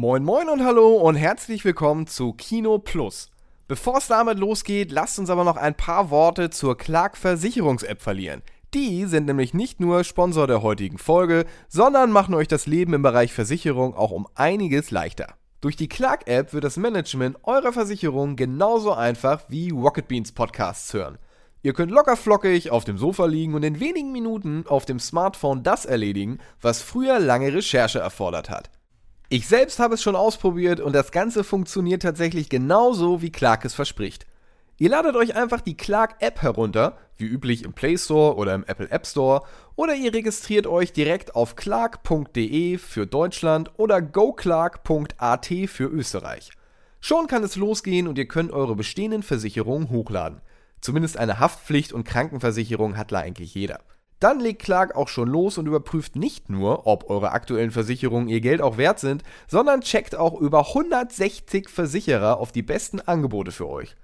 Moin moin und hallo und herzlich willkommen zu Kino Plus. Bevor es damit losgeht, lasst uns aber noch ein paar Worte zur Clark Versicherungs-App verlieren. Die sind nämlich nicht nur Sponsor der heutigen Folge, sondern machen euch das Leben im Bereich Versicherung auch um einiges leichter. Durch die Clark-App wird das Management eurer Versicherung genauso einfach wie Rocket Beans Podcasts hören. Ihr könnt locker flockig auf dem Sofa liegen und in wenigen Minuten auf dem Smartphone das erledigen, was früher lange Recherche erfordert hat. Ich selbst habe es schon ausprobiert und das Ganze funktioniert tatsächlich genauso, wie Clark es verspricht. Ihr ladet euch einfach die Clark App herunter, wie üblich im Play Store oder im Apple App Store, oder ihr registriert euch direkt auf clark.de für Deutschland oder goclark.at für Österreich. Schon kann es losgehen und ihr könnt eure bestehenden Versicherungen hochladen. Zumindest eine Haftpflicht und Krankenversicherung hat eigentlich jeder. Dann legt Clark auch schon los und überprüft nicht nur, ob eure aktuellen Versicherungen ihr Geld auch wert sind, sondern checkt auch über 160 Versicherer auf die besten Angebote für euch.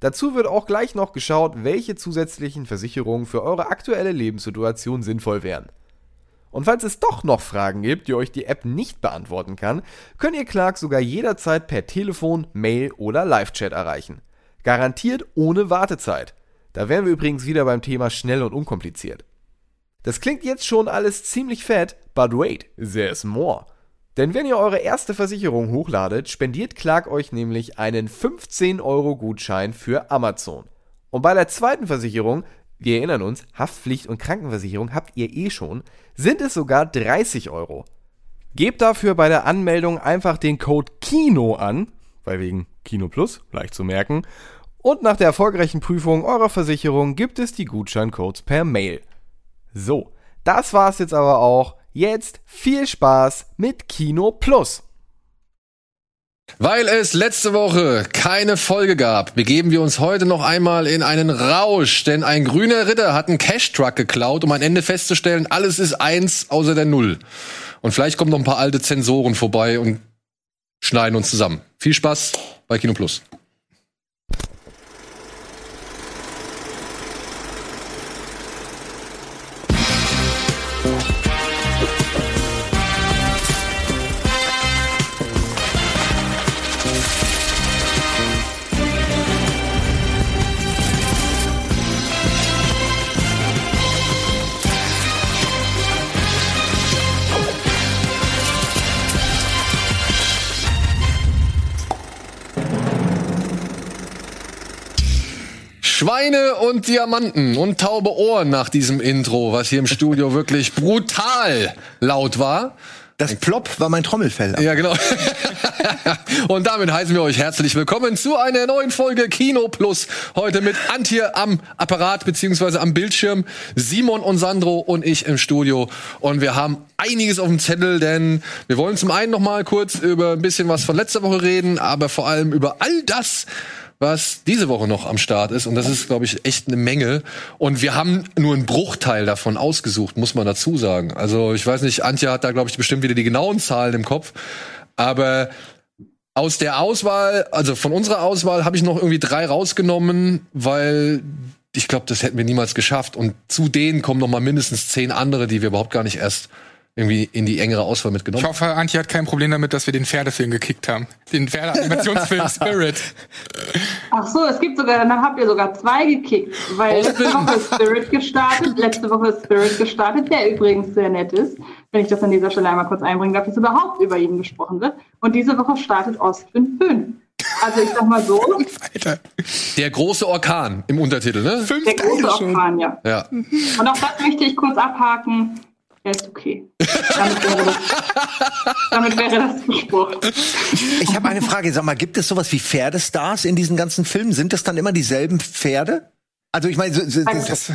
Dazu wird auch gleich noch geschaut, welche zusätzlichen Versicherungen für eure aktuelle Lebenssituation sinnvoll wären. Und falls es doch noch Fragen gibt, die euch die App nicht beantworten kann, könnt ihr Clark sogar jederzeit per Telefon, Mail oder Live-Chat erreichen. Garantiert ohne Wartezeit. Da wären wir übrigens wieder beim Thema schnell und unkompliziert. Das klingt jetzt schon alles ziemlich fett, but wait, there's more. Denn wenn ihr eure erste Versicherung hochladet, spendiert Clark euch nämlich einen 15 Euro Gutschein für Amazon. Und bei der zweiten Versicherung, wir erinnern uns, Haftpflicht und Krankenversicherung habt ihr eh schon, sind es sogar 30 Euro. Gebt dafür bei der Anmeldung einfach den Code KINO an, weil wegen Kino Plus, leicht zu merken, und nach der erfolgreichen Prüfung eurer Versicherung gibt es die Gutscheincodes per Mail. So, das war's jetzt aber auch. Jetzt viel Spaß mit Kino Plus. Weil es letzte Woche keine Folge gab, begeben wir uns heute noch einmal in einen Rausch, denn ein grüner Ritter hat einen Cash-Truck geklaut, um am Ende festzustellen, alles ist eins außer der Null. Und vielleicht kommen noch ein paar alte Zensoren vorbei und schneiden uns zusammen. Viel Spaß bei Kino Plus. Schweine und Diamanten und taube Ohren nach diesem Intro, was hier im Studio wirklich brutal laut war. Das Plop war mein Trommelfell. Ja, genau. und damit heißen wir euch herzlich willkommen zu einer neuen Folge Kino Plus. Heute mit Antje am Apparat beziehungsweise am Bildschirm, Simon und Sandro und ich im Studio. Und wir haben einiges auf dem Zettel, denn wir wollen zum einen noch mal kurz über ein bisschen was von letzter Woche reden, aber vor allem über all das, was diese Woche noch am Start ist. Und das ist, glaube ich, echt eine Menge. Und wir haben nur einen Bruchteil davon ausgesucht, muss man dazu sagen. Also ich weiß nicht, Antje hat da, glaube ich, bestimmt wieder die genauen Zahlen im Kopf. Aber aus der Auswahl, also von unserer Auswahl, habe ich noch irgendwie drei rausgenommen, weil ich glaube, das hätten wir niemals geschafft. Und zu denen kommen noch mal mindestens zehn andere, die wir überhaupt gar nicht erst irgendwie in die engere Auswahl mitgenommen. Ich hoffe, Antje hat kein Problem damit, dass wir den Pferdefilm gekickt haben. Den Pferdeanimationsfilm Spirit. Ach so, es gibt sogar, dann habt ihr sogar zwei gekickt, weil letzte Woche ist Spirit gestartet, letzte Woche ist Spirit gestartet, der übrigens sehr nett ist, wenn ich das an dieser Stelle einmal kurz einbringen darf, dass überhaupt über ihn gesprochen wird. Und diese Woche startet Ostwind 5. Also ich sag mal so. Alter. Der große Orkan im Untertitel, ne? Fünf der große Orkan, ja. ja. Und auch das möchte ich kurz abhaken. Er ist okay. Damit wäre das, damit wäre das besprochen. Ich habe eine Frage. Sag mal, gibt es sowas wie Pferdestars in diesen ganzen Filmen? Sind das dann immer dieselben Pferde? Also ich meine, so, so, das,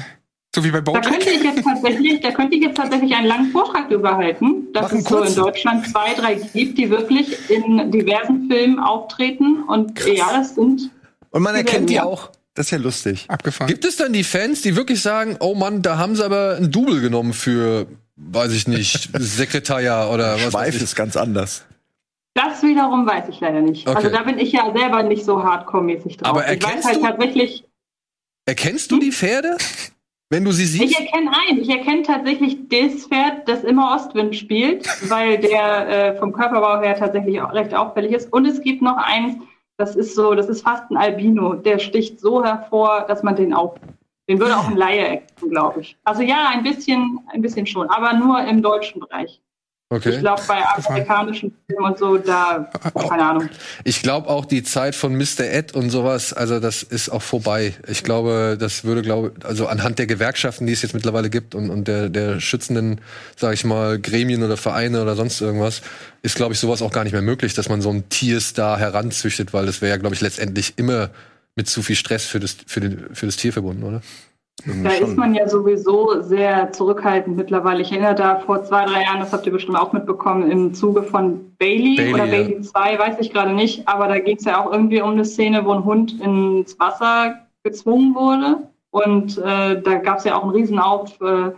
so wie bei Da Bojack. könnte ich jetzt tatsächlich, da könnte ich jetzt tatsächlich einen langen Vortrag drüber halten, dass Mach einen es so in. Deutschland zwei, drei gibt, die wirklich in diversen Filmen auftreten. Und ja, das sind und man erkennt die Ja. auch. Das ist ja lustig. Abgefahren. Gibt es dann die Fans, die wirklich sagen, oh Mann, da haben sie aber ein Double genommen für, weiß ich nicht, Sekretariat oder was weiß Schweif ich. ist ganz anders. Das wiederum weiß ich leider nicht. Okay. Also da bin ich ja selber nicht so hardcore-mäßig drauf. Aber ich weiß erkennst halt du- tatsächlich, Erkennst du die Pferde? wenn du sie Ich siehst? erkenne ein. Ich erkenne tatsächlich das Pferd, das immer Ostwind spielt, weil der äh, vom Körperbau her tatsächlich auch recht auffällig ist. Und es gibt noch eins, das ist so, das ist fast ein Albino. Der sticht so hervor, dass man den auch, den würde auch ein Laie erkennen, glaube ich. Also ja, ein bisschen, ein bisschen schon, aber nur im deutschen Bereich. Ich Okay. glaube, bei amerikanischen Filmen und so, da, keine Ahnung. Ich glaube auch die Zeit von Mr. Ed und sowas, also das ist auch vorbei. Ich glaube, das würde, glaube also anhand der Gewerkschaften, die es jetzt mittlerweile gibt und, und der, der schützenden, sag ich mal, Gremien oder Vereine oder sonst irgendwas, ist, glaube ich, sowas auch gar nicht mehr möglich, dass man so ein Tierstar heranzüchtet, weil das wäre ja, glaube ich, letztendlich immer mit zu viel Stress für das, für, den, für das Tier verbunden, oder? Da ist man ja sowieso sehr zurückhaltend mittlerweile. Ich erinnere da vor zwei, drei Jahren, das habt ihr bestimmt auch mitbekommen, im Zuge von Bailey, Bailey, oder ja. Bailey 2, weiß ich gerade nicht, aber da ging es ja auch irgendwie um eine Szene, wo ein Hund ins Wasser gezwungen wurde. Und äh, da gab es ja auch einen Riesenaufschrei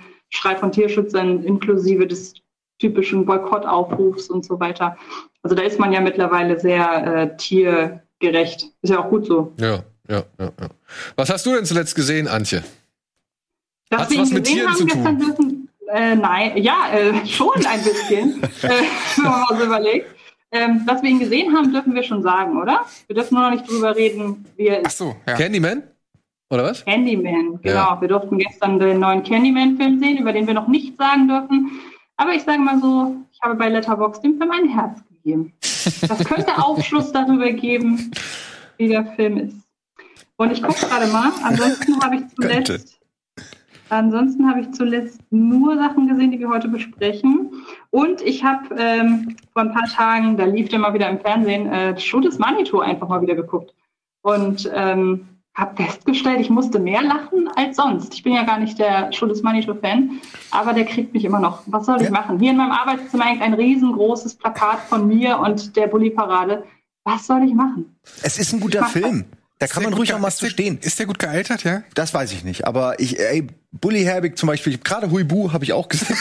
von Tierschützern inklusive des typischen Boykottaufrufs und so weiter. Also da ist man ja mittlerweile sehr äh, tiergerecht. Ist ja auch gut so. Ja, ja, ja, ja. Was hast du denn zuletzt gesehen, Antje? Dass Hat's wir ihn was mit gesehen Tieren haben zu gestern dürfen, äh, nein, ja, äh, schon ein bisschen, äh, wenn man mal so überlegt. Ähm, dass wir ihn gesehen haben, dürfen wir schon sagen, oder? Wir dürfen nur noch nicht drüber reden, wie er Ach ist. so, ja. Candyman? Oder was? Candyman, genau. Ja. Wir durften gestern den neuen Candyman-Film sehen, über den wir noch nichts sagen dürfen. Aber ich sage mal so, ich habe bei Letterboxd dem Film ein Herz gegeben. Das könnte Aufschluss darüber geben, wie der Film ist. Und ich gucke gerade mal, ansonsten habe ich Könnte. zuletzt Ansonsten habe ich zuletzt nur Sachen gesehen, die wir heute besprechen. Und ich habe ähm, vor ein paar Tagen, da lief der mal wieder im Fernsehen, äh, Show des Manitou einfach mal wieder geguckt. Und ähm, habe festgestellt, ich musste mehr lachen als sonst. Ich bin ja gar nicht der Show des Manitou-Fan, aber der kriegt mich immer noch. Was soll ich machen? Hier in meinem Arbeitszimmer hängt ein riesengroßes Plakat von mir und der Bulli-Parade. Was soll ich machen? Es ist ein guter Film. Da kann man ruhig auch mal zu stehen. Ist der gut gealtert, ja? Das weiß ich nicht. Aber ich, ey, Bully Herbig zum Beispiel, gerade Huibu habe ich auch gesehen.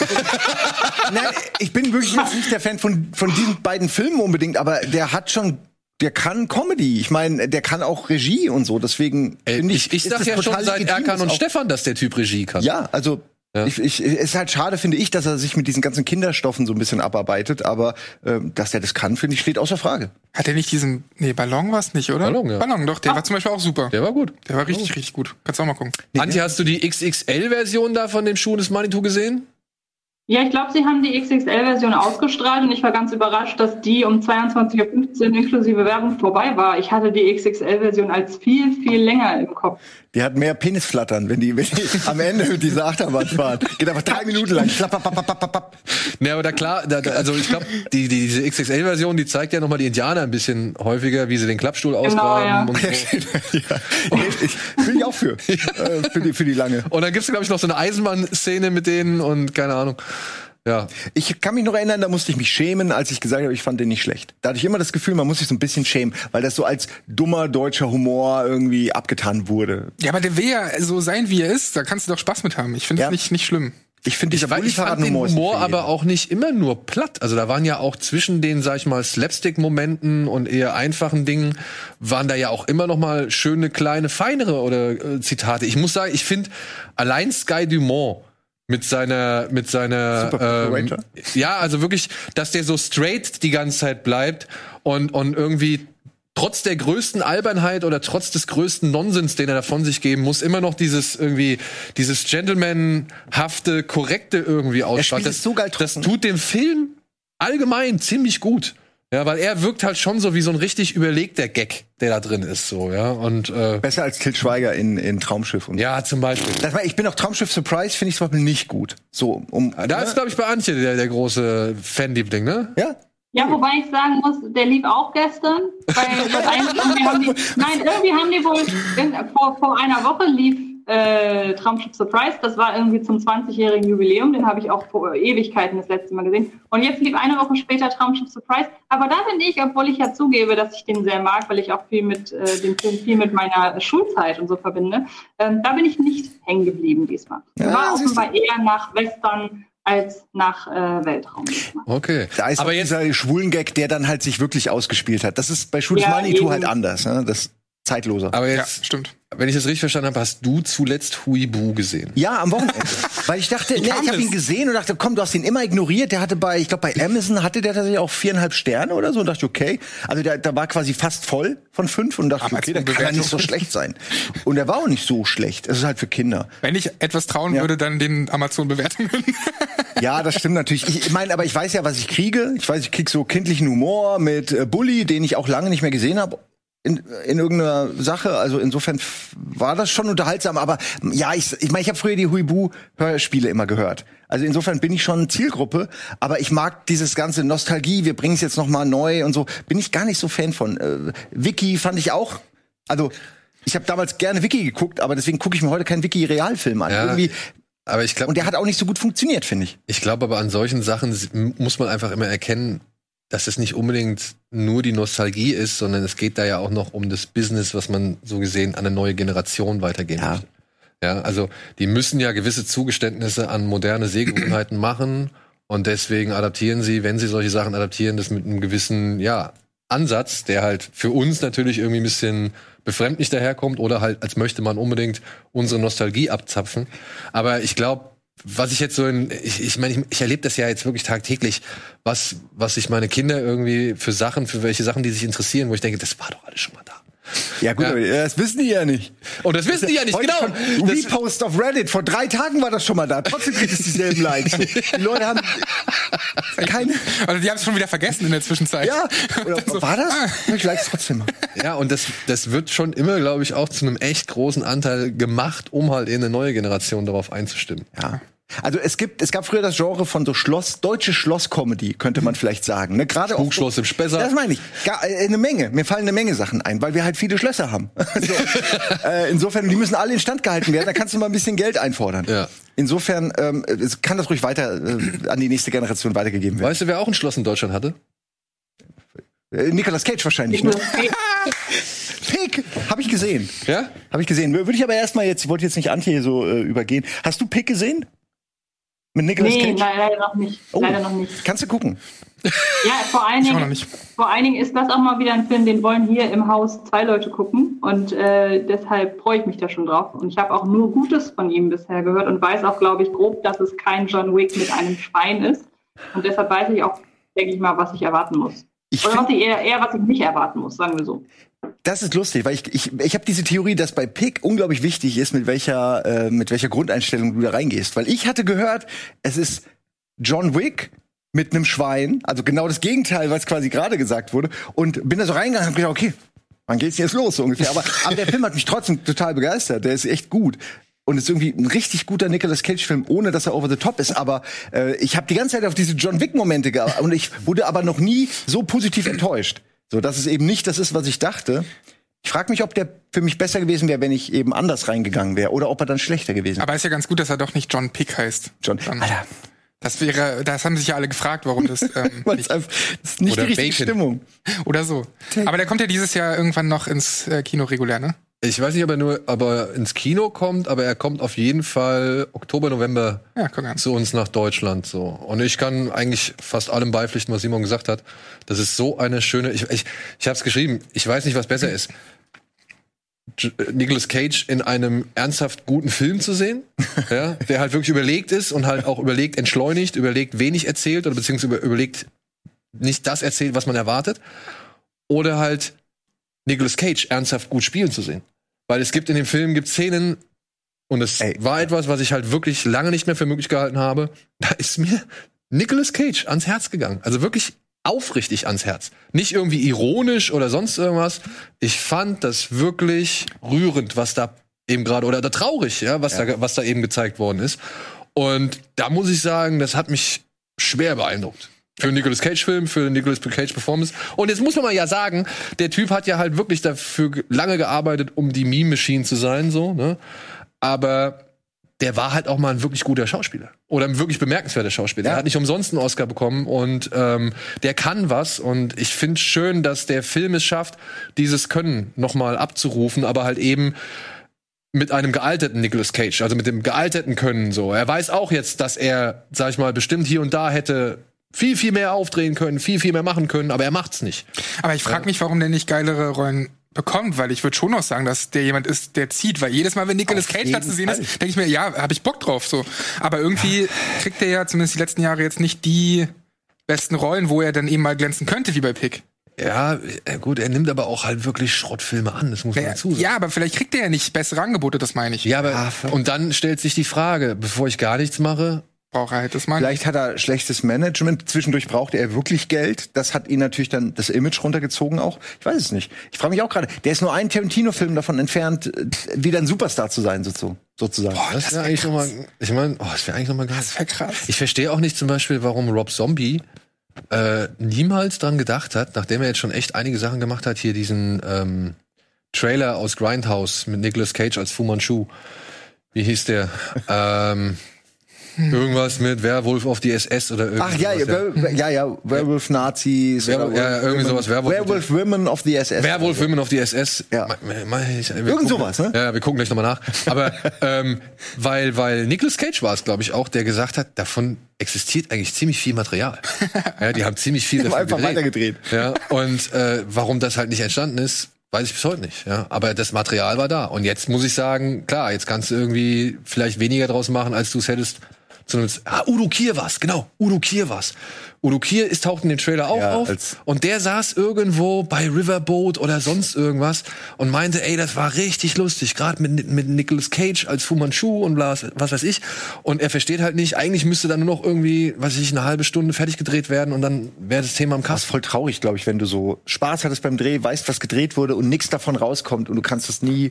Nein, ich bin wirklich jetzt nicht der Fan von, von diesen beiden Filmen unbedingt, aber der hat schon, der kann Comedy. Ich meine, der kann auch Regie und so. Deswegen Ey, finde ich, ich ist sag das ja schon total seit Erkan und Stefan, dass der Typ Regie kann. Ja, also Ja. Ich, ich, es ist halt schade, finde ich, dass er sich mit diesen ganzen Kinderstoffen so ein bisschen abarbeitet, aber ähm, dass er das kann, finde ich, steht außer Frage. Hat er nicht diesen. Nee, Ballon war es nicht, oder? Ballon, ja. Ballon, doch, der war zum Beispiel auch super. Der war gut. Der war richtig, richtig gut. Kannst du auch mal gucken. Antje, hast du die XXL-Version da von dem Schuh des Manitou gesehen? Ja, ich glaube, sie haben die XXL-Version ausgestrahlt und ich war ganz überrascht, dass die um 22.15 Uhr inklusive Werbung vorbei war. Ich hatte die XXL-Version als viel, viel länger im Kopf. Die hat mehr Penisflattern, wenn die, wenn die am Ende mit dieser Achterbahn fahren. Geht einfach drei Minuten lang. Klapp, papp, papp, papp, papp, papp. Ne, aber da klar, da, da, also ich glaube, die, die, diese XXL-Version, die zeigt ja nochmal die Indianer ein bisschen häufiger, wie sie den Klappstuhl ausgraben ja. und so. ja, ich, bin ich auch für. Äh, für, die, für die lange. Und dann gibt's glaube ich, noch so eine Eisenbahn-Szene mit denen und keine Ahnung. Ja. Ich kann mich noch erinnern, da musste ich mich schämen, als ich gesagt habe, ich fand den nicht schlecht. Da hatte ich immer das Gefühl, man muss sich so ein bisschen schämen, weil das so als dummer deutscher Humor irgendwie abgetan wurde. Ja, aber der will ja so sein, wie er ist. Da kannst du doch Spaß mit haben. Ich finde Ja. das nicht, nicht schlimm. Ich finde, Weil ich fand den Humor aber auch nicht immer nur platt. Also da waren ja auch zwischen den, sag ich mal, Slapstick-Momenten und eher einfachen Dingen, waren da ja auch immer noch mal schöne, kleine, feinere oder äh, Zitate. Ich muss sagen, ich finde allein Sky Dumont mit seiner, mit seiner, ähm, ja, also wirklich, dass der so straight die ganze Zeit bleibt und, und irgendwie trotz der größten Albernheit oder trotz des größten Nonsens, den er da von sich geben muss, immer noch dieses irgendwie, dieses Gentleman-hafte, korrekte irgendwie ausstrahlt. es so geil das tut dem Film allgemein ziemlich gut. Ja, weil er wirkt halt schon so wie so ein richtig überlegter Gag, der da drin ist, so, ja. Und, äh, Besser als Til Schweiger in, in Traumschiff. Und ja, zum Beispiel. Das war, ich bin auch Traumschiff Surprise, finde ich zum Beispiel nicht gut. So, um. Da ist, glaube ich, bei Antje der, der große Fanliebling, ne? ja? Ja, wobei ich sagen muss, der lief auch gestern. Weil das eine, irgendwie haben die, nein, irgendwie haben die wohl, in, vor, vor einer Woche lief äh, Traumschiff Surprise. Das war irgendwie zum 20-jährigen Jubiläum. Den habe ich auch vor Ewigkeiten das letzte Mal gesehen. Und jetzt lief eine Woche später Traumschiff Surprise. Aber da bin ich, obwohl ich ja zugebe, dass ich den sehr mag, weil ich auch viel mit äh, dem Film viel mit meiner Schulzeit und so verbinde, ähm, da bin ich nicht hängen geblieben diesmal. Ja, war offenbar eher nach Western als nach äh, Weltraum. Okay. Da ist Aber jetzt, dieser schwulen Gag, der dann halt sich wirklich ausgespielt hat. Das ist bei Shoot Ja, Manitou eben. halt anders. Ne? Das, zeitloser. Aber Ja, jetzt, stimmt. wenn ich das richtig verstanden habe, hast du zuletzt Huibu gesehen. Ja, am Wochenende. Weil ich dachte, ne, kam ich habe das? ihn gesehen und dachte, komm, du hast ihn immer ignoriert. Der hatte bei, ich glaube, bei Amazon hatte der tatsächlich auch viereinhalb Sterne oder so. Und dachte, okay. Also der, der war quasi fast voll von fünf und dachte, okay, der kann ja nicht so schlecht sein. Und der war auch nicht so schlecht. Es ist halt für Kinder. Wenn ich etwas trauen Ja. würde, dann den Amazon-Bewertungen. Ja, das stimmt natürlich. Ich meine, aber ich weiß ja, was ich kriege. Ich weiß, ich krieg so kindlichen Humor mit äh, Bully, den ich auch lange nicht mehr gesehen habe. In, in irgendeiner Sache, also insofern war das schon unterhaltsam, aber ja, ich ich, mein, ich habe früher die Huibu-Hörspiele immer gehört. Also insofern bin ich schon Zielgruppe, aber ich mag dieses ganze Nostalgie, wir bringen es jetzt noch mal neu und so, bin ich gar nicht so Fan von. Äh, Vicky fand ich auch, also ich habe damals gerne Vicky geguckt, aber deswegen gucke ich mir heute keinen Vicky-Realfilm an. Ja. Irgendwie, Aber ich glaube, und der hat auch nicht so gut funktioniert, finde ich. Ich glaube aber an solchen Sachen muss man einfach immer erkennen, dass es nicht unbedingt nur die Nostalgie ist, sondern es geht da ja auch noch um das Business, was man so gesehen an eine neue Generation weitergeben Ja. möchte. Ja, also die müssen ja gewisse Zugeständnisse an moderne Sehgewohnheiten machen und deswegen adaptieren sie, wenn sie solche Sachen adaptieren, das mit einem gewissen, ja, Ansatz, der halt für uns natürlich irgendwie ein bisschen befremdlich daherkommt oder halt, als möchte man unbedingt unsere Nostalgie abzapfen. Aber ich glaube, was ich jetzt so in, ich, ich meine, ich, ich erlebe das ja jetzt wirklich tagtäglich, was, was sich meine Kinder irgendwie für Sachen, für welche Sachen die sich interessieren, wo ich denke, das war doch alles schon mal da. Ja gut, Ja. aber das wissen die ja nicht. Und das wissen die ja nicht, Heute genau. Repost auf Reddit. Vor drei Tagen war das schon mal da. Trotzdem kriegt es dieselben Likes. Die Leute haben keine. Also die haben es schon wieder vergessen in der Zwischenzeit. Ja, oder So, war das? ah. Ich likes trotzdem mal. ja, und das, das wird schon immer, glaube ich, auch zu einem echt großen Anteil gemacht, um halt in eine neue Generation darauf einzustimmen. Ja. Also es gibt, es gab früher das Genre von so Schloss, deutsche Schlosscomedy, könnte man vielleicht sagen. Ne? Gerade auch Spukschloss im Spessart. Das meine ich. Gar, äh, eine Menge. Mir fallen eine Menge Sachen ein, weil wir halt viele Schlösser haben. so. äh, insofern, die müssen alle instand gehalten werden. Da kannst du mal ein bisschen Geld einfordern. Ja. Insofern ähm, kann das ruhig weiter äh, an die nächste Generation weitergegeben werden. Weißt du, wer auch ein Schloss in Deutschland hatte? Äh, Nicolas Cage wahrscheinlich. Ne? Pick habe ich gesehen. Ja? Habe ich gesehen. Würde ich aber erstmal jetzt, ich wollte jetzt nicht Antje hier so äh, übergehen. Hast du Pick gesehen? Mit Nicolas Nee, Cage? nein, leider noch nicht. Oh. Leider noch nicht. Kannst du gucken. Ja, vor allen, Dingen, vor allen Dingen ist das auch mal wieder ein Film, den wollen hier im Haus zwei Leute gucken. Und äh, deshalb freue ich mich da schon drauf. Und ich habe auch nur Gutes von ihm bisher gehört und weiß auch, glaube ich, grob, dass es kein John Wick mit einem Schwein ist. Und deshalb weiß ich auch, denke ich mal, was ich erwarten muss. Ich Oder was ich eher, eher, was ich nicht erwarten muss, sagen wir so. Das ist lustig, weil ich, ich, ich habe diese Theorie, dass bei Pick unglaublich wichtig ist, mit welcher, äh, mit welcher Grundeinstellung du da reingehst. Weil ich hatte gehört, es ist John Wick mit einem Schwein, also genau das Gegenteil, was quasi gerade gesagt wurde. Und bin da so reingegangen und hab gedacht, okay, wann geht's jetzt los so ungefähr? Aber, aber der Film hat mich trotzdem total begeistert. Der ist echt gut. Und ist irgendwie ein richtig guter Nicolas Cage-Film, ohne dass er over the top ist. Aber äh, ich habe die ganze Zeit auf diese John Wick-Momente geachtet. Und ich wurde aber noch nie so positiv enttäuscht. So, dass es eben nicht das ist, was ich dachte. Ich frage mich, ob der für mich besser gewesen wäre, wenn ich eben anders reingegangen wäre. Oder ob er dann schlechter gewesen wäre. Aber ist ja ganz gut, dass er doch nicht John Pick heißt. John, Dann- Alter, Das wäre, das haben sich ja alle gefragt, warum das ähm, das nicht, das ist nicht die richtige Bacon. Stimmung. oder so. Aber der kommt ja dieses Jahr irgendwann noch ins äh, Kino regulär, ne? Ich weiß nicht, ob er nur aber ins Kino kommt, aber er kommt auf jeden Fall Oktober, November Ja, zu uns nach Deutschland so. Und ich kann eigentlich fast allem beipflichten, was Simon gesagt hat. Das ist so eine schöne. Ich, ich, ich habe es geschrieben. Ich weiß nicht, was besser ist. Äh, Nicolas Cage in einem ernsthaft guten Film zu sehen, ja, der halt wirklich überlegt ist und halt auch überlegt entschleunigt, überlegt wenig erzählt oder beziehungsweise über, überlegt nicht das erzählt, was man erwartet, oder halt Nicolas Cage ernsthaft gut spielen zu sehen. Weil es gibt in dem Film gibt Szenen und es Ey. war etwas, was ich halt wirklich lange nicht mehr für möglich gehalten habe. Da ist mir Nicolas Cage ans Herz gegangen. Also wirklich aufrichtig ans Herz. Nicht irgendwie ironisch oder sonst irgendwas. Ich fand das wirklich rührend, was da eben gerade oder, oder traurig, ja, was da was da eben gezeigt worden ist. Und da muss ich sagen, das hat mich schwer beeindruckt. Für einen Nicolas Cage-Film, für eine Nicolas Cage Performance. Und jetzt muss man mal ja sagen, der Typ hat ja halt wirklich dafür ge- lange gearbeitet, um die Meme-Machine zu sein, so, ne? Aber der war halt auch mal ein wirklich guter Schauspieler. Oder ein wirklich bemerkenswerter Schauspieler. Ja. Er hat nicht umsonst einen Oscar bekommen und ähm, der kann was. Und ich finde schön, dass der Film es schafft, dieses Können nochmal abzurufen, aber halt eben mit einem gealterten Nicolas Cage, also mit dem gealterten Können so. Er weiß auch jetzt, dass er, sag ich mal, bestimmt hier und da hätte viel, viel mehr aufdrehen können, viel, viel mehr machen können, aber er macht's nicht. Aber ich frage mich, warum der nicht geilere Rollen bekommt, weil ich würde schon noch sagen, dass der jemand ist, der zieht, weil jedes Mal, wenn Nicolas Cage da zu sehen ist, denke ich mir, ja, habe ich Bock drauf so. Aber irgendwie kriegt er ja zumindest die letzten Jahre jetzt nicht die besten Rollen, wo er dann eben mal glänzen könnte, wie bei Pick. Ja, äh, gut, er nimmt aber auch halt wirklich Schrottfilme an, das muss man Ja, dazu sagen. ja, aber vielleicht kriegt er ja nicht bessere Angebote, das meine ich. Ja, aber und dann stellt sich die Frage, bevor ich gar nichts mache, Braucht er halt das ich. Vielleicht hat er schlechtes Management. Zwischendurch brauchte er wirklich Geld. Das hat ihn natürlich dann das Image runtergezogen auch. Ich weiß es nicht. Ich frage mich auch gerade. Der ist nur ein Tarantino-Film davon entfernt, äh, wieder ein Superstar zu sein, sozu- sozusagen. das wäre eigentlich nochmal, ich meine, oh, das wäre eigentlich nochmal geil. Das wäre krass. Ich verstehe auch nicht zum Beispiel, warum Rob Zombie äh, niemals dran gedacht hat, nachdem er jetzt schon echt einige Sachen gemacht hat, hier diesen ähm, Trailer aus Grindhouse mit Nicolas Cage als Fu Manchu. Wie hieß der? ähm, irgendwas mit Werwolf auf die SS oder irgendwas. Ach ja, ja, Wer- ja, ja, Werewolf Nazis. Werwolf- oder ja, ja, irgendwie sowas, Werwolf- Werewolf Women of the SS. Werwolf Women auf die SS. Ja. Irgend sowas, ne? Ja, wir gucken gleich nochmal nach. Aber ähm, weil, weil Nicolas Cage war es, glaube ich, auch, der gesagt hat, davon existiert eigentlich ziemlich viel Material. ja, die haben ziemlich viel Die haben davon einfach weitergedreht. Ja, und äh, warum das halt nicht entstanden ist, weiß ich bis heute nicht. Ja, aber das Material war da. Und jetzt muss ich sagen, klar, jetzt kannst du irgendwie vielleicht weniger draus machen, als du es hättest. Zu einem, ah, Udo Kier war's, genau. Udo Kier war's. Udo Kier ist, taucht in den Trailer auch Ja, auf. als- Und der saß irgendwo bei Riverboat oder sonst irgendwas und meinte, ey, das war richtig lustig, gerade mit, mit Nicolas Cage als Fu Manchu und blas, was weiß ich. Und er versteht halt nicht, eigentlich müsste dann nur noch irgendwie, was weiß ich, eine halbe Stunde fertig gedreht werden und dann wäre das Thema im Das ist Kasten. voll traurig, glaube ich, wenn du so Spaß hattest beim Dreh, weißt, was gedreht wurde und nichts davon rauskommt und du kannst es nie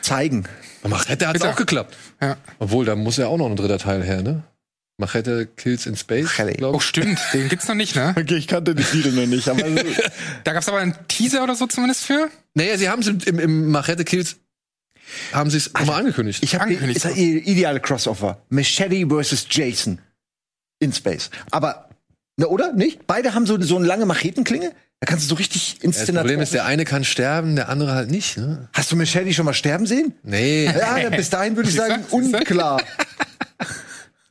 zeigen. Machete hat's Bitter. auch geklappt. Ja. Obwohl, da muss ja auch noch ein dritter Teil her, ne? Machete Kills in Space, glaub Oh, stimmt. Den gibt's noch nicht, ne? Okay, ich kannte die Titel noch nicht, aber Da gab's aber einen Teaser oder so zumindest für. Naja, sie haben es im, im, im Machete Kills, haben sie es nochmal angekündigt. ich habe Angekündigt. ist das ihr ideale Crossover. Machete versus Jason in Space. Aber na, oder nicht? Beide haben so so eine lange Machetenklinge. Da kannst du so richtig das Problem ist, der eine kann sterben, der andere halt nicht, ne? Hast du Machete schon mal sterben sehen? Nee. Ja, bis dahin würde ich sagen, unklar.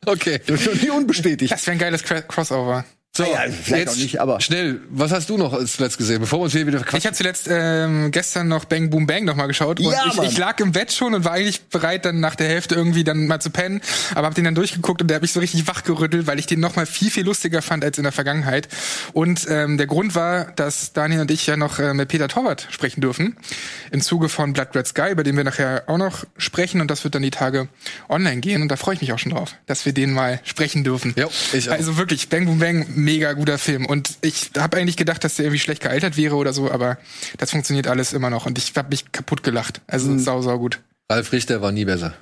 Okay. Das ist noch nie unbestätigt. Das wäre ein geiles Crossover. So, Ja, ja, vielleicht auch nicht, aber- schnell, was hast du noch zuletzt gesehen, bevor wir uns hier wieder Ich verquatschen? habe zuletzt ähm, gestern noch Bang Boom Bang noch mal geschaut und Ja, ich, ich lag im Bett schon und war eigentlich bereit, dann nach der Hälfte irgendwie dann mal zu pennen, aber hab den dann durchgeguckt und der hat mich so richtig wachgerüttelt, weil ich den noch mal viel viel lustiger fand als in der Vergangenheit. Und ähm, der Grund war, dass Daniel und ich ja noch äh, mit Peter Torwart sprechen dürfen im Zuge von Blood Red Sky, über den wir nachher auch noch sprechen und das wird dann die Tage online gehen und da freue ich mich auch schon drauf, dass wir den mal sprechen dürfen. Jo, ich auch. Also wirklich, Bang Boom Bang, mega guter Film. Und ich habe eigentlich gedacht, dass der irgendwie schlecht gealtert wäre oder so, aber das funktioniert alles immer noch. Und ich habe mich kaputt gelacht. Also Mhm. sau, sau gut. Ralf Richter war nie besser.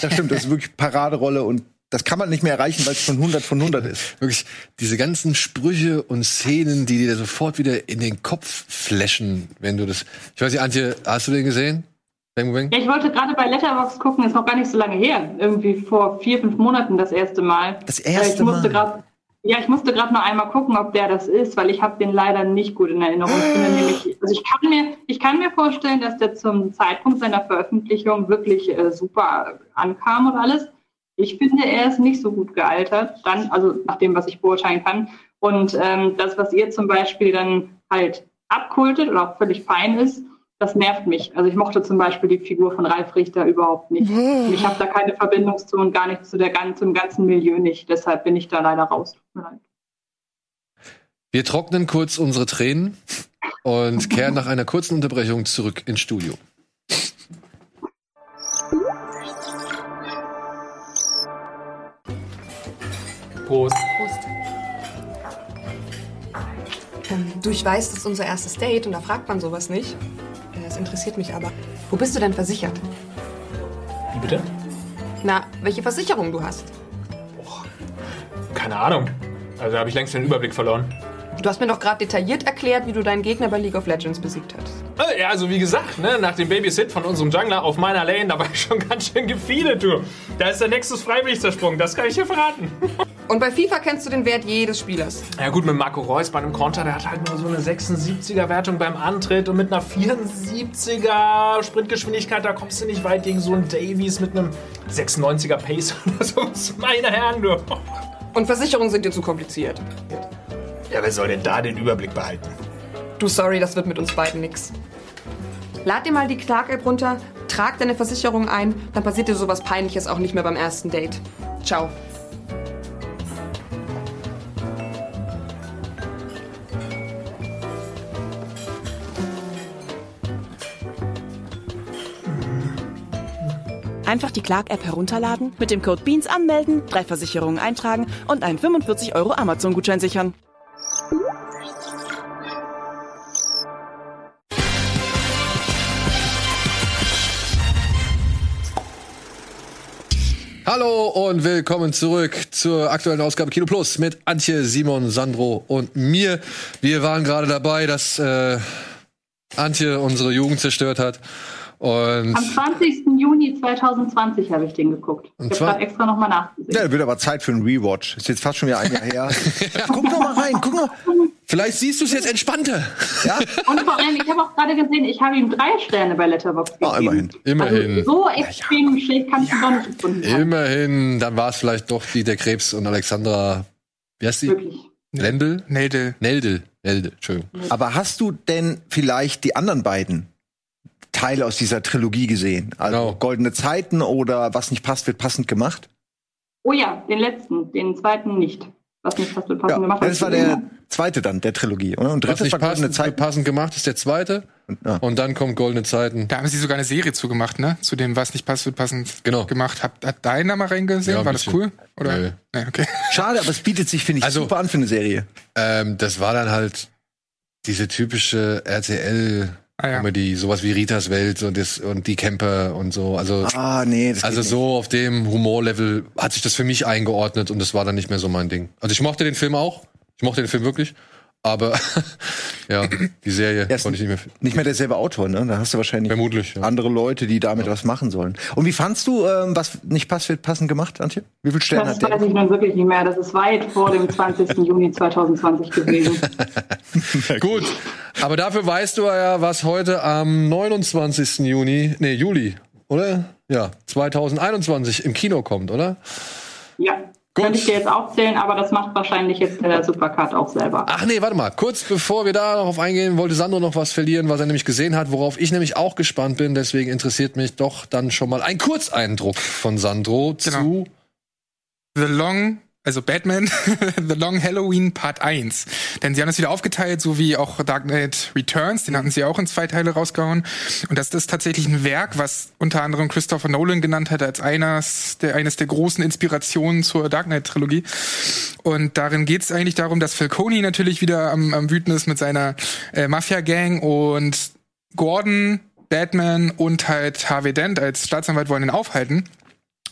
Das stimmt, das ist wirklich Paraderolle und das kann man nicht mehr erreichen, weil es schon 100 von 100 ist. Wirklich, diese ganzen Sprüche und Szenen, die dir sofort wieder in den Kopf flashen, wenn du das. Ich weiß nicht, Antje, hast du den gesehen? Bang Bang? Ja, ich wollte gerade bei Letterbox gucken, ist noch gar nicht so lange her. Irgendwie vor vier, fünf Monaten das erste Mal. Das Äh, erste ich musste Mal. grad, ja, ich musste gerade noch einmal gucken, ob der das ist, weil ich habe den leider nicht gut in Erinnerung. Ich, finde nämlich, also ich, kann mir, ich kann mir vorstellen, dass der zum Zeitpunkt seiner Veröffentlichung wirklich äh, super ankam und alles. Ich finde, er ist nicht so gut gealtert, dann, also nach dem, was ich beurteilen kann. Und ähm, das, was ihr zum Beispiel dann halt abkultet oder auch völlig fein ist, das nervt mich. Also ich mochte zum Beispiel die Figur von Ralf Richter überhaupt nicht. Und ich habe da keine Verbindung zu und gar nicht zu der ganzen, zum ganzen Milieu nicht. Deshalb bin ich da leider raus. Tut mir leid. Wir trocknen kurz unsere Tränen und kehren nach einer kurzen Unterbrechung zurück ins Studio. Prost. Prost. Ähm, du, ich weiß, das ist unser erstes Date und da fragt man sowas nicht. Das interessiert mich aber. Wo bist du denn versichert? Wie bitte? Na, welche Versicherung du hast? Keine Ahnung. Also habe ich längst den Überblick verloren. Du hast mir doch gerade detailliert erklärt, wie du deinen Gegner bei League of Legends besiegt hast. Ja, also wie gesagt, ne, nach dem Babysit von unserem Jungler auf meiner Lane, da war ich schon ganz schön gefeedet, du. Da ist der Nexus freiwillig zersprungen, das kann ich dir verraten. Und bei FIFA kennst du den Wert jedes Spielers. Ja gut, mit Marco Reus bei einem Konter, der hat halt nur so eine 76er Wertung beim Antritt und mit einer 74er Sprintgeschwindigkeit, da kommst du nicht weit gegen so einen Davies mit einem 96er Pace oder so. Meine Herren, du. Und Versicherungen sind dir zu kompliziert. Ja, wer soll denn da den Überblick behalten? Du, sorry, das wird mit uns beiden nix. Lad dir mal die Clark-App runter, trag deine Versicherung ein, dann passiert dir sowas Peinliches auch nicht mehr beim ersten Date. Ciao. Einfach die Clark-App herunterladen, mit dem Code BEANS anmelden, drei Versicherungen eintragen und einen 45 Euro Amazon-Gutschein sichern. Hallo und willkommen zurück zur aktuellen Ausgabe Kino Plus mit Antje, Simon, Sandro und mir. Wir waren gerade dabei, dass äh, Antje unsere Jugend zerstört hat. Und Am 20. Juni 2020 habe ich den geguckt. Ich habe zwar- gerade extra nochmal nachgesehen. Ja, wird aber Zeit für einen Rewatch. Ist jetzt fast schon wieder ein Jahr her. guck noch mal rein, guck noch. vielleicht siehst du es jetzt entspannter. Ja? Und vor allem, ich habe auch gerade gesehen, ich habe ihm drei Sterne bei Letterboxd gegeben. Ah, immerhin. Immerhin. Also so extrem schlecht kann ich ihn doch nicht gefunden haben. Immerhin, dann war es vielleicht doch die der Krebs und Alexandra. Wie heißt sie? Wirklich. Lendl? Neldel. Neldel. Neldel, Entschuldigung. Aber hast du denn vielleicht die anderen beiden Teile aus dieser Trilogie gesehen? Also Genau. Goldene Zeiten oder Was nicht passt, wird passend gemacht? Oh ja, den letzten, den zweiten nicht. Was nicht fast mit passend Ja, gemacht das war der zweite dann, der Trilogie. Oder? Und Was drittes nicht war Goldene passend, Zeiten. passend gemacht ist der zweite. Ja. Und dann kommt Goldene Zeiten. Da haben sie sogar eine Serie zugemacht, ne? Zu dem, was nicht passt, wird passend Genau. gemacht. Hat, hat deiner mal reingesehen? Ja, ein War das cool? Oder? Nö. Nee, okay. Schade, aber es bietet sich, finde ich, Also- super an für eine Serie. Ähm, das war dann halt diese typische RTL-Comedy, Ah, ja. sowas wie Ritas Welt und, das, und die Camper und so. Also, Ah, nee, das also so auf dem Humorlevel hat sich das für mich eingeordnet und das war dann nicht mehr so mein Ding. Also ich mochte den Film auch. Ich mochte den Film wirklich. Aber ja, die Serie Er ist konnte ich nicht mehr. nicht. nicht mehr derselbe Autor, ne? Da hast du wahrscheinlich Vermutlich, ja. andere Leute, die damit was machen sollen. Und wie fandst du, ähm, was nicht passt, wird passend gemacht, Antje? Wie viel Sterne Das hat der? weiß ich nun wirklich nicht mehr. Das ist weit vor dem 20. Juni 2020 gewesen. Gut, aber dafür weißt du ja, was heute am 29. Juni, nee, Juli, oder? Ja, 2021 im Kino kommt, oder? Ja, Gut. könnte ich dir jetzt aufzählen, aber das macht wahrscheinlich jetzt der Supercard auch selber. Ach nee, warte mal. Kurz bevor wir darauf eingehen, wollte Sandro noch was verlieren, was er nämlich gesehen hat, worauf ich nämlich auch gespannt bin. Deswegen interessiert mich doch dann schon mal ein Kurzeindruck von Sandro Genau. zu. The Long, also Batman, The Long Halloween Part 1. Denn sie haben das wieder aufgeteilt, so wie auch Dark Knight Returns, den hatten sie auch in zwei Teile rausgehauen. Und das ist tatsächlich ein Werk, was unter anderem Christopher Nolan genannt hat als eines der, eines der großen Inspirationen zur Dark Knight Trilogie. Und darin geht es eigentlich darum, dass Falcone natürlich wieder am, am Wüten ist mit seiner äh, Mafia-Gang und Gordon, Batman und halt Harvey Dent als Staatsanwalt wollen ihn aufhalten.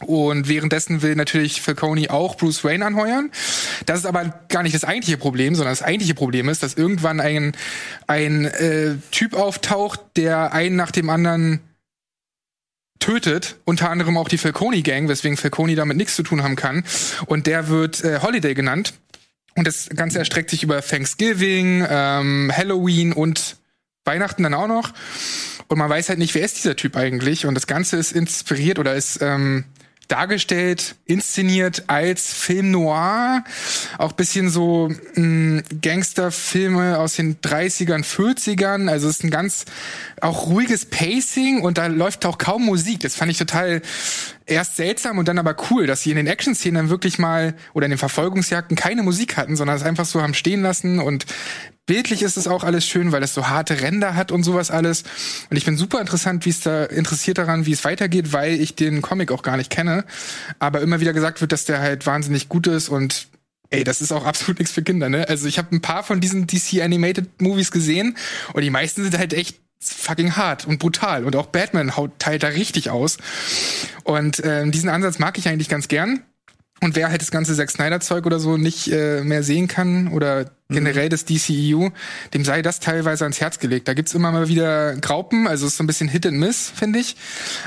Und währenddessen will natürlich Falcone auch Bruce Wayne anheuern. Das ist aber gar nicht das eigentliche Problem, sondern das eigentliche Problem ist, dass irgendwann ein, ein äh, Typ auftaucht, der einen nach dem anderen tötet, unter anderem auch die Falcone Gang, weswegen Falcone damit nichts zu tun haben kann. Und der wird äh, Holiday genannt. Und das Ganze erstreckt sich über Thanksgiving, ähm, Halloween und Weihnachten dann auch noch. Und man weiß halt nicht, wer ist dieser Typ eigentlich. Und das Ganze ist inspiriert oder ist ähm, dargestellt, inszeniert als Film noir. Auch bisschen so mh, Gangsterfilme aus den 30ern, 40ern. Also es ist ein ganz auch ruhiges Pacing und da läuft auch kaum Musik. Das fand ich total erst seltsam und dann aber cool, dass sie in den Action-Szenen wirklich mal oder in den Verfolgungsjagden keine Musik hatten, sondern es einfach so haben stehen lassen und bildlich ist es auch alles schön, weil es so harte Ränder hat und sowas alles. Und ich bin super interessant, wie es da interessiert daran, wie es weitergeht, weil ich den Comic auch gar nicht kenne. Aber immer wieder gesagt wird, dass der halt wahnsinnig gut ist und Ey, das ist auch absolut nichts für Kinder, ne? Also ich habe ein paar von diesen DC Animated Movies gesehen und die meisten sind halt echt fucking hart und brutal und auch Batman haut teilt da richtig aus. Und ähm, diesen Ansatz mag ich eigentlich ganz gern. Und wer halt das ganze Zack Snyder Zeug oder so nicht äh, mehr sehen kann oder generell das DCEU, dem sei das teilweise ans Herz gelegt. Da gibt's immer mal wieder Graupen, also es ist so ein bisschen Hit and Miss, finde ich.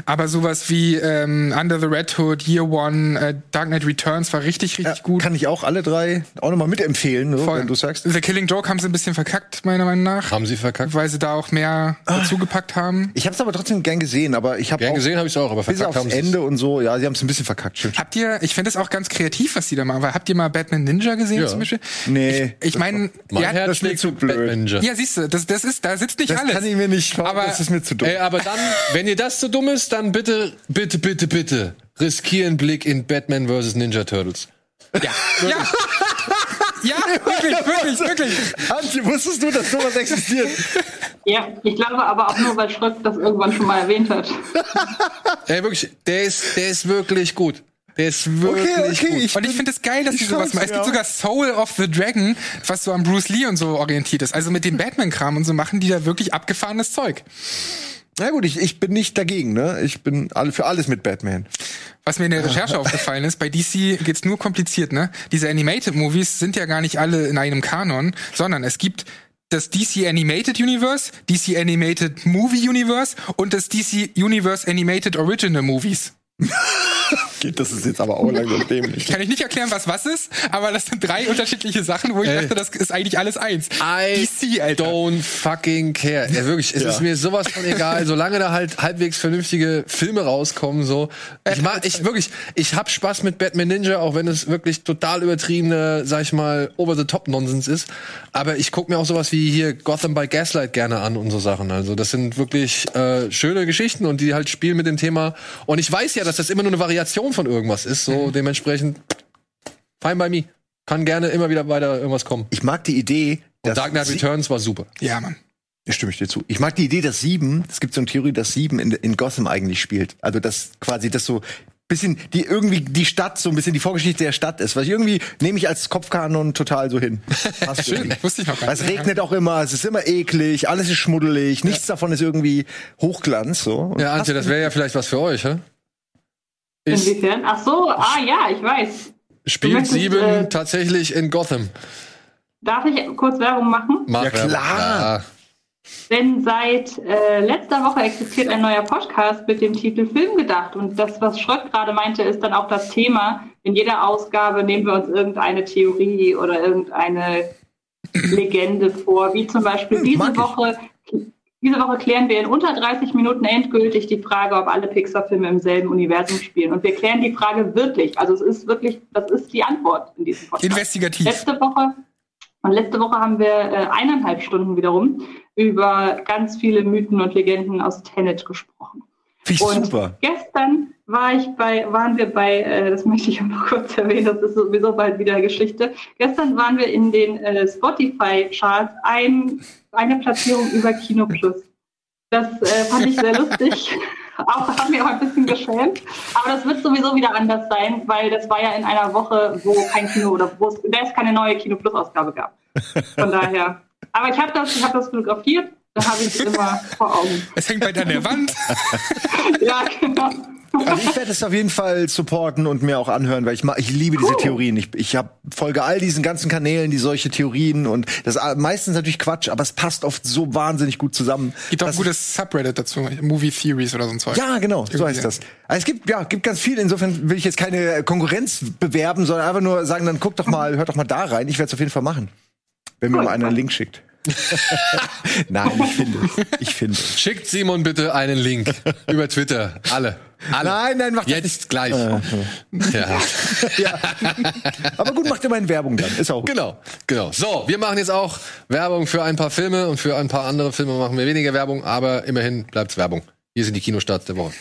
Aber sowas wie ähm, Under the Red Hood, Year One, äh, Dark Knight Returns war richtig, richtig Ja, gut. Kann ich auch alle drei auch nochmal mitempfehlen, so, Voll. wenn du sagst. The Killing Joke haben sie ein bisschen verkackt, meiner Meinung nach. Haben sie verkackt? Weil sie da auch mehr dazu gepackt haben. Ich habe es aber trotzdem gern gesehen, aber ich habe Gern auch gesehen habe ich es auch, aber bis verkackt aufs haben sie es. Ende und so, ja, sie haben es ein bisschen verkackt. Stimmt. Habt ihr, ich finde es auch ganz kreativ, was die da machen, weil habt ihr mal Batman Ninja gesehen Ja. zum Beispiel? Nee, Ich, ich meine, Mein, Mein ja, Herz das ist mir schlägt zu blöd. Batman Ninja. ja, siehst du, das, das ist, da sitzt nicht Das alles. kann ich mir nicht Aber- das ist mir zu dumm. Ey, aber dann, wenn ihr das so dumm ist, dann bitte, bitte, bitte, bitte, riskier einen Blick in Batman vs. Ninja Turtles. ja, ja, ja, wirklich, wirklich, wirklich. Antje, wusstest du, dass sowas existiert? Ja, ich glaube aber auch nur, weil Schröck das irgendwann schon mal erwähnt hat. Ey, wirklich, der ist, der ist wirklich gut. Der ist wirklich okay, gut. ich Und ich finde es geil, dass die sowas machen. Es gibt sogar Soul of the Dragon, was so an Bruce Lee und so orientiert ist. Also mit dem Batman-Kram und so machen die da wirklich abgefahrenes Zeug. Na gut, ich, ich bin nicht dagegen, ne? Ich bin alle für alles mit Batman. Was mir in der Recherche aufgefallen ist, bei DC geht's nur kompliziert, ne? Diese Animated Movies sind ja gar nicht alle in einem Kanon, sondern es gibt das DC Animated Universe, DC Animated Movie Universe und das DC Universe Animated Original Movies. Das ist jetzt aber auch langsam dämlich. Kann ich nicht erklären, was was ist, aber das sind drei unterschiedliche Sachen, wo ich Ey. dachte, das ist eigentlich alles eins. I DC, Alter. don't fucking care. Ja, wirklich, es Ja. ist mir sowas von egal, solange da halt halbwegs vernünftige Filme rauskommen, so. Ich mag, ich wirklich, ich hab Spaß mit Batman Ninja, auch wenn es wirklich total übertriebene, sag ich mal, over-the-top-Nonsens ist. Aber ich guck mir auch sowas wie hier Gotham by Gaslight gerne an und so Sachen. Also, das sind wirklich äh, schöne Geschichten und die halt spielen mit dem Thema. Und ich weiß ja, dass das immer nur eine Variation von irgendwas ist, so dementsprechend fine by me. Kann gerne immer wieder weiter irgendwas kommen. Ich mag die Idee, Und dass Dark Knight sie- Returns war super. Ja, Mann. Da stimme ich dir zu. Ich mag die Idee, dass Sieben, es gibt so eine Theorie, dass Sieben in, in Gotham eigentlich spielt. Also, dass quasi das so bisschen, die irgendwie die Stadt, so ein bisschen die Vorgeschichte der Stadt ist. Was ich irgendwie nehme ich als Kopfkanon total so hin. Passt Schön, irgendwie. wusste ich noch gar Weil Es nicht. regnet auch immer, es ist immer eklig, alles ist schmuddelig, nichts davon ist irgendwie Hochglanz, so. Und Ja, Antje, das wäre ja vielleicht was für euch, hä? Ist, Inwiefern? Ach so, ah ja, ich weiß. spielt möchtest, sieben äh, tatsächlich in Gotham? Darf ich kurz Werbung machen? Mach Ja, klar. Ja. Denn seit äh, letzter Woche existiert ein neuer Podcast mit dem Titel Film gedacht. Und das, was Schröck gerade meinte, ist dann auch das Thema. In jeder Ausgabe nehmen wir uns irgendeine Theorie oder irgendeine Legende vor, wie zum Beispiel Hm, diese. Woche. Diese Woche klären wir in unter 30 Minuten endgültig die Frage, ob alle Pixar-Filme im selben Universum spielen. Und wir klären die Frage wirklich. Also es ist wirklich, das ist die Antwort in diesem Podcast. Investigativ. Letzte Woche, und letzte Woche haben wir äh, eineinhalb Stunden wiederum über ganz viele Mythen und Legenden aus Tenet gesprochen. Finde ich Und super. gestern war ich bei, waren wir bei, äh, das möchte ich auch noch kurz erwähnen, das ist sowieso bald wieder Geschichte. Gestern waren wir in den äh, Spotify-Charts ein, eine Platzierung über Kino Plus. Das äh, fand ich sehr lustig. Auch hat mir auch ein bisschen geschämt. Aber das wird sowieso wieder anders sein, weil das war ja in einer Woche, wo kein Kino oder wo es, es keine neue Kino Plus Ausgabe gab. Von daher. Aber ich habe das, ich habe das fotografiert. Da habe ich es immer vor Augen. Es hängt bald an der Wand. Ja, genau. Also ich werde es auf jeden Fall supporten und mir auch anhören, weil ich mag, ich liebe diese Theorien. Ich, ich hab, folge all diesen ganzen Kanälen, die solche Theorien und das ist meistens natürlich Quatsch, aber es passt oft so wahnsinnig gut zusammen. Gibt auch ein gutes Subreddit dazu. Movie Theories oder so ein Zeug. Ja, genau, so Irgendwie, heißt das. Also es gibt ja gibt ganz viel. Insofern will ich jetzt keine Konkurrenz bewerben, sondern einfach nur sagen, dann guck doch mal, hört doch mal da rein. Ich werde es auf jeden Fall machen, wenn mir Cool. mal einer einen Link schickt. Nein, ich finde, es. ich finde. es. Schickt Simon bitte einen Link über Twitter. Alle. Alle. Nein, nein, mach das Jetzt gleich. Äh, Ja. ja. Aber gut, macht immerhin Werbung dann. Ist auch. Genau, genau. So, wir machen jetzt auch Werbung für ein paar Filme und für ein paar andere Filme machen wir weniger Werbung, aber immerhin bleibt's Werbung. Hier sind die Kinostarts der Woche.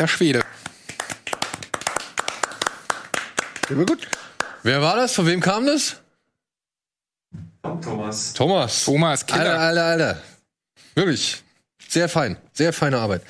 Alter Schwede. Immer gut. Wer war das? Von wem kam das? Thomas. Thomas. Thomas, Killer. Alter, alter, alter. Wirklich. Sehr fein. Sehr feine Arbeit.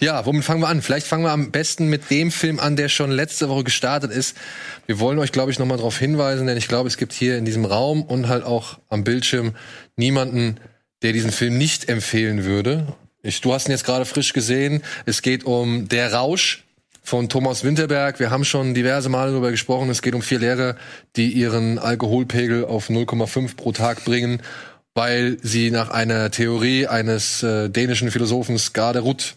Ja, womit fangen wir an? Vielleicht fangen wir am besten mit dem Film an, der schon letzte Woche gestartet ist. Wir wollen euch, glaube ich, nochmal darauf hinweisen, denn ich glaube, es gibt hier in diesem Raum und halt auch am Bildschirm niemanden, der diesen Film nicht empfehlen würde. Ich, du hast ihn jetzt gerade frisch gesehen. Es geht um Der Rausch von Thomas Winterberg. Wir haben schon diverse Male darüber gesprochen. Es geht um vier Lehrer, die ihren Alkoholpegel auf 0,5 pro Tag bringen, weil sie nach einer Theorie eines äh, dänischen Philosophen Skaderud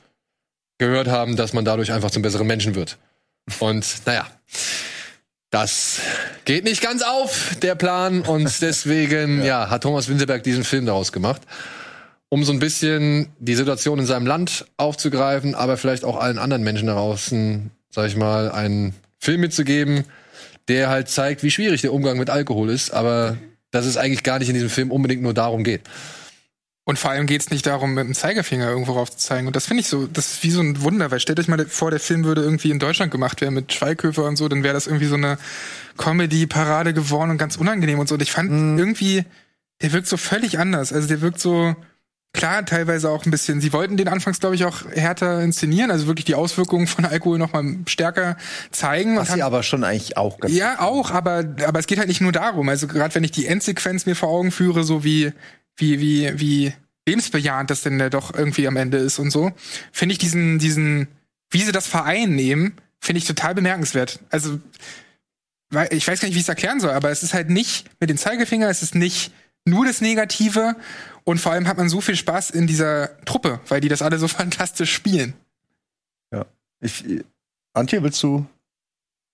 gehört haben, dass man dadurch einfach zum besseren Menschen wird. Und naja, das geht nicht ganz auf, der Plan. Und deswegen, ja. hat Thomas Winterberg diesen Film daraus gemacht um so ein bisschen die Situation in seinem Land aufzugreifen, aber vielleicht auch allen anderen Menschen da draußen, sag ich mal, einen Film mitzugeben, der halt zeigt, wie schwierig der Umgang mit Alkohol ist, aber dass es eigentlich gar nicht in diesem Film unbedingt nur darum geht. Und vor allem geht's nicht darum, mit dem Zeigefinger irgendwo rauf zu zeigen. Und das finde ich so, das ist wie so ein Wunder, weil stellt euch mal vor, der Film würde irgendwie in Deutschland gemacht werden mit Schweighöfer und so, dann wäre das irgendwie so eine Comedy-Parade geworden und ganz unangenehm und so. Und ich fand irgendwie, der wirkt so völlig anders. Also der wirkt so, Klar, teilweise auch ein bisschen. Sie wollten den anfangs, glaube ich, auch härter inszenieren, also wirklich die Auswirkungen von Alkohol noch mal stärker zeigen. Was sie aber schon eigentlich auch ganz Ja, auch, aber aber es geht halt nicht nur darum. Also gerade wenn ich die Endsequenz mir vor Augen führe, so wie wie wie wie lebensbejahend das denn da doch irgendwie am Ende ist und so, finde ich diesen diesen wie sie das vereinnehmen, finde ich total bemerkenswert. Also ich weiß gar nicht, wie ich es erklären soll, aber es ist halt nicht mit dem Zeigefinger, es ist nicht nur das Negative und vor allem hat man so viel Spaß in dieser Truppe, weil die das alle so fantastisch spielen. Ja. Ich, Antje, willst du?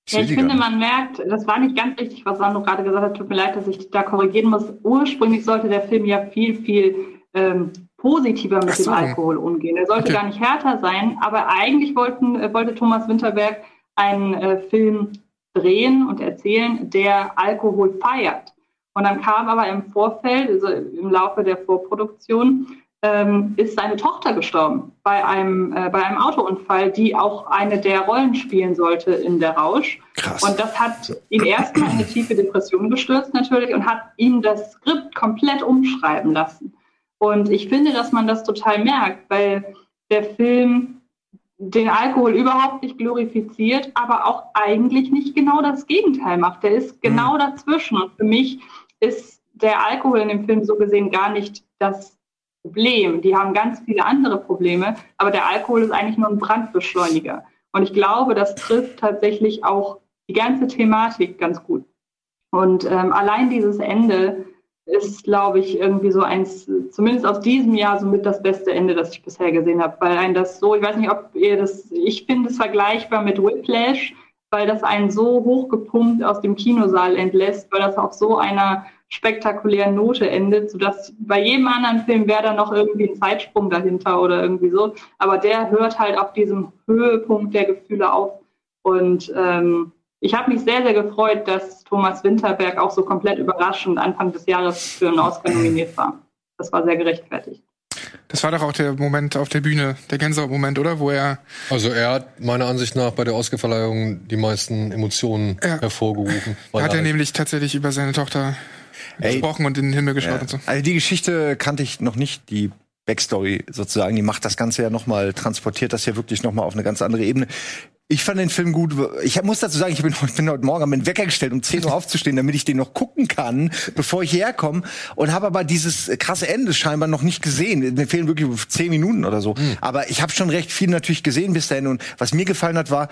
Ja, ich finde, man merkt, das war nicht ganz richtig, was Sandro gerade gesagt hat. Tut mir leid, dass ich da korrigieren muss. Ursprünglich sollte der Film ja viel, viel ähm, positiver mit so. dem Alkohol umgehen. Er sollte Okay. gar nicht härter sein, aber eigentlich wollten, äh, wollte Thomas Winterberg einen äh, Film drehen und erzählen, der Alkohol feiert. Und dann kam aber im Vorfeld, also im Laufe der Vorproduktion, ähm, ist seine Tochter gestorben bei einem, äh, bei einem Autounfall, die auch eine der Rollen spielen sollte in Der Rausch. Krass. Und das hat ihn erstmal in eine tiefe Depression gestürzt natürlich und hat ihm das Skript komplett umschreiben lassen. Und ich finde, dass man das total merkt, weil der Film den Alkohol überhaupt nicht glorifiziert, aber auch eigentlich nicht genau das Gegenteil macht. Der ist genau dazwischen. Und für mich ist der Alkohol in dem Film so gesehen gar nicht das Problem. Die haben ganz viele andere Probleme, aber der Alkohol ist eigentlich nur ein Brandbeschleuniger. Und ich glaube, das trifft tatsächlich auch die ganze Thematik ganz gut. Und ähm, allein dieses Ende ist, glaube ich, irgendwie so eins, zumindest aus diesem Jahr, somit das beste Ende, das ich bisher gesehen habe. Weil ein das so, ich weiß nicht, ob ihr das, ich finde es vergleichbar mit Whiplash, weil das einen so hochgepumpt aus dem Kinosaal entlässt, weil das auf so einer spektakulären Note endet, sodass bei jedem anderen Film wäre da noch irgendwie ein Zeitsprung dahinter oder irgendwie so. Aber der hört halt auf diesem Höhepunkt der Gefühle auf. Und ähm, ich habe mich sehr, sehr gefreut, dass Thomas Winterberg auch so komplett überraschend Anfang des Jahres für einen Oscar nominiert war. Das war sehr gerechtfertigt. Das war doch auch der Moment auf der Bühne, der Gänsehaut-Moment, oder? Wo er Also er hat meiner Ansicht nach bei der Oscarverleihung die meisten Emotionen Ja. hervorgerufen. Hat er nämlich tatsächlich über seine Tochter Ey. gesprochen und in den Himmel geschaut Ja. und so. Also die Geschichte kannte ich noch nicht, die Backstory sozusagen, die macht das Ganze ja nochmal, transportiert das ja wirklich nochmal auf eine ganz andere Ebene. Ich fand den Film gut. Ich muss dazu sagen, ich bin, ich bin heute Morgen am Wecker gestellt, um 10 Uhr aufzustehen, damit ich den noch gucken kann, bevor ich hierher komme. Und habe aber dieses krasse Ende scheinbar noch nicht gesehen. Mir fehlen wirklich 10 Minuten oder so. Aber ich habe schon recht viel natürlich gesehen bis dahin. Und was mir gefallen hat, war,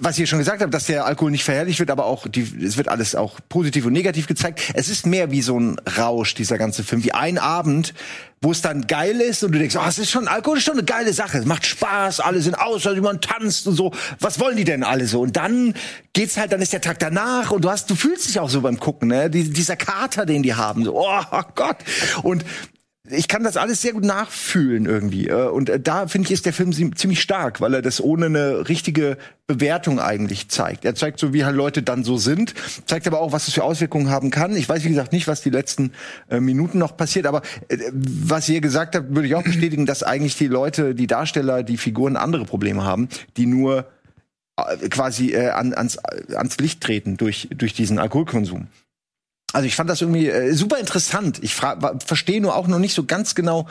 was ihr schon gesagt habt, dass der Alkohol nicht verherrlicht wird, aber auch die, es wird alles auch positiv und negativ gezeigt. Es ist mehr wie so ein Rausch, dieser ganze Film, wie ein Abend, wo es dann geil ist und du denkst, oh, es ist schon, Alkohol ist schon eine geile Sache, es macht Spaß, alle sind aus, also man tanzt und so. Was wollen die denn alle so? Und dann geht's halt, dann ist der Tag danach und du hast, du fühlst dich auch so beim Gucken, ne? Die, dieser Kater, den die haben, so, oh Gott. Und ich kann das alles sehr gut nachfühlen irgendwie. Äh, Und äh, da finde ich, ist der Film zie- ziemlich stark, weil er das ohne eine richtige Bewertung eigentlich zeigt. Er zeigt so, wie halt Leute dann so sind, zeigt aber auch, was es für Auswirkungen haben kann. Ich weiß, wie gesagt, nicht, was die letzten äh, Minuten noch passiert, aber äh, was ihr gesagt habt, würde ich auch bestätigen, dass eigentlich die Leute, die Darsteller, die Figuren andere Probleme haben, die nur äh, quasi äh, an, ans, ans Licht treten durch, durch diesen Alkoholkonsum. Also ich fand das irgendwie äh, super interessant. Ich verstehe nur auch noch nicht so ganz genau,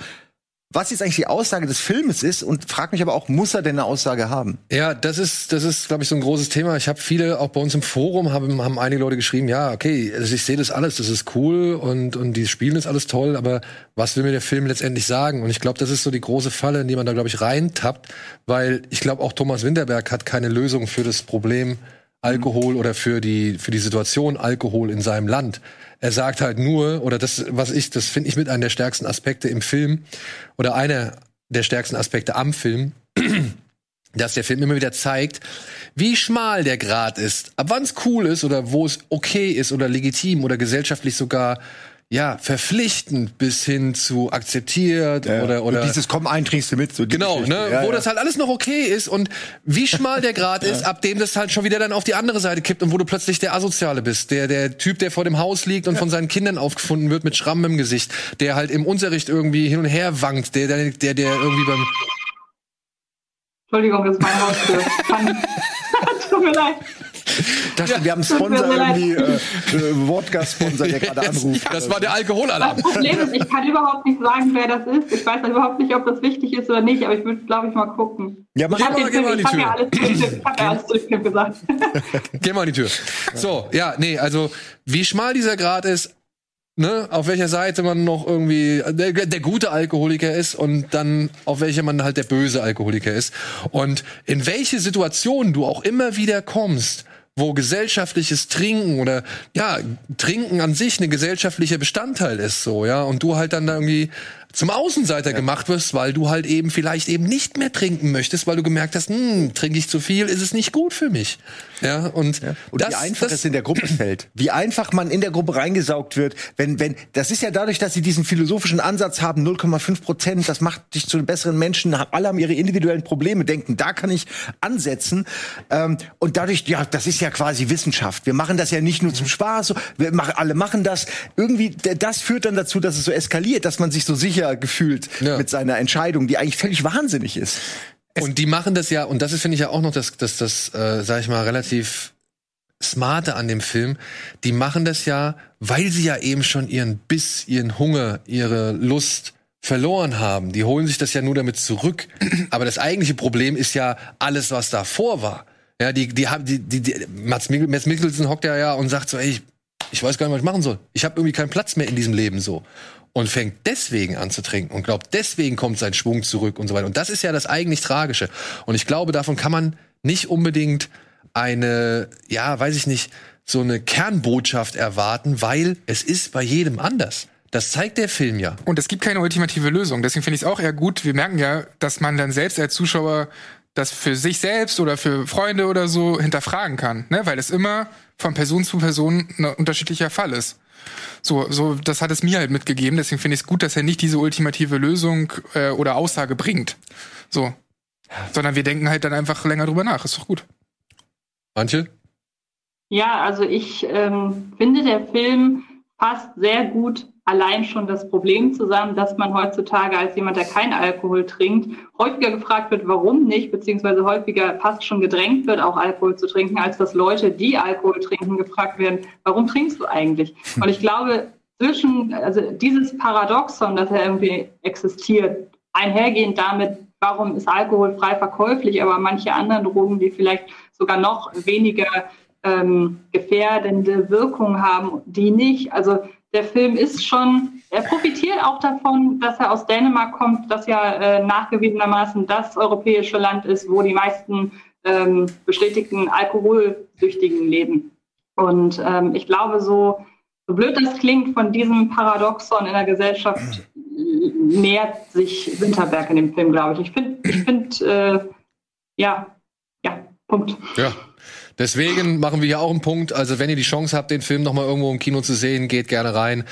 was jetzt eigentlich die Aussage des Filmes ist und frage mich aber auch, muss er denn eine Aussage haben? Ja, das ist, das ist, glaube ich, so ein großes Thema. Ich habe viele, auch bei uns im Forum, haben, haben einige Leute geschrieben, ja, okay, also ich sehe das alles, das ist cool und, und die spielen ist alles toll, aber was will mir der Film letztendlich sagen? Und ich glaube, das ist so die große Falle, in die man da, glaube ich, reintappt, weil ich glaube, auch Thomas Winterberg hat keine Lösung für das Problem Alkohol oder für die, für die Situation Alkohol in seinem Land. Er sagt halt nur, oder das, was ich, das finde ich mit einer der stärksten Aspekte im Film, oder einer der stärksten Aspekte am Film, dass der Film immer wieder zeigt, wie schmal der Grad ist, ab wann es cool ist oder wo es okay ist oder legitim oder gesellschaftlich sogar ja verpflichtend bis hin zu akzeptiert oder oder Und dieses Komm ein, trinkst du mit. So Genau, Geschichte. ne, Ja, wo ja. das halt alles noch okay ist und wie schmal der Grad ist, ab dem das halt schon wieder dann auf die andere Seite kippt und wo du plötzlich der Asoziale bist, der der Typ, der vor dem Haus liegt und von seinen Kindern aufgefunden wird mit Schrammen im Gesicht, der halt im Unterricht irgendwie hin und her wankt, der der der, der irgendwie beim Entschuldigung, das ist mein Haustür. Tut mir leid. Das, wir haben einen Sponsor irgendwie, äh, äh, Wodka-Sponsor, der gerade anruft. Das war der Alkoholalarm. Das Problem ist, ich kann überhaupt nicht sagen, wer das ist. Ich weiß überhaupt nicht, ob das wichtig ist oder nicht, aber ich würde, glaube ich, mal gucken. Ja, mach ich habe mal, geh mal an die Tür. ja ich hab ja alles durchgehend gesagt. Geh mal an die Tür. So, ja, nee, also wie schmal dieser Grad ist, ne, auf welcher Seite man noch irgendwie der, der gute Alkoholiker ist und dann auf welcher man halt der böse Alkoholiker ist und in welche Situation du auch immer wieder kommst, wo gesellschaftliches Trinken oder ja, Trinken an sich ein gesellschaftlicher Bestandteil ist so, ja, und du halt dann da irgendwie zum Außenseiter gemacht wirst, weil du halt eben vielleicht eben nicht mehr trinken möchtest, weil du gemerkt hast, hm, trinke ich zu viel, ist es nicht gut für mich. Ja, und, Und das, wie einfach das, es in der Gruppe fällt. Wie einfach man in der Gruppe reingesaugt wird. Wenn, wenn, das ist ja dadurch, dass sie diesen philosophischen Ansatz haben, 0,5 Prozent, das macht dich zu einem besseren Menschen. Alle haben ihre individuellen Probleme, denken, da kann ich ansetzen. Ähm, und dadurch, ja, das ist ja quasi Wissenschaft. Wir machen das ja nicht nur zum Spaß, so, wir machen, alle machen das. Irgendwie, das führt dann dazu, dass es so eskaliert, dass man sich so sicher gefühlt Ja. mit seiner Entscheidung, die eigentlich völlig wahnsinnig ist. Und die machen das ja, und das ist, finde ich ja auch noch das, das, das äh, sag ich mal, relativ smarte an dem Film. Die machen das ja, weil sie ja eben schon ihren Biss, ihren Hunger, ihre Lust verloren haben. Die holen sich das ja nur damit zurück. Aber das eigentliche Problem ist ja alles, was davor war. Ja, die, die haben, die, die, die Mats, Mikkel, Mats Mikkelsen hockt ja ja und sagt so, ey, ich, ich weiß gar nicht, was ich machen soll. Ich habe irgendwie keinen Platz mehr in diesem Leben so. Und fängt deswegen an zu trinken und glaubt, deswegen kommt sein Schwung zurück und so weiter. Und das ist ja das eigentlich Tragische. Und ich glaube, davon kann man nicht unbedingt eine, ja, weiß ich nicht, so eine Kernbotschaft erwarten, weil es ist bei jedem anders. Das zeigt der Film ja. Und es gibt keine ultimative Lösung. Deswegen finde ich es auch eher gut. Wir merken ja, dass man dann selbst als Zuschauer das für sich selbst oder für Freunde oder so hinterfragen kann, ne? weil es immer von Person zu Person ein unterschiedlicher Fall ist. So, so, das hat es mir halt mitgegeben. Deswegen finde ich es gut, dass er nicht diese ultimative Lösung äh, oder Aussage bringt. So. Sondern wir denken halt dann einfach länger drüber nach. Ist doch gut. Manche? Ja, also ich ähm, finde, der Film fasst sehr gut allein schon das Problem zusammen, dass man heutzutage als jemand, der keinen Alkohol trinkt, häufiger gefragt wird, warum nicht, beziehungsweise häufiger fast schon gedrängt wird, auch Alkohol zu trinken, als dass Leute, die Alkohol trinken, gefragt werden, warum trinkst du eigentlich? Und ich glaube, zwischen, also dieses Paradoxon, dass er irgendwie existiert, einhergehend damit, warum ist Alkohol frei verkäuflich, aber manche anderen Drogen, die vielleicht sogar noch weniger ähm, gefährdende Wirkung haben, die nicht. Also der Film ist schon, er profitiert auch davon, dass er aus Dänemark kommt, das ja äh, nachgewiesenermaßen das europäische Land ist, wo die meisten ähm, bestätigten Alkoholsüchtigen leben. Und ähm, ich glaube, so, so blöd das klingt, von diesem Paradoxon in der Gesellschaft äh, nähert sich Winterberg in dem Film, glaube ich. Ich finde, ich finde, äh, ja, ja, Punkt. Ja. Deswegen machen wir hier auch einen Punkt. Also wenn ihr die Chance habt, den Film noch mal irgendwo im Kino zu sehen, geht gerne rein.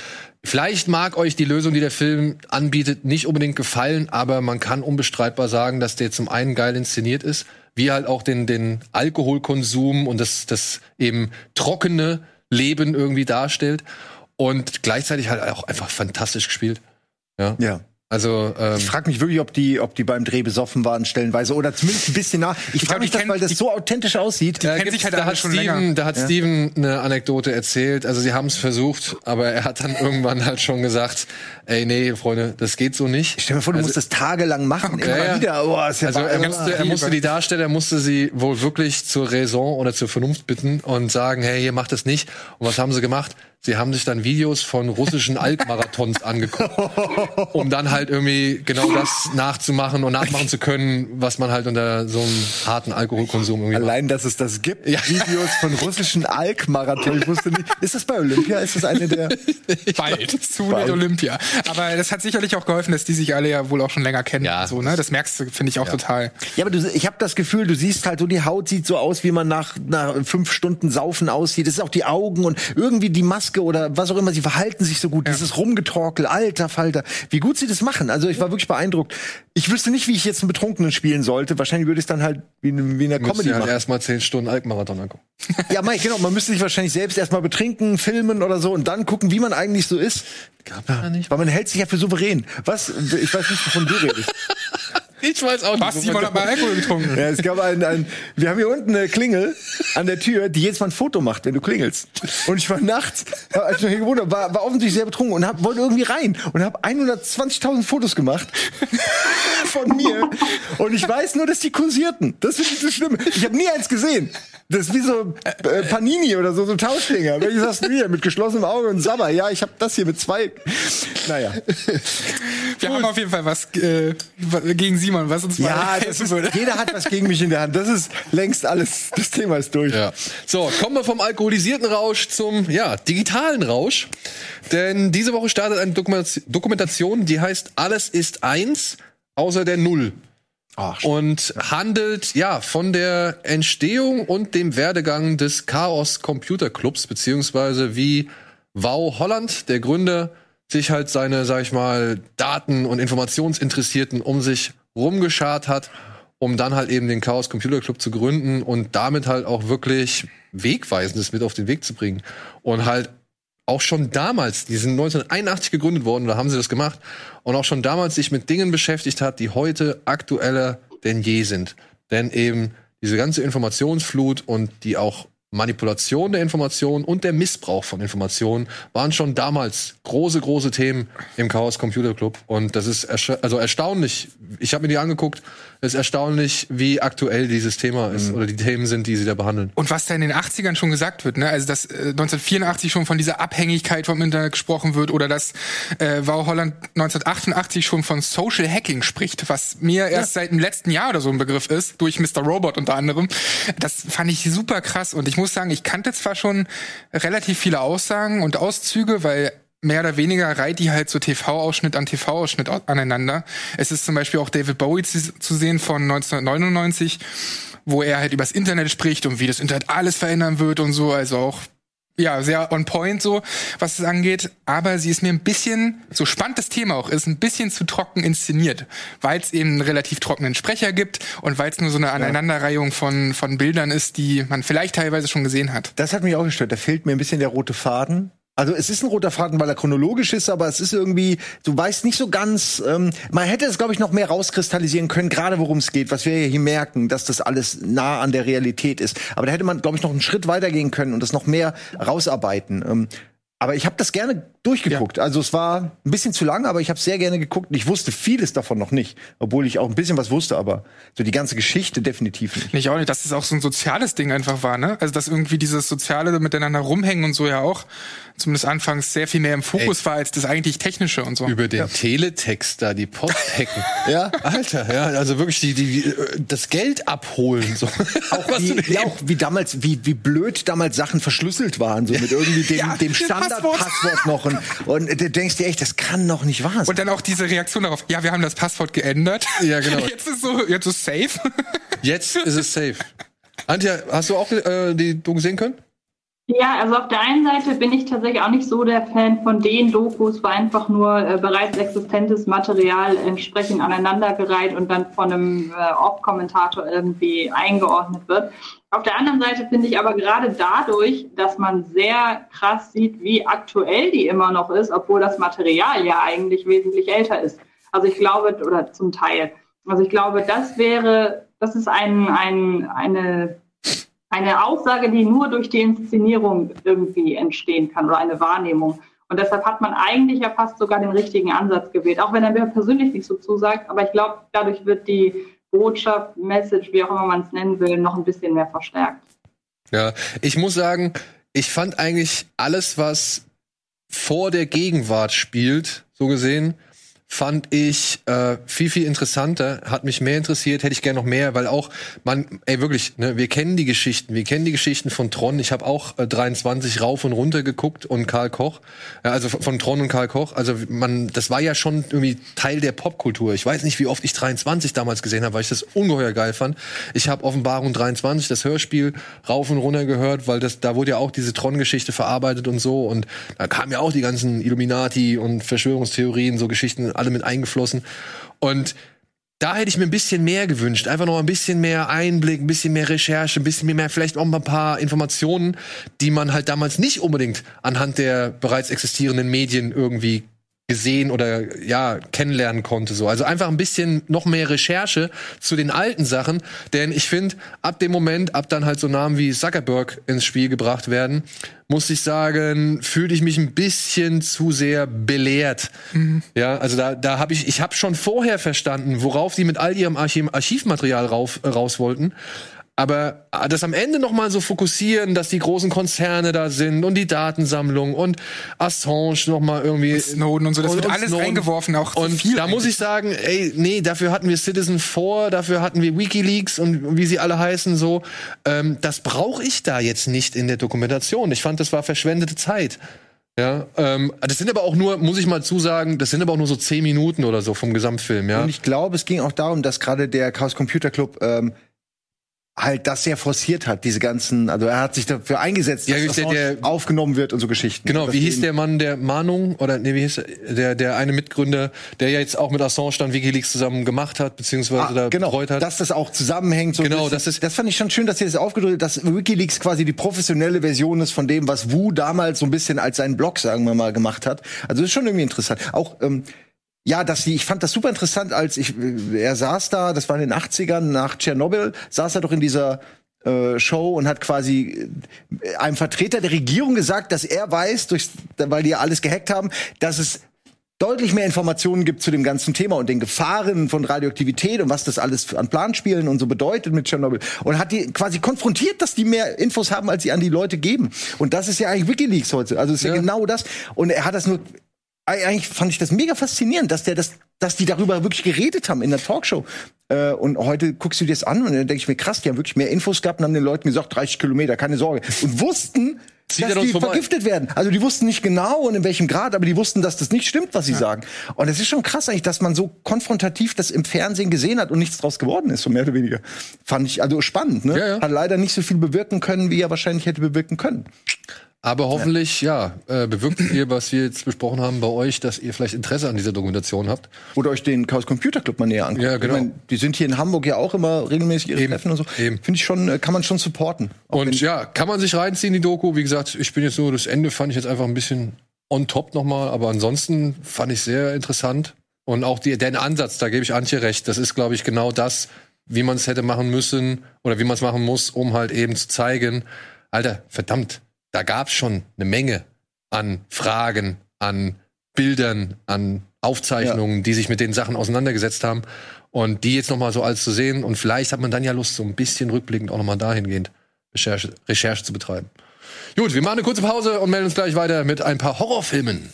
Vielleicht mag euch die Lösung, die der Film anbietet, nicht unbedingt gefallen, aber man kann unbestreitbar sagen, dass der zum einen geil inszeniert ist, wie halt auch den, den Alkoholkonsum und das, das eben trockene Leben irgendwie darstellt und gleichzeitig halt auch einfach fantastisch gespielt. Ja. Ja. Also ähm, Ich frage mich wirklich, ob die, ob die beim Dreh besoffen waren, stellenweise, oder zumindest ein bisschen nach. Ich frage glaub, mich die das, weil das die- so authentisch aussieht. da, kennen gibt's- sich halt da hat schon Steven, länger. da hat Steven eine Anekdote erzählt. Also sie haben es versucht, aber er hat dann irgendwann halt schon gesagt, ey nee, Freunde, das geht so nicht. Stell dir vor, du Also- musst das tagelang machen, immer Ja, ja. wieder. Oh, ist ja Also er musste, er musste die Darsteller musste sie wohl wirklich zur Raison oder zur Vernunft bitten und sagen, hey, ihr macht das nicht. Und was haben sie gemacht? Sie haben sich dann Videos von russischen Alpmarathons angeguckt, um dann halt irgendwie genau das nachzumachen und nachmachen zu können, was man halt unter so einem harten Alkoholkonsum irgendwie macht. Allein, dass es das gibt, Ja. Videos von russischen Alk-Marathon. Ich wusste nicht. Ist das bei Olympia? Ist das eine der? Bald zu Bald. Olympia. Aber das hat sicherlich auch geholfen, dass die sich alle ja wohl auch schon länger kennen. Ja. und So, ne? Das merkst du, finde ich auch total. Ja, aber du, ich habe das Gefühl, du siehst halt so, die Haut sieht so aus, wie man nach, nach fünf Stunden Saufen aussieht. Es ist auch die Augen und irgendwie die Maske oder was auch immer, sie verhalten sich so gut. Dieses Rumgetorkel, alter Falter. Wie gut sie das machen. Also ich war wirklich beeindruckt. Ich wüsste nicht, wie ich jetzt einen Betrunkenen spielen sollte. Wahrscheinlich würde ich es dann halt wie in, wie in einer Müsst Comedy halt machen. erstmal zehn Stunden Alpmarathon angucken. Ja, Mike, genau. Man müsste sich wahrscheinlich selbst erstmal betrinken, filmen oder so und dann gucken, wie man eigentlich so ist. Gab ja nicht. Weil man hält sich ja für souverän. Was? Ich weiß nicht, wovon du redest. Ich weiß auch nicht. Was, Simon hat mal Alkohol getrunken. Ja, es gab ein, ein, wir haben hier unten eine Klingel an der Tür, die jedes Mal ein Foto macht, wenn du klingelst. Und ich war nachts, als ich noch hier gewohnt habe, war, war offensichtlich sehr betrunken und hab, wollte irgendwie rein und habe 120.000 Fotos gemacht von mir. Und ich weiß nur, dass die kursierten. Das finde ich so schlimm. Ich habe nie eins gesehen. Das ist wie so äh, Panini oder so, so Tauschdinger. Welches hast du hier? Mit geschlossenem Auge und Sabber. Ja, ich habe das hier mit zwei. Naja. Wir haben auf jeden Fall was äh, gegen Simon, was uns Ja, helfen ist, würde. jeder hat was gegen mich in der Hand. Das ist längst alles. Das Thema ist durch. Ja. So, kommen wir vom alkoholisierten Rausch zum ja, digitalen Rausch. Denn diese Woche startet eine Dokumentation- die heißt Alles ist eins, außer der Null. und handelt ja von der Entstehung und dem Werdegang des Chaos Computer Clubs, beziehungsweise wie Wow Holland, der Gründer, sich halt seine, sag ich mal, Daten- und Informationsinteressierten um sich rumgeschart hat, um dann halt eben den Chaos Computer Club zu gründen und damit halt auch wirklich Wegweisendes mit auf den Weg zu bringen. Und halt auch schon damals, die sind 1981 gegründet worden, da haben sie das gemacht, und auch schon damals sich mit Dingen beschäftigt hat, die heute aktueller denn je sind. Denn eben diese ganze Informationsflut und die auch Manipulation der Informationen und der Missbrauch von Informationen waren schon damals große, große Themen im Chaos Computer Club. Und das ist also erstaunlich. Ich habe mir die angeguckt. Es ist erstaunlich, wie aktuell dieses Thema ist oder die Themen sind, die sie da behandeln. Und was da in den 80ern schon gesagt wird, ne? Also dass äh, 1984 schon von dieser Abhängigkeit vom Internet gesprochen wird oder dass äh, Wow Holland 1988 schon von Social Hacking spricht, was mir erst seit dem letzten Jahr oder so ein Begriff ist, durch Mr. Robot unter anderem. Das fand ich super krass und ich muss sagen, ich kannte zwar schon relativ viele Aussagen und Auszüge, weil mehr oder weniger reiht die halt so TV-Ausschnitt an TV-Ausschnitt au- aneinander. Es ist zum Beispiel auch David Bowie zu, zu sehen von 1999, wo er halt übers Internet spricht und wie das Internet alles verändern wird und so, also auch ja, sehr on point so, was es angeht. Aber sie ist mir ein bisschen, so spannend das Thema auch ist, ein bisschen zu trocken inszeniert, weil es eben einen relativ trockenen Sprecher gibt und weil es nur so eine Aneinanderreihung von, von Bildern ist, die man vielleicht teilweise schon gesehen hat. Das hat mich auch gestört. Da fehlt mir ein bisschen der rote Faden. Also es ist ein roter Faden, weil er chronologisch ist, aber es ist irgendwie, du weißt nicht so ganz, ähm, man hätte es, glaube ich, noch mehr rauskristallisieren können, gerade worum es geht, was wir ja hier merken, dass das alles nah an der Realität ist. Aber da hätte man, glaube ich, noch einen Schritt weitergehen können und das noch mehr rausarbeiten. Ähm, aber ich habe das gerne durchgeguckt. Also es war ein bisschen zu lang, aber ich habe sehr gerne geguckt. Ich wusste vieles davon noch nicht, obwohl ich auch ein bisschen was wusste, aber so die ganze Geschichte definitiv nicht. Nicht auch nicht, dass es auch so ein soziales Ding einfach war, ne? Also dass irgendwie dieses soziale miteinander rumhängen und so ja auch zumindest anfangs sehr viel mehr im Fokus war als das eigentlich technische und so. Über den Teletext da die Post hacken. Ja. Alter, ja, also wirklich die, die, äh, das Geld abholen. So. auch wie, ja, auch wie damals, wie, wie blöd damals Sachen verschlüsselt waren, so mit irgendwie dem, Ja, dem Standardpasswort noch. Und, und du denkst dir echt, das kann doch nicht wahr sein. Und dann auch diese Reaktion darauf, ja, wir haben das Passwort geändert. Ja, genau. Jetzt ist so, jetzt ist safe. Jetzt ist es safe. Antje, hast du auch äh, die Doku sehen können? Ja, also auf der einen Seite bin ich tatsächlich auch nicht so der Fan von den Dokus, wo einfach nur äh, bereits existentes Material entsprechend aneinandergereiht und dann von einem äh, Off-Kommentator irgendwie eingeordnet wird. Auf der anderen Seite finde ich aber gerade dadurch, dass man sehr krass sieht, wie aktuell die immer noch ist, obwohl das Material ja eigentlich wesentlich älter ist. Also ich glaube, oder zum Teil. Also ich glaube, das wäre, das ist ein, ein, eine eine Aussage, die nur durch die Inszenierung irgendwie entstehen kann oder eine Wahrnehmung. Und deshalb hat man eigentlich ja fast sogar den richtigen Ansatz gewählt, auch wenn er mir persönlich nicht so zusagt. Aber ich glaube, dadurch wird die Botschaft, Message, wie auch immer man es nennen will, noch ein bisschen mehr verstärkt. Ja, ich muss sagen, ich fand eigentlich alles, was vor der Gegenwart spielt, so gesehen, fand ich äh, viel, viel interessanter, hat mich mehr interessiert, hätte ich gerne noch mehr, weil auch man, ey wirklich, ne, wir kennen die Geschichten, wir kennen die Geschichten von Tron. Ich habe auch äh, 23 rauf und runter geguckt und Karl Koch, ja, also von Tron und Karl Koch. Also man, das war ja schon irgendwie Teil der Popkultur. Ich weiß nicht, wie oft ich 23 damals gesehen habe, weil ich das ungeheuer geil fand. Ich habe Offenbarung 23, das Hörspiel, rauf und runter gehört, weil das, da wurde ja auch diese Tron-Geschichte verarbeitet und so. Und da kamen ja auch die ganzen Illuminati und Verschwörungstheorien, so Geschichten alle mit eingeflossen. Und da hätte ich mir ein bisschen mehr gewünscht. Einfach noch ein bisschen mehr Einblick, ein bisschen mehr Recherche, ein bisschen mehr, vielleicht auch mal ein paar Informationen, die man halt damals nicht unbedingt anhand der bereits existierenden Medien irgendwie gesehen oder ja kennenlernen konnte so. Also einfach ein bisschen noch mehr Recherche zu den alten Sachen denn ich finde ab dem Moment ab dann halt so Namen wie Zuckerberg ins Spiel gebracht werden muss ich sagen fühle ich mich ein bisschen zu sehr belehrt. Mhm. ja also da da habe ich ich habe schon vorher verstanden worauf die mit all ihrem Archiv Archivmaterial rauf, raus wollten aber ah, das am Ende noch mal so fokussieren, dass die großen Konzerne da sind und die Datensammlung und Assange noch mal irgendwie und Snowden und so, das und, wird alles Snowden. reingeworfen, auch und viel da muss ich sagen, ey, nee, dafür hatten wir Citizen 4, dafür hatten wir WikiLeaks und wie sie alle heißen so. Ähm, das brauche ich da jetzt nicht in der Dokumentation. Ich fand, das war verschwendete Zeit. Ja, ähm, das sind aber auch nur, muss ich mal zusagen, das sind aber auch nur so zehn Minuten oder so vom Gesamtfilm, ja. Und ich glaube, es ging auch darum, dass gerade der Chaos Computer Club ähm, halt das sehr forciert hat, diese ganzen, also er hat sich dafür eingesetzt, ja, dass das der, der, aufgenommen wird und so Geschichten. Genau, wie hieß der Mann der Mahnung oder nee, wie hieß der der eine Mitgründer, der ja jetzt auch mit Assange dann WikiLeaks zusammen gemacht hat beziehungsweise ah, da genau, betreut hat. Dass das auch zusammenhängt. So genau, das ist das fand ich schon schön, dass ihr das aufgedrückt, dass WikiLeaks quasi die professionelle Version ist von dem, was Wu damals so ein bisschen als seinen Blog sagen wir mal gemacht hat. Also das ist schon irgendwie interessant. Auch ähm, ja, dass die, ich fand das super interessant, als ich, er saß da, das war in den 80ern, nach Tschernobyl, saß er doch in dieser äh, Show und hat quasi äh, einem Vertreter der Regierung gesagt, dass er weiß, durch, weil die ja alles gehackt haben, dass es deutlich mehr Informationen gibt zu dem ganzen Thema und den Gefahren von Radioaktivität und was das alles an Planspielen und so bedeutet mit Tschernobyl. Und hat die quasi konfrontiert, dass die mehr Infos haben, als sie an die Leute geben. Und das ist ja eigentlich WikiLeaks heute. Also ist ja, ja genau das. Und er hat das nur eigentlich fand ich das mega faszinierend, dass der das, dass die darüber wirklich geredet haben in der Talkshow. Äh, und heute guckst du dir das an und dann denke ich mir, krass, die haben wirklich mehr Infos gehabt und haben den Leuten gesagt, 30 Kilometer, keine Sorge. Und wussten, Zieht dass die vergiftet werden. Also die wussten nicht genau und in welchem Grad, aber die wussten, dass das nicht stimmt, was sie ja. sagen. Und es ist schon krass eigentlich, dass man so konfrontativ das im Fernsehen gesehen hat und nichts draus geworden ist, so mehr oder weniger. Fand ich also spannend, ne? Ja, ja. Hat leider nicht so viel bewirken können, wie er wahrscheinlich hätte bewirken können. Aber hoffentlich, ja, ja äh, bewirkt ihr, was wir jetzt besprochen haben bei euch, dass ihr vielleicht Interesse an dieser Dokumentation habt. Oder euch den Chaos Computer Club mal näher anguckt. Ja, genau. Ich mein, die sind hier in Hamburg ja auch immer regelmäßig ihre Eben. Treffen und so. Finde ich schon, äh, kann man schon supporten. Und ja, kann man sich reinziehen, die Doku. Wie gesagt, ich bin jetzt nur, das Ende fand ich jetzt einfach ein bisschen on top nochmal. Aber ansonsten fand ich sehr interessant. Und auch die, den Ansatz, da gebe ich Antje recht. Das ist, glaube ich, genau das, wie man es hätte machen müssen oder wie man es machen muss, um halt eben zu zeigen, Alter, verdammt, da gab es schon eine Menge an Fragen, an Bildern, an Aufzeichnungen, ja. die sich mit den Sachen auseinandergesetzt haben. Und die jetzt noch mal so als zu sehen. Und vielleicht hat man dann ja Lust, so ein bisschen rückblickend auch noch mal dahingehend Recherche, Recherche zu betreiben. Gut, wir machen eine kurze Pause und melden uns gleich weiter mit ein paar Horrorfilmen.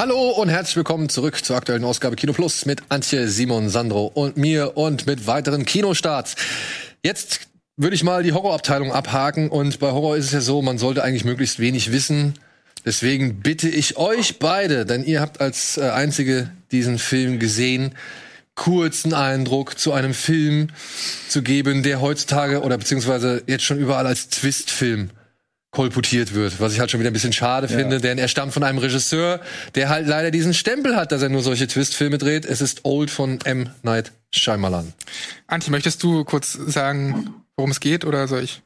Hallo und herzlich willkommen zurück zur aktuellen Ausgabe Kino Plus mit Antje, Simon, Sandro und mir und mit weiteren Kinostarts. Jetzt würde ich mal die Horrorabteilung abhaken und bei Horror ist es ja so, man sollte eigentlich möglichst wenig wissen. Deswegen bitte ich euch beide, denn ihr habt als äh, einzige diesen Film gesehen, kurzen Eindruck zu einem Film zu geben, der heutzutage oder beziehungsweise jetzt schon überall als Twist-Film kolportiert wird, was ich halt schon wieder ein bisschen schade finde, denn er stammt von einem Regisseur, der halt leider diesen Stempel hat, dass er nur solche Twist-Filme dreht. Es ist Old von M. Night Shyamalan. Antje, möchtest du kurz sagen, worum es geht oder soll ich?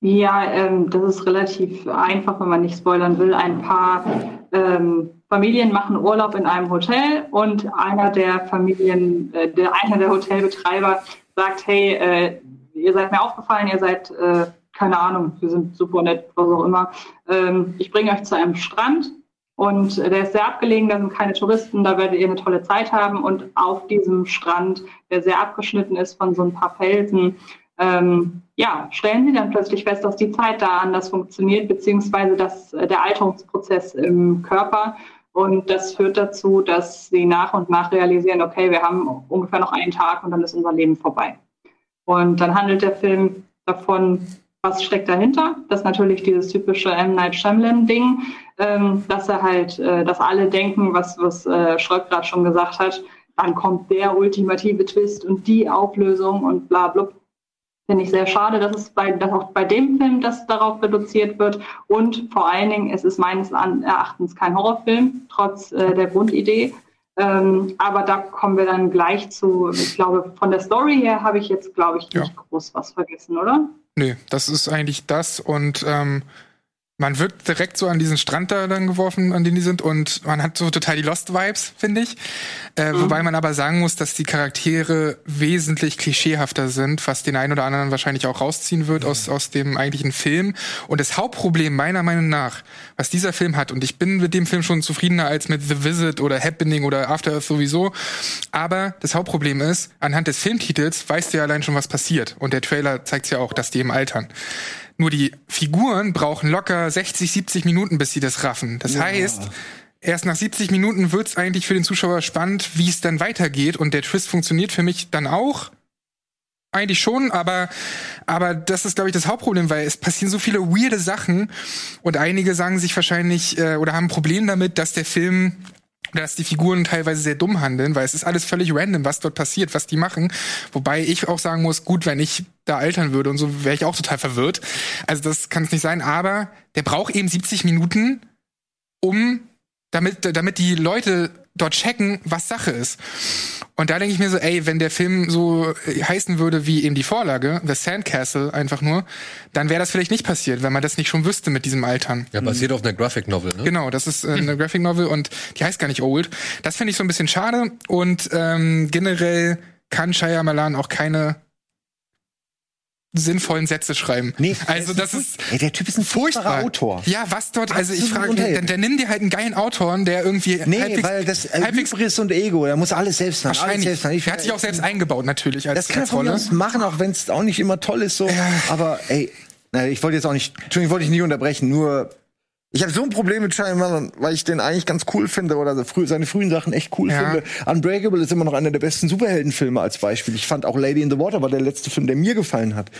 Ja, ähm, das ist relativ einfach, wenn man nicht spoilern will. Ein paar ähm, Familien machen Urlaub in einem Hotel und einer der Familien, äh, der einer der Hotelbetreiber sagt, hey, äh, ihr seid mir aufgefallen, ihr seid, äh, keine Ahnung, wir sind super nett, was auch immer. Ähm, ich bringe euch zu einem Strand und der ist sehr abgelegen, da sind keine Touristen, da werdet ihr eine tolle Zeit haben und auf diesem Strand, der sehr abgeschnitten ist von so ein paar Felsen, ähm, ja, stellen sie dann plötzlich fest, dass die Zeit da anders funktioniert, beziehungsweise dass äh, der Alterungsprozess im Körper. Und das führt dazu, dass sie nach und nach realisieren, okay, wir haben ungefähr noch einen Tag und dann ist unser Leben vorbei. Und dann handelt der Film davon, was steckt dahinter. Das ist natürlich dieses typische M. Night Shyamalan-Ding, ähm, dass er halt, äh, dass alle denken, was, was äh, Schröck gerade schon gesagt hat, dann kommt der ultimative Twist und die Auflösung und bla bla. Finde ich sehr schade, dass es bei, dass auch bei dem Film das darauf reduziert wird. Und vor allen Dingen, es ist meines Erachtens kein Horrorfilm, trotz äh, der Grundidee. Ähm, aber da kommen wir dann gleich zu. Ich glaube, von der Story her habe ich jetzt, glaube ich, nicht Ja. groß was vergessen, oder? Nö, das ist eigentlich das und ähm, man wird direkt so an diesen Strand da dann geworfen, an den die sind und man hat so total die Lost-Vibes, finde ich. Äh, Wobei man aber sagen muss, dass die Charaktere wesentlich klischeehafter sind, was den einen oder anderen wahrscheinlich auch rausziehen wird aus, aus dem eigentlichen Film. Und das Hauptproblem meiner Meinung nach, was dieser Film hat, und ich bin mit dem Film schon zufriedener als mit The Visit oder Happening oder After Earth sowieso, aber das Hauptproblem ist, anhand des Filmtitels weißt du ja allein schon, was passiert. Und der Trailer zeigt ja auch, dass die im Altern. Nur die Figuren brauchen locker 60, 70 Minuten, bis sie das raffen. Das heißt, erst nach 70 Minuten wird's eigentlich für den Zuschauer spannend, wie es dann weitergeht. Und der Twist funktioniert für mich dann auch. Eigentlich schon, aber, aber das ist, glaube ich, das Hauptproblem, weil es passieren so viele weirde Sachen und einige sagen sich wahrscheinlich äh, oder haben ein Problem damit, dass der Film dass die Figuren teilweise sehr dumm handeln, weil es ist alles völlig random, was dort passiert, was die machen. Wobei ich auch sagen muss, gut, wenn ich da altern würde und so, wäre ich auch total verwirrt. Also das kann es nicht sein, aber der braucht eben 70 Minuten, um damit, damit die Leute dort checken, was Sache ist. Und da denke ich mir so, ey, wenn der Film so äh, heißen würde wie eben die Vorlage, The Sandcastle einfach nur, dann wäre das vielleicht nicht passiert, wenn man das nicht schon wüsste mit diesem Altern. Ja, basiert auf einer Graphic Novel, ne? Genau, das ist äh, eine Graphic Novel und die heißt gar nicht Old. Das finde ich so ein bisschen schade und ähm, generell kann Shyamalan auch keine sinnvollen Sätze schreiben. Nee, also das ist Ey, der Typ ist ein furchtbarer furchtbar. Autor. Ja, was dort, also ich frage, dann, dann nimm dir halt einen geilen Autoren, der irgendwie Nee, halbwegs, weil das äh, halbwegs Hybris und Ego, der muss alles selbst machen. Alles wahrscheinlich. selbst machen. Ich- Er hat sich auch selbst eingebaut natürlich als, Das kann er von aus machen, auch wenn es auch nicht immer toll ist so. Aber ey, ich wollte jetzt auch nicht, Entschuldigung, ich wollte dich nicht unterbrechen, nur ich habe so ein Problem mit Shyamalan, weil ich den eigentlich ganz cool finde oder seine frühen Sachen echt cool Ja. finde. Unbreakable ist immer noch einer der besten Superheldenfilme als Beispiel. Ich fand auch Lady in the Water war der letzte Film, der mir gefallen hat.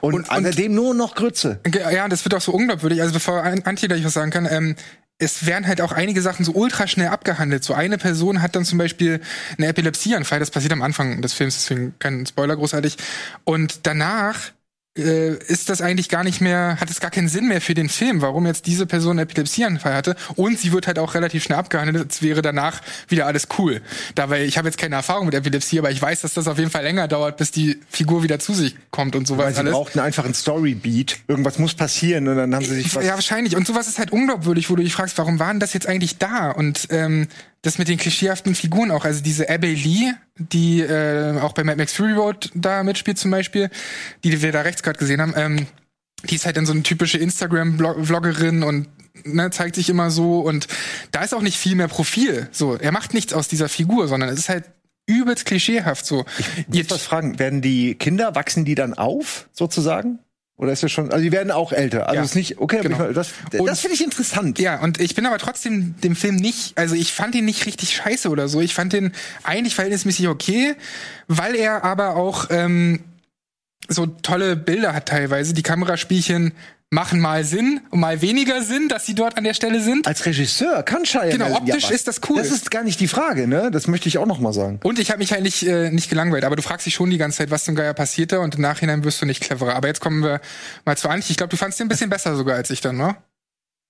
Und, Und- seitdem nur noch Grütze. Ja, das wird auch so unglaubwürdig. Also bevor An- Antje gleich was sagen kann, ähm, es werden halt auch einige Sachen so ultra schnell abgehandelt. So eine Person hat dann zum Beispiel einen Epilepsieanfall, das passiert am Anfang des Films, deswegen kein Spoiler großartig. Und danach ist das eigentlich gar nicht mehr, hat es gar keinen Sinn mehr für den Film, warum jetzt diese Person Epilepsieanfall hatte. Und sie wird halt auch relativ schnell abgehandelt, als wäre danach wieder alles cool. Dabei, ich habe jetzt keine Erfahrung mit Epilepsie, aber ich weiß, dass das auf jeden Fall länger dauert, bis die Figur wieder zu sich kommt und sowas Weil sie alles. brauchten einfach einen Storybeat. Irgendwas muss passieren und dann haben sie sich was. Ja, wahrscheinlich. Und sowas ist halt unglaubwürdig, wo du dich fragst, warum waren das jetzt eigentlich da? Und ähm, das mit den klischeehaften Figuren auch. Also diese Abby Lee, die äh, auch bei Mad Max Fury Road da mitspielt zum Beispiel, die wir da rechts gerade gesehen haben, ähm, die ist halt dann so eine typische Instagram-Vloggerin und ne, zeigt sich immer so. Und da ist auch nicht viel mehr Profil. So, er macht nichts aus dieser Figur, sondern es ist halt übelst klischeehaft so. Ich muss was fragen, werden die Kinder, wachsen die dann auf, sozusagen? Oder ist das schon, also die werden auch älter. Also Ja. ist nicht, okay, Genau. ich, das, Und- das finde ich interessant. Ja, und ich bin aber trotzdem dem Film nicht, also ich fand ihn nicht richtig scheiße oder so. Ich fand den eigentlich verhältnismäßig okay, weil er aber auch ähm, so tolle Bilder hat teilweise. Die Kameraspielchen machen mal Sinn und mal weniger Sinn, dass sie dort an der Stelle sind. Als Regisseur kann Shia Genau, ja optisch was. ist das cool. Das ist gar nicht die Frage, ne? Das möchte ich auch noch mal sagen. Und ich habe mich halt nicht, äh, nicht gelangweilt, aber du fragst dich schon die ganze Zeit, was zum Geier passiert da und im Nachhinein wirst du nicht cleverer. Aber jetzt kommen wir mal zu Antje. Ich glaube, du fandst den ein bisschen besser sogar als ich dann, ne?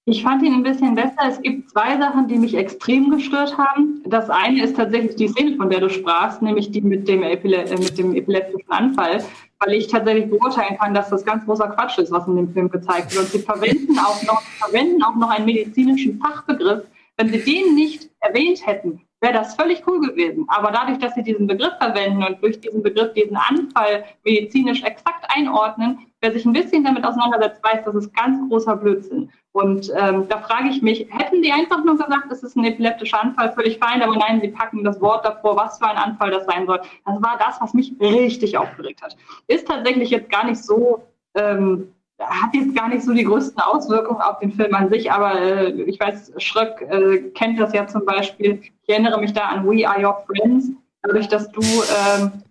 Ich fand ihn ein bisschen besser. Es gibt zwei Sachen, die mich extrem gestört haben. Das eine ist tatsächlich die Szene, von der du sprachst, nämlich die mit dem, Epile äh, mit dem epileptischen Anfall, weil ich tatsächlich beurteilen kann, dass das ganz großer Quatsch ist, was in dem Film gezeigt wird. Und sie verwenden auch noch, verwenden auch noch einen medizinischen Fachbegriff. Wenn sie den nicht erwähnt hätten, wäre das völlig cool gewesen. Aber dadurch, dass sie diesen Begriff verwenden und durch diesen Begriff diesen Anfall medizinisch exakt einordnen, wer sich ein bisschen damit auseinandersetzt, weiß, das ist ganz großer Blödsinn. Und ähm, da frage ich mich, hätten die einfach nur gesagt, es ist ein epileptischer Anfall, völlig fein, aber nein, sie packen das Wort davor, was für ein Anfall das sein soll. Das war das, was mich richtig aufgeregt hat. Ist tatsächlich jetzt gar nicht so ähm, hat jetzt gar nicht so die größten Auswirkungen auf den Film an sich, aber äh, ich weiß, Schröck äh, kennt das ja zum Beispiel. Ich erinnere mich da an We Are Your Friends. Dadurch, dass du ähm,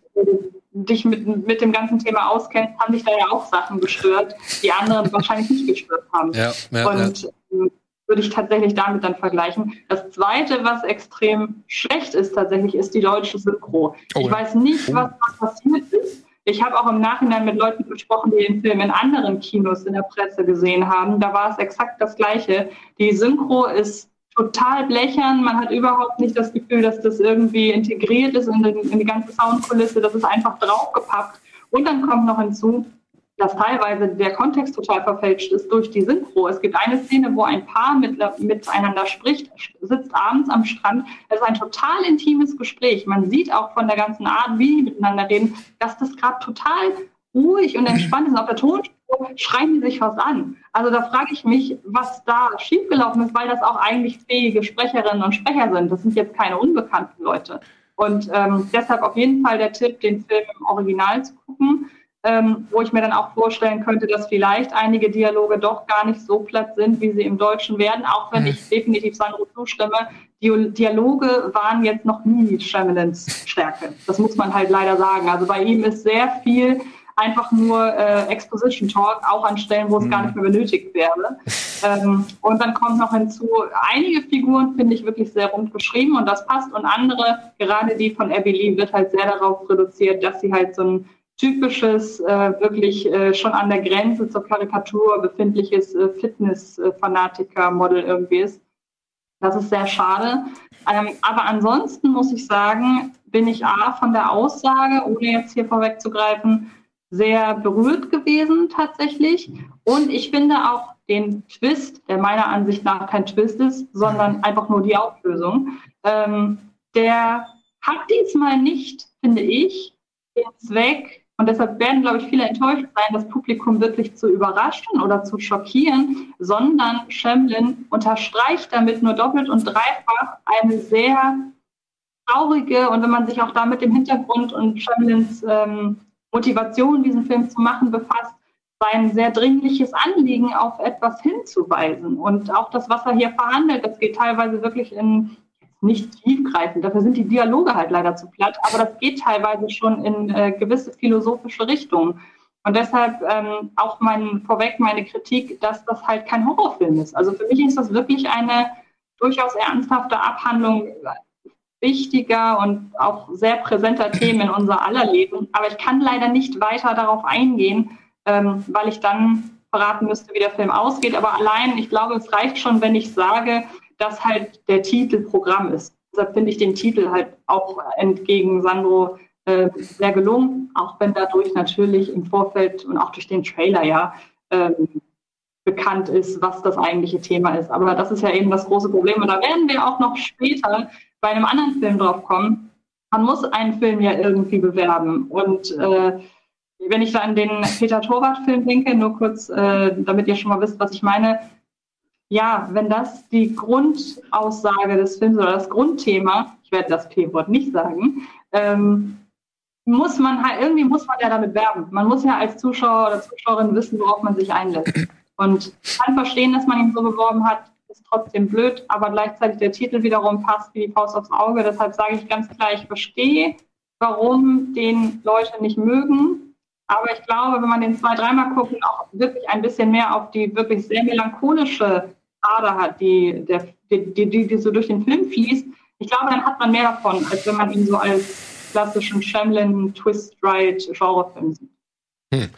dich mit, mit dem ganzen Thema auskennst, haben dich da ja auch Sachen gestört, die anderen wahrscheinlich nicht gestört haben. Ja, ja, Und ähm, würde ich tatsächlich damit dann vergleichen. Das Zweite, was extrem schlecht ist tatsächlich, ist die deutsche Synchro. Oh ich ja. weiß nicht, was da passiert ist. Ich habe auch im Nachhinein mit Leuten gesprochen, die den Film in anderen Kinos in der Presse gesehen haben. Da war es exakt das Gleiche. Die Synchro ist total blechern. Man hat überhaupt nicht das Gefühl, dass das irgendwie integriert ist in, den, in die ganze Soundkulisse. Das ist einfach draufgepackt. Und dann kommt noch hinzu, dass teilweise der Kontext total verfälscht ist durch die Synchro. Es gibt eine Szene, wo ein Paar mit, miteinander spricht, sitzt abends am Strand. Es ist ein total intimes Gespräch. Man sieht auch von der ganzen Art, wie die miteinander reden, dass das gerade total ruhig und entspannt ist. Und auf der Tonspur schreien die sich was an. Also da frage ich mich, was da schiefgelaufen ist, weil das auch eigentlich fähige Sprecherinnen und Sprecher sind. Das sind jetzt keine unbekannten Leute. Und ähm, deshalb auf jeden Fall der Tipp, den Film im Original zu gucken ähm, wo ich mir dann auch vorstellen könnte, dass vielleicht einige Dialoge doch gar nicht so platt sind, wie sie im Deutschen werden, auch wenn ich definitiv Sandro zustimme. Die Dialoge waren jetzt noch nie Shyamalans Stärke. Das muss man halt leider sagen. Also bei ihm ist sehr viel einfach nur äh, Exposition Talk, auch an Stellen, wo es gar nicht mehr benötigt wäre. Ähm, und dann kommt noch hinzu, einige Figuren finde ich wirklich sehr rund geschrieben und das passt und andere, gerade die von Abby Lee, wird halt sehr darauf reduziert, dass sie halt so ein typisches, äh, wirklich äh, schon an der Grenze zur Karikatur befindliches äh, Fitness-Fanatiker-Model irgendwie ist. Das ist sehr schade. Ähm, aber ansonsten muss ich sagen, bin ich A von der Aussage, ohne jetzt hier vorwegzugreifen, sehr berührt gewesen tatsächlich. Und ich finde auch den Twist, der meiner Ansicht nach kein Twist ist, sondern einfach nur die Auflösung, ähm, der hat diesmal nicht, finde ich, den Zweck, und deshalb werden, glaube ich, viele enttäuscht sein, das Publikum wirklich zu überraschen oder zu schockieren, sondern Shemlin unterstreicht damit nur doppelt und dreifach eine sehr traurige und wenn man sich auch da mit dem Hintergrund und Shemlins ähm, Motivation, diesen Film zu machen, befasst, sein sehr dringliches Anliegen auf etwas hinzuweisen. Und auch das, was er hier verhandelt, das geht teilweise wirklich in nicht tiefgreifend. Dafür sind die Dialoge halt leider zu platt, aber das geht teilweise schon in äh, gewisse philosophische Richtungen. Und deshalb ähm, auch mein, vorweg meine Kritik, dass das halt kein Horrorfilm ist. Also für mich ist das wirklich eine durchaus ernsthafte Abhandlung wichtiger und auch sehr präsenter Themen in unser aller Leben. Aber ich kann leider nicht weiter darauf eingehen, ähm, weil ich dann verraten müsste, wie der Film ausgeht. Aber allein, ich glaube, es reicht schon, wenn ich sage, dass halt der Titel Programm ist. Deshalb finde ich den Titel halt auch entgegen Sandro äh, sehr gelungen, auch wenn dadurch natürlich im Vorfeld und auch durch den Trailer ja ähm, bekannt ist, was das eigentliche Thema ist. Aber das ist ja eben das große Problem. Und da werden wir auch noch später bei einem anderen Film drauf kommen. Man muss einen Film ja irgendwie bewerben. Und äh, wenn ich da an den Peter Torwart-Film denke, nur kurz, äh, damit ihr schon mal wisst, was ich meine, ja, wenn das die Grundaussage des Films oder das Grundthema, ich werde das P-Wort nicht sagen, ähm, muss man halt, irgendwie muss man ja damit werben. Man muss ja als Zuschauer oder Zuschauerin wissen, worauf man sich einlässt. Und kann verstehen, dass man ihn so beworben hat, ist trotzdem blöd, aber gleichzeitig der Titel wiederum passt wie die Faust aufs Auge. Deshalb sage ich ganz klar, ich verstehe, warum den Leute nicht mögen. Aber ich glaube, wenn man den zwei, dreimal guckt und auch wirklich ein bisschen mehr auf die wirklich sehr melancholische Ader hat, die, der, die, die, die, so durch den Film fließt, ich glaube, dann hat man mehr davon, als wenn man ihn so als klassischen Shamlin Twist-Ride-Genrefilm sieht. Hm.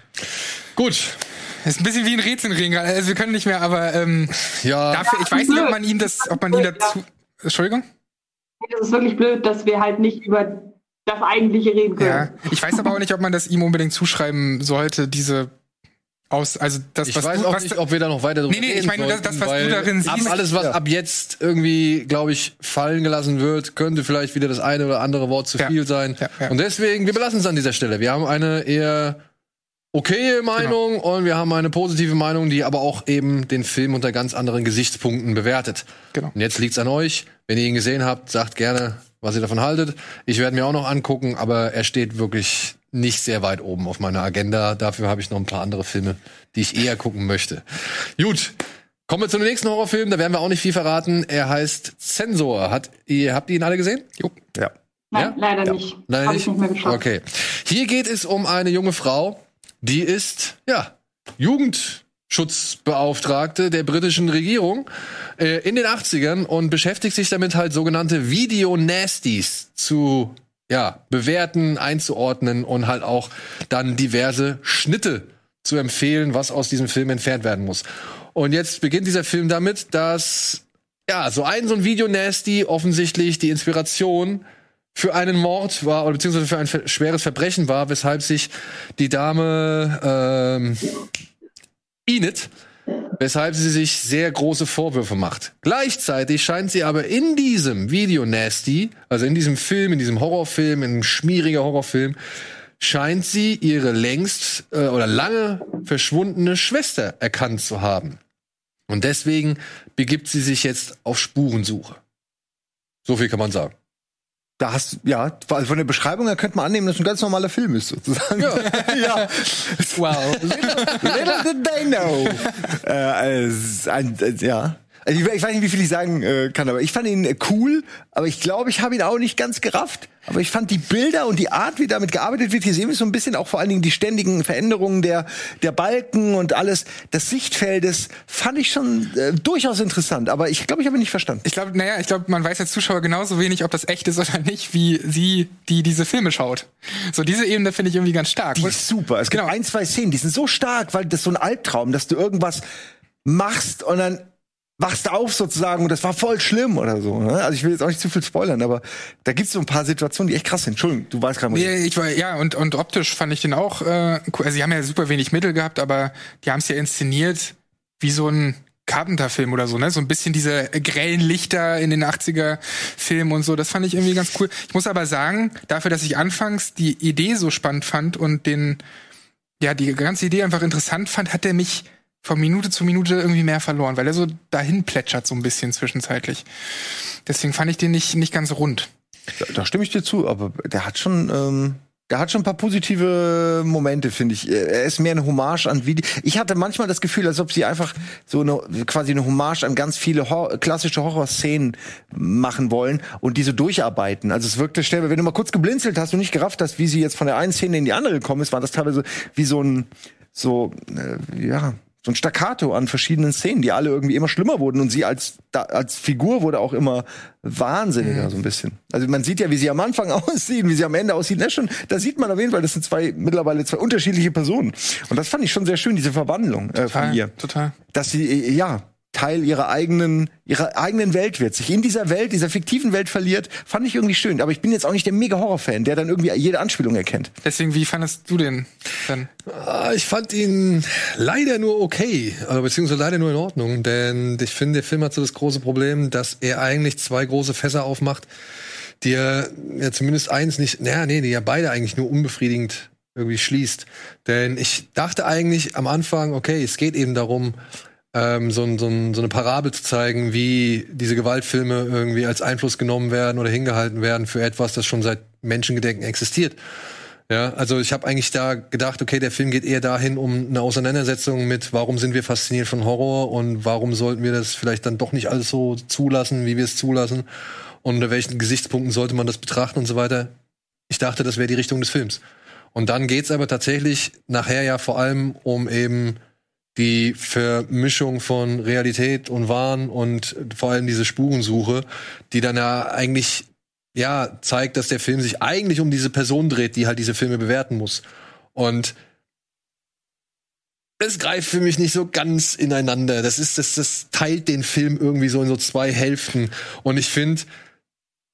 Gut. Ist ein bisschen wie ein Rätselring. Also wir können nicht mehr, aber ähm, Ja, dafür, ich weiß nicht, ob man ihm das, ob man ihn dazu. Entschuldigung? Es ist wirklich blöd, dass wir halt nicht über das Eigentliche reden können. Ja. Ich weiß aber auch nicht, ob man das ihm unbedingt zuschreiben sollte, diese aus, also das, ich was weiß du, auch was nicht, ob wir da noch weiter drüber Nee, nee, ich reden meine nur das- sollten, das, was du darin ab, siehst. alles, was Ja. ab jetzt irgendwie, glaube ich, fallen gelassen wird, könnte vielleicht wieder das eine oder andere Wort zu Ja. viel sein. Ja, ja. Und deswegen, wir belassen es an dieser Stelle. Wir haben eine eher okaye Meinung und wir haben eine positive Meinung, die aber auch eben den Film unter ganz anderen Gesichtspunkten bewertet. Genau. Und jetzt liegt's an euch. Wenn ihr ihn gesehen habt, sagt gerne, was ihr davon haltet. Ich werde mir auch noch angucken, aber er steht wirklich nicht sehr weit oben auf meiner Agenda. Dafür habe ich noch ein paar andere Filme, die ich eher gucken möchte. Gut. Kommen wir zu dem nächsten Horrorfilm, da werden wir auch nicht viel verraten. Er heißt Zensor. Hat ihr, habt ihr ihn alle gesehen? Jo. Ja. Nein, Ja? leider nicht. Leider Hab ich nicht mehr geschafft. Okay. Hier geht es um eine junge Frau, die ist, ja, Jugendschutzbeauftragte der britischen Regierung äh, in den 80ern und beschäftigt sich damit halt sogenannte Video-Nasties zu, ja, bewerten, einzuordnen und halt auch dann diverse Schnitte zu empfehlen, was aus diesem Film entfernt werden muss. Und jetzt beginnt dieser Film damit, dass ja, so ein so ein Video-Nasty offensichtlich die Inspiration für einen Mord war, oder beziehungsweise für ein ver- schweres Verbrechen war, weshalb sich die Dame ähm, Enid, weshalb sie sich sehr große Vorwürfe macht. Gleichzeitig scheint sie aber in diesem Video Nasty, also in diesem Film, in diesem Horrorfilm, in einem schmieriger Horrorfilm, scheint sie ihre längst äh, oder lange verschwundene Schwester erkannt zu haben. Und deswegen begibt sie sich jetzt auf Spurensuche. So viel kann man sagen. Da hast ja, von der Beschreibung her könnte man annehmen, dass es ein ganz normaler Film ist, sozusagen. Ja. ja. Wow. Little did they know. äh, ein, äh, ja. Also ich, ich weiß nicht, wie viel ich sagen äh, kann, aber ich fand ihn äh, cool, aber ich glaube, ich habe ihn auch nicht ganz gerafft. Aber ich fand die Bilder und die Art, wie damit gearbeitet wird, hier sehen wir so ein bisschen auch vor allen Dingen die ständigen Veränderungen der, der Balken und alles, des Sichtfeldes, fand ich schon äh, durchaus interessant. Aber ich glaube, ich habe ihn nicht verstanden. Ich glaube, naja, ich glaube, man weiß als Zuschauer genauso wenig, ob das echt ist oder nicht, wie sie, die diese Filme schaut. So diese Ebene finde ich irgendwie ganz stark. Die ist super. Es gibt Genau. ein, zwei Szenen, die sind so stark, weil das ist so ein Albtraum, dass du irgendwas machst und dann wachst auf sozusagen und das war voll schlimm oder so. Ne? Also ich will jetzt auch nicht zu viel spoilern, aber da gibt's so ein paar Situationen, die echt krass sind. Entschuldigung, du weißt gerade. Nee, ich war, ja, und, und optisch fand ich den auch, äh, cool. also sie haben ja super wenig Mittel gehabt, aber die haben es ja inszeniert wie so ein Carpenter-Film oder so, ne? So ein bisschen diese grellen Lichter in den 80er-Filmen und so. Das fand ich irgendwie ganz cool. Ich muss aber sagen, dafür, dass ich anfangs die Idee so spannend fand und den, ja, die ganze Idee einfach interessant fand, hat er mich von Minute zu Minute irgendwie mehr verloren, weil er so dahin plätschert so ein bisschen zwischenzeitlich. Deswegen fand ich den nicht, nicht ganz rund. Da, da stimme ich dir zu, aber der hat schon, ähm, der hat schon ein paar positive Momente, finde ich. Er ist mehr eine Hommage an Video. Ich hatte manchmal das Gefühl, als ob sie einfach so eine quasi eine Hommage an ganz viele Hor klassische Horrorszenen machen wollen und diese durcharbeiten. Also es wirkte schnell, wenn du mal kurz geblinzelt hast und nicht gerafft hast, wie sie jetzt von der einen Szene in die andere gekommen ist, war das teilweise wie so ein so äh, ja so ein Staccato an verschiedenen Szenen, die alle irgendwie immer schlimmer wurden und sie als da, als Figur wurde auch immer wahnsinniger so ein bisschen. Also man sieht ja, wie sie am Anfang aussieht, wie sie am Ende aussieht. Ne, schon, da sieht man auf jeden Fall, das sind zwei mittlerweile zwei unterschiedliche Personen. Und das fand ich schon sehr schön, diese Verwandlung äh, von ihr, Total. dass sie äh, ja Teil ihrer eigenen ihrer eigenen Welt wird, sich in dieser Welt, dieser fiktiven Welt verliert, fand ich irgendwie schön. Aber ich bin jetzt auch nicht der mega Horror-Fan, der dann irgendwie jede Anspielung erkennt. Deswegen, wie fandest du den dann? Ah, Ich fand ihn leider nur okay, äh, beziehungsweise leider nur in Ordnung, denn ich finde, der Film hat so das große Problem, dass er eigentlich zwei große Fässer aufmacht, die er ja zumindest eins nicht, naja, nee, die ja beide eigentlich nur unbefriedigend irgendwie schließt. Denn ich dachte eigentlich am Anfang, okay, es geht eben darum, ähm, so, so, so eine Parabel zu zeigen, wie diese Gewaltfilme irgendwie als Einfluss genommen werden oder hingehalten werden für etwas, das schon seit Menschengedenken existiert. Ja, also ich habe eigentlich da gedacht, okay, der Film geht eher dahin um eine Auseinandersetzung mit, warum sind wir fasziniert von Horror und warum sollten wir das vielleicht dann doch nicht alles so zulassen, wie wir es zulassen und unter welchen Gesichtspunkten sollte man das betrachten und so weiter. Ich dachte, das wäre die Richtung des Films. Und dann geht's aber tatsächlich nachher ja vor allem um eben die Vermischung von Realität und Wahn und vor allem diese Spurensuche, die dann ja eigentlich ja zeigt, dass der Film sich eigentlich um diese Person dreht, die halt diese Filme bewerten muss. Und es greift für mich nicht so ganz ineinander. Das ist, das, das teilt den Film irgendwie so in so zwei Hälften. Und ich finde,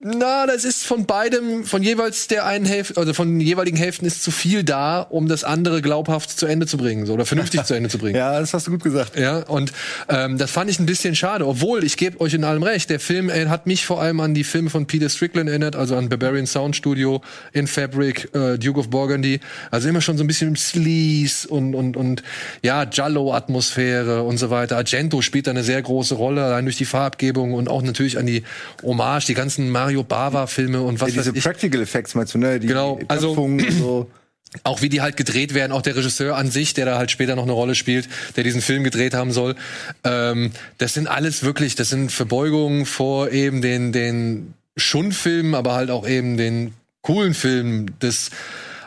na, das ist von beidem, von jeweils der einen Hälfte, also von den jeweiligen Hälften ist zu viel da, um das andere glaubhaft zu Ende zu bringen, so oder vernünftig zu Ende zu bringen. Ja, das hast du gut gesagt. Ja, und ähm, das fand ich ein bisschen schade, obwohl ich gebe euch in allem recht. Der Film äh, hat mich vor allem an die Filme von Peter Strickland erinnert, also an Barbarian Sound Studio, In Fabric, äh, Duke of Burgundy. Also immer schon so ein bisschen Sleaze und und und ja Giallo-Atmosphäre und so weiter. Argento spielt da eine sehr große Rolle, allein durch die Farbgebung und auch natürlich an die Hommage, die ganzen Mario Bava-Filme und was Ja, diese weiß ich. Practical Effects meinst du, ne? Die Genau, also- Köpfung und so. auch wie die halt gedreht werden, auch der Regisseur an sich, der da halt später noch eine Rolle spielt, der diesen Film gedreht haben soll. Ähm, das sind alles wirklich, das sind Verbeugungen vor eben den, den Schundfilmen, aber halt auch eben den coolen Filmen des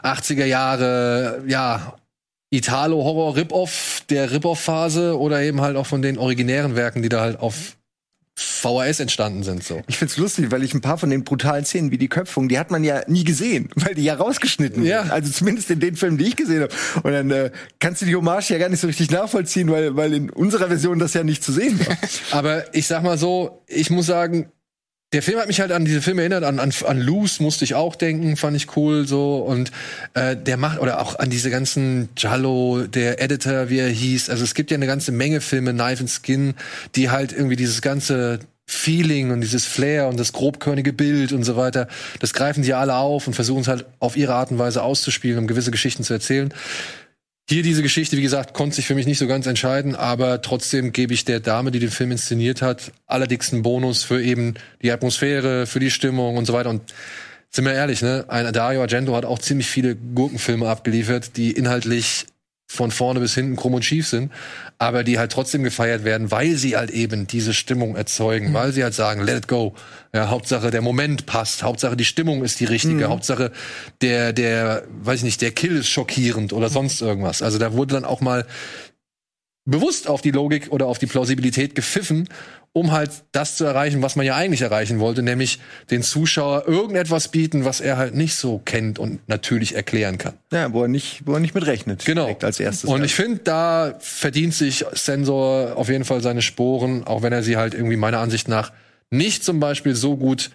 80er Jahre, ja, Italo-Horror-Rip-Off, der Rip-Off-Phase oder eben halt auch von den originären Werken, die da halt auf VHS entstanden sind, so. Ich find's lustig, weil ich ein paar von den brutalen Szenen wie die Köpfung, die hat man ja nie gesehen, weil die ja rausgeschnitten Ja. wurden. Also zumindest in den Filmen, die ich gesehen habe. Und dann äh, kannst du die Hommage ja gar nicht so richtig nachvollziehen, weil, weil in unserer Version das ja nicht zu sehen war. Aber ich sag mal so, ich muss sagen, der Film hat mich halt an diese Filme erinnert, an, an, an Loose musste ich auch denken, fand ich cool so und äh, der macht oder auch an diese ganzen Jallo, der Editor, wie er hieß. Also es gibt ja eine ganze Menge Filme, Knife and Skin, die halt irgendwie dieses ganze Feeling und dieses Flair und das grobkörnige Bild und so weiter, das greifen die alle auf und versuchen es halt auf ihre Art und Weise auszuspielen, um gewisse Geschichten zu erzählen. Hier diese Geschichte, wie gesagt, konnte sich für mich nicht so ganz entscheiden, aber trotzdem gebe ich der Dame, die den Film inszeniert hat, allerdicksten Bonus für eben die Atmosphäre, für die Stimmung und so weiter. Und sind wir ehrlich, ne? Ein Dario Argento hat auch ziemlich viele Gurkenfilme abgeliefert, die inhaltlich von vorne bis hinten krumm und schief sind, aber die halt trotzdem gefeiert werden, weil sie halt eben diese Stimmung erzeugen, weil sie halt sagen, let it go. Ja, Hauptsache der Moment passt, Hauptsache die Stimmung ist die richtige, Hauptsache der, der, weiß ich nicht, der Kill ist schockierend oder sonst irgendwas. Also da wurde dann auch mal bewusst auf die Logik oder auf die Plausibilität gepfiffen, um halt das zu erreichen, was man ja eigentlich erreichen wollte, nämlich den Zuschauer irgendetwas bieten, was er halt nicht so kennt und natürlich erklären kann. Ja, wo er nicht, wo er nicht mit rechnet. Genau. Als erstes. Und ich finde, da verdient sich Sensor auf jeden Fall seine Sporen, auch wenn er sie halt irgendwie meiner Ansicht nach nicht zum Beispiel so gut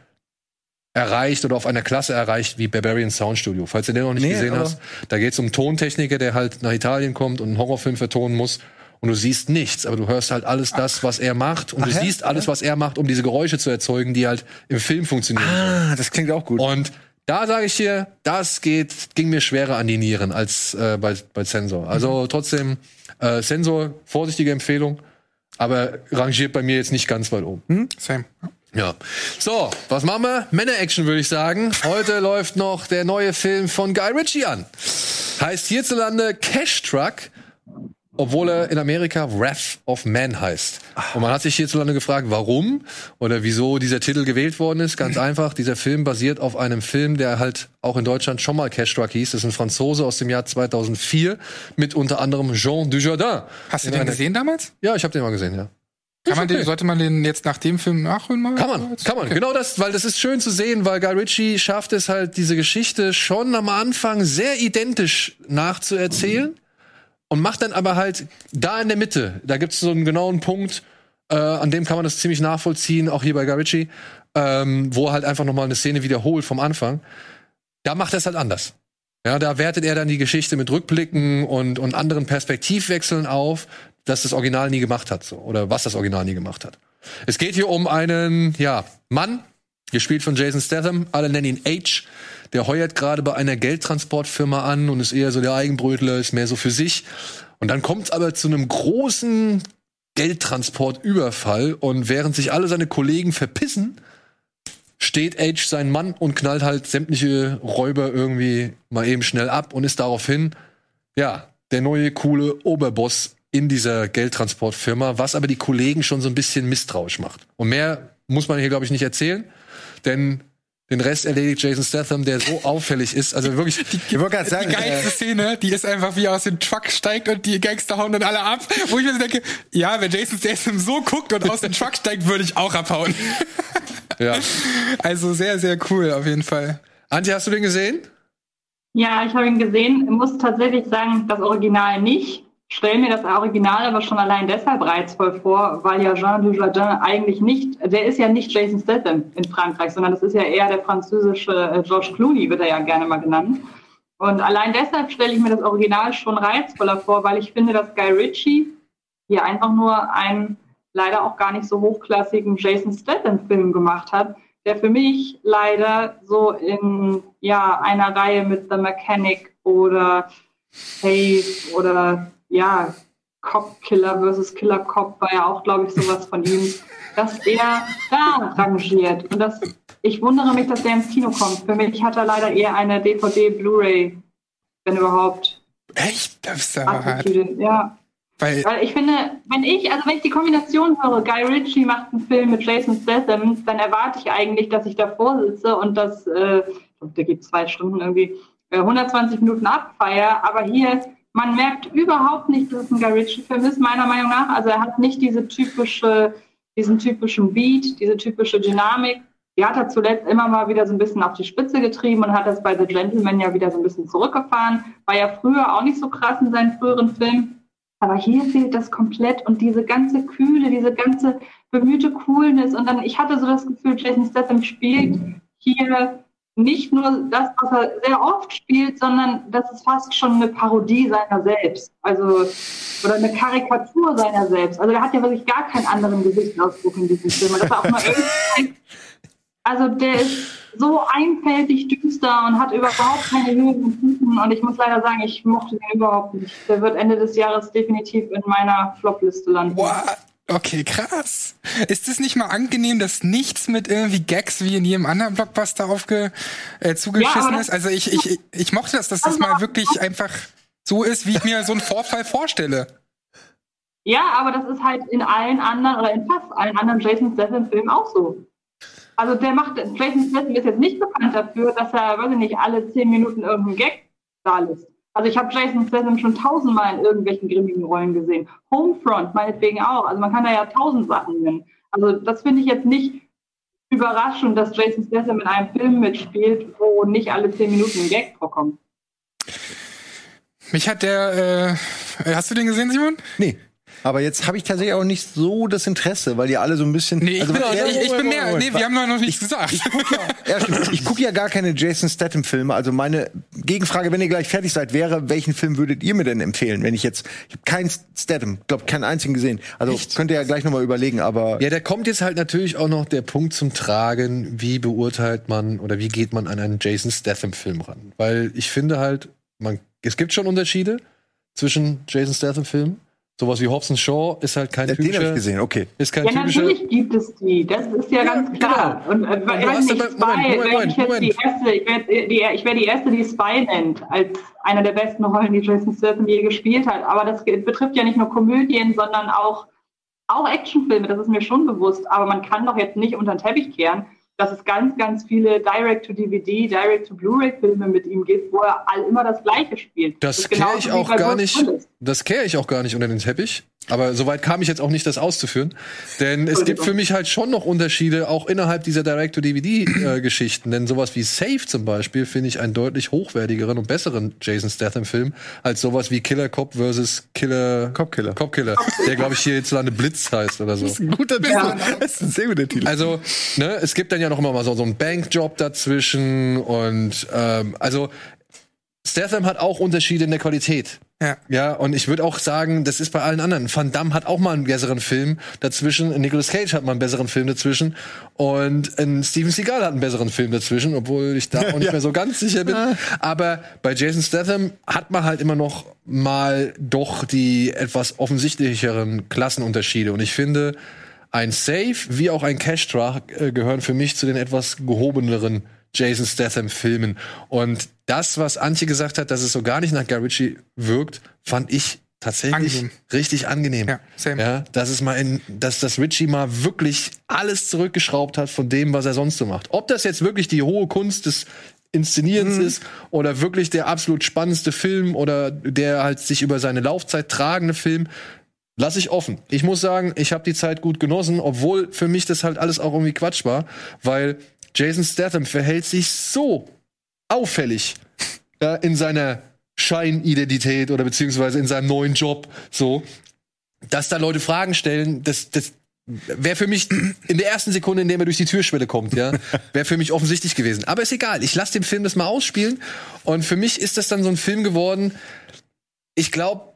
erreicht oder auf einer Klasse erreicht wie Barbarian Sound Studio. Falls du den noch nicht Nee, gesehen hast, da geht es um Tontechniker, der halt nach Italien kommt und einen Horrorfilm vertonen muss. Und du siehst nichts, aber du hörst halt alles das, was er macht. Und du Ach ja? siehst alles, was er macht, um diese Geräusche zu erzeugen, die halt im Film funktionieren. ah, das klingt auch gut. Und da sage ich dir, das geht, ging mir schwerer an die Nieren als äh, bei, bei Sensor. Also trotzdem, äh, Sensor, vorsichtige Empfehlung, aber rangiert bei mir jetzt nicht ganz weit oben. Same. Ja. So, was machen wir? Männer-Action, würde ich sagen. Heute läuft noch der neue Film von Guy Ritchie an. Heißt hierzulande Cash Truck, obwohl er in Amerika Wrath of Man heißt. Und man hat sich hierzulande gefragt, warum oder wieso dieser Titel gewählt worden ist. Ganz einfach, dieser Film basiert auf einem Film, der halt auch in Deutschland schon mal Cash Truck hieß. Das ist ein Franzose aus dem Jahr 2004 mit unter anderem Jean Dujardin. Hast du den gesehen damals? Ja, ich habe den mal gesehen, ja. Kann man okay. den, sollte man den jetzt nach dem Film nachholen mal? Kann man, kann man. Genau das, weil das ist schön zu sehen, weil Guy Ritchie schafft es halt, diese Geschichte schon am Anfang sehr identisch nachzuerzählen und macht dann aber halt da in der Mitte, da gibt es so einen genauen Punkt, äh, an dem kann man das ziemlich nachvollziehen, auch hier bei Guy Ritchie, ähm, wo er halt einfach nochmal eine Szene wiederholt vom Anfang. Da macht er es halt anders. Ja, da wertet er dann die Geschichte mit Rückblicken und, und anderen Perspektivwechseln auf, dass das Original nie gemacht hat, so, oder was das Original nie gemacht hat. Es geht hier um einen, ja, Mann, gespielt von Jason Statham, alle nennen ihn H. Der heuert gerade bei einer Geldtransportfirma an und ist eher so der Eigenbrötler, ist mehr so für sich. Und dann kommt es aber zu einem großen Geldtransportüberfall und während sich alle seine Kollegen verpissen, steht H sein Mann und knallt halt sämtliche Räuber irgendwie mal eben schnell ab und ist daraufhin, ja, der neue coole Oberboss in dieser Geldtransportfirma, was aber die Kollegen schon so ein bisschen misstrauisch macht. Und mehr muss man hier, glaube ich, nicht erzählen, denn Den Rest erledigt Jason Statham, der so auffällig ist. Also wirklich. Ich wollte gerade sagen, Die geilste äh, Szene, die ist einfach wie er aus dem Truck steigt und die Gangster hauen dann alle ab. Wo ich mir so denke, ja, wenn Jason Statham so guckt und aus dem Truck steigt, würde ich auch abhauen. Ja. Also sehr, sehr cool auf jeden Fall. Antje, hast du den gesehen? Ja, ich habe ihn gesehen. Ich muss tatsächlich sagen, das Original nicht. Stell mir das Original aber schon allein deshalb reizvoll vor, weil ja Jean Dujardin eigentlich nicht, der ist ja nicht Jason Statham in Frankreich, sondern das ist ja eher der französische äh, George Clooney, wird er ja gerne mal genannt. Und allein deshalb stelle ich mir das Original schon reizvoller vor, weil ich finde, dass Guy Ritchie hier einfach nur einen leider auch gar nicht so hochklassigen Jason Statham-Film gemacht hat, der für mich leider so in ja, einer Reihe mit The Mechanic oder Safe oder ja, Cop Killer versus Killer Cop war ja auch, glaube ich, sowas von ihm, dass er da rangiert. Und das, ich wundere mich, dass der ins Kino kommt. Für mich hat er leider eher eine DVD, Blu-ray, wenn überhaupt. Echt? Das ist aber hart. Ja. Weil, Weil ich finde, wenn ich, also wenn ich die Kombination höre, Guy Ritchie macht einen Film mit Jason Statham, dann erwarte ich eigentlich, dass ich davor sitze und das, äh, der geht zwei Stunden irgendwie, äh, 120 Minuten abfeier, aber hier, man merkt überhaupt nicht, dass es ein Guy Ritchie-Film ist, meiner Meinung nach. Also er hat nicht diese typische, diesen typischen Beat, diese typische Dynamik. Die hat er zuletzt immer mal wieder so ein bisschen auf die Spitze getrieben und hat das bei The Gentleman ja wieder so ein bisschen zurückgefahren. War ja früher auch nicht so krass in seinen früheren Filmen. Aber hier fehlt das komplett und diese ganze Kühle, diese ganze bemühte Coolness. Und dann, ich hatte so das Gefühl, Jason Statham spielt hier nicht nur das, was er sehr oft spielt, sondern das ist fast schon eine Parodie seiner selbst. Also, oder eine Karikatur seiner selbst. Also, er hat ja wirklich gar keinen anderen Gesichtsausdruck in diesem Film. Das war auch mal also, der ist so einfältig düster und hat überhaupt keine Höhen und. Und ich muss leider sagen, ich mochte den überhaupt nicht. Der wird Ende des Jahres definitiv in meiner Flop-Liste landen. What? Okay, krass. Ist es nicht mal angenehm, dass nichts mit irgendwie Gags wie in jedem anderen Blockbuster aufge äh, zugeschissen Ja, ist? Also ich, ich, ich mochte das, dass das mal wirklich einfach so ist, wie ich mir so einen Vorfall vorstelle. Ja, aber das ist halt in allen anderen oder in fast allen anderen Jason Statham-Filmen auch so. Also der macht, Jason Statham ist jetzt nicht bekannt dafür, dass er, weiß ich nicht, alle zehn Minuten irgendeinen Gag da lässt. Also ich habe Jason Statham schon tausendmal in irgendwelchen grimmigen Rollen gesehen. Homefront meinetwegen auch. Also man kann da ja tausend Sachen nennen. Also das finde ich jetzt nicht überraschend, dass Jason Statham in einem Film mitspielt, wo nicht alle zehn Minuten ein Gag vorkommt. Mich hat der, äh, hast du den gesehen, Simon? nee. Aber jetzt habe ich tatsächlich auch nicht so das Interesse, weil die alle so ein bisschen. Nee, ich also, bin, was- ich, ich bin mehr, nee, wir haben noch nichts gesagt. Ich gucke ja, ja, ich guck ja gar keine Jason Statham-Filme. Also meine Gegenfrage, wenn ihr gleich fertig seid, wäre, welchen Film würdet ihr mir denn empfehlen? Wenn ich jetzt, ich habe keinen Statham, glaube keinen einzigen gesehen. Also könnt ihr ja gleich nochmal überlegen. Aber Ja, da kommt jetzt halt natürlich auch noch der Punkt zum Tragen, wie beurteilt man oder wie geht man an einen Jason Statham-Film ran? Weil ich finde halt, man, es gibt schon Unterschiede zwischen Jason Statham-Filmen. Sowas wie Hobbs Shaw ist halt kein den habe ich typischer, gesehen. Okay. ist kein Ja, typischer. natürlich gibt es die. Das ist ja, ganz klar. Und äh, du weiß hast nicht, Spy, Moment, Moment, ich Moment. die erste, ich wäre die, ich wär die erste, die Spy nennt, als einer der besten Rollen, die Jason Statham je gespielt hat. Aber das betrifft ja nicht nur Komödien, sondern auch, auch Actionfilme. Das ist mir schon bewusst. Aber man kann doch jetzt nicht unter den Teppich kehren, dass es ganz, ganz viele Direct-to-DVD, Direct-to-Blu-ray-Filme mit ihm gibt, wo er all immer das Gleiche spielt. Das ist kehre genauso ich auch gar nicht. Das kehre ich auch gar nicht unter den Teppich. Aber soweit kam ich jetzt auch nicht, das auszuführen. Denn es gibt für mich halt schon noch Unterschiede, auch innerhalb dieser Direct-to-DVD-Geschichten. Denn sowas wie Safe zum Beispiel finde ich einen deutlich hochwertigeren und besseren Jason Statham-Film als sowas wie Killer Cop versus Killer Cop-Killer. Cop-Killer, der glaube ich hierzulande Blitz heißt oder so. Guter Titel. Das ist ein sehr guter Titel. Also, ne, es gibt dann ja noch immer mal so, so einen Bankjob dazwischen und ähm, also Statham hat auch Unterschiede in der Qualität. Ja. Ja, und ich würde auch sagen, das ist bei allen anderen. Van Damme hat auch mal einen besseren Film dazwischen. Nicolas Cage hat mal einen besseren Film dazwischen. Und ein Steven Seagal hat einen besseren Film dazwischen, obwohl ich da auch nicht mehr so ganz sicher bin. Aber bei Jason Statham hat man halt immer noch mal doch die etwas offensichtlicheren Klassenunterschiede. Und ich finde, ein Safe wie auch ein Cash Truck äh, gehören für mich zu den etwas gehobeneren Jason Statham Filmen. Und das, was Antje gesagt hat, dass es so gar nicht nach Guy Ritchie wirkt, fand ich tatsächlich Angenehm. richtig angenehm. Ja, same. Ja, dass es mal in, dass das Richie mal wirklich alles zurückgeschraubt hat von dem, was er sonst so macht. Ob das jetzt wirklich die hohe Kunst des Inszenierens Mhm. ist oder wirklich der absolut spannendste Film oder der halt sich über seine Laufzeit tragende Film, lasse ich offen. Ich muss sagen, ich habe die Zeit gut genossen, obwohl für mich das halt alles auch irgendwie Quatsch war, weil Jason Statham verhält sich so auffällig ja, in seiner Scheinidentität oder beziehungsweise in seinem neuen Job so, dass da Leute Fragen stellen, das, das wäre für mich in der ersten Sekunde, in der er durch die Türschwelle kommt, ja, wäre für mich offensichtlich gewesen. Aber ist egal, ich lasse dem Film das mal ausspielen und für mich ist das dann so ein Film geworden. Ich glaube,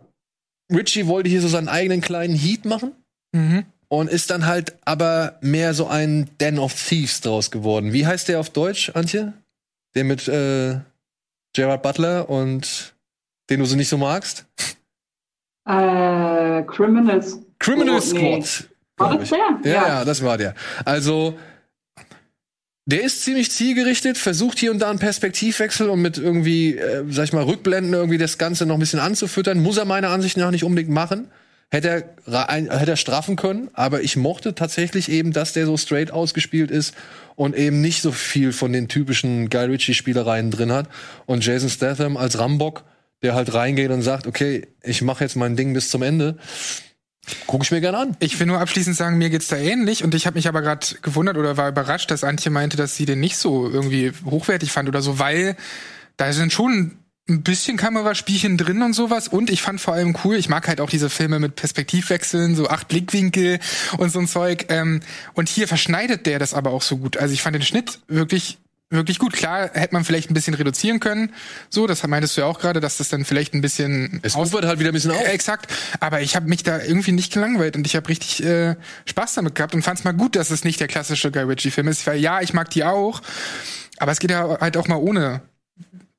Richie wollte hier so seinen eigenen kleinen Heat machen Mhm. Und ist dann halt aber mehr so ein Den of Thieves draus geworden. Wie heißt der auf Deutsch, Antje? Der mit äh, Gerard Butler und den du so nicht so magst? Äh, Criminals. Criminal Oh, nee. Squad. War das der? Ja, ja, das war der. Also, der ist ziemlich zielgerichtet, versucht hier und da einen Perspektivwechsel und mit irgendwie, äh, sag ich mal, Rückblenden irgendwie das Ganze noch ein bisschen anzufüttern. Muss er meiner Ansicht nach nicht unbedingt machen. Hätte er, hätte er straffen können, aber ich mochte tatsächlich eben, dass der so straight ausgespielt ist und eben nicht so viel von den typischen Guy Ritchie-Spielereien drin hat. Und Jason Statham als Rambock, der halt reingeht und sagt, okay, ich mache jetzt mein Ding bis zum Ende, gucke ich mir gerne an. Ich will nur abschließend sagen, mir geht's da ähnlich und ich habe mich aber gerade gewundert oder war überrascht, dass Antje meinte, dass sie den nicht so irgendwie hochwertig fand oder so, weil da sind schon ein bisschen Kameraspielchen drin und sowas und ich fand vor allem cool, ich mag halt auch diese Filme mit Perspektivwechseln, so acht Blickwinkel und so ein Zeug ähm, und hier verschneidet der das aber auch so gut. Also ich fand den Schnitt wirklich wirklich gut. Klar, hätte man vielleicht ein bisschen reduzieren können. So, das meintest du ja auch gerade, dass das dann vielleicht ein bisschen Es ufert halt wieder ein bisschen auf. Exakt. Aber ich habe mich da irgendwie nicht gelangweilt und ich habe richtig äh, Spaß damit gehabt und fand es mal gut, dass es nicht der klassische Guy Ritchie-Film ist. Weil ja, ich mag die auch, aber es geht ja halt auch mal ohne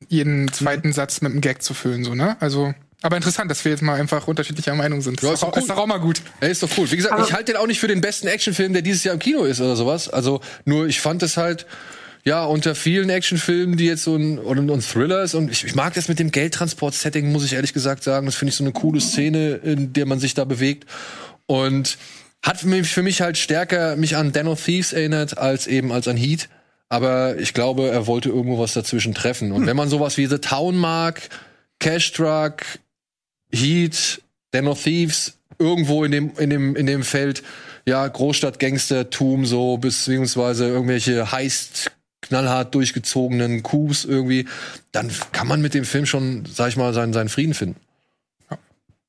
jeden zweiten Satz mit einem Gag zu füllen, so, ne? Also, aber interessant, dass wir jetzt mal einfach unterschiedlicher Meinung sind. Ja, Das ist doch auch, cool. ist doch auch mal gut. Er ist doch cool. Wie gesagt, Aber- ich halte den auch nicht für den besten Actionfilm, der dieses Jahr im Kino ist oder sowas. Also nur ich fand es halt ja unter vielen Actionfilmen, die jetzt so ein oder ein Thriller ist und ich, ich mag das mit dem Geldtransport-Setting, muss ich ehrlich gesagt sagen. Das finde ich so eine coole Szene, in der man sich da bewegt und hat für mich, für mich halt stärker mich an Den of Thieves erinnert als eben als an Heat. Aber ich glaube, er wollte irgendwo was dazwischen treffen. Und wenn man sowas wie The Town mag, Cash Truck, Heat, Den of Thieves, irgendwo in dem, in dem, in dem Feld, ja, Großstadt-Gangstertum, so, beziehungsweise irgendwelche heist, knallhart durchgezogenen Coups irgendwie, dann kann man mit dem Film schon, sag ich mal, seinen, seinen Frieden finden.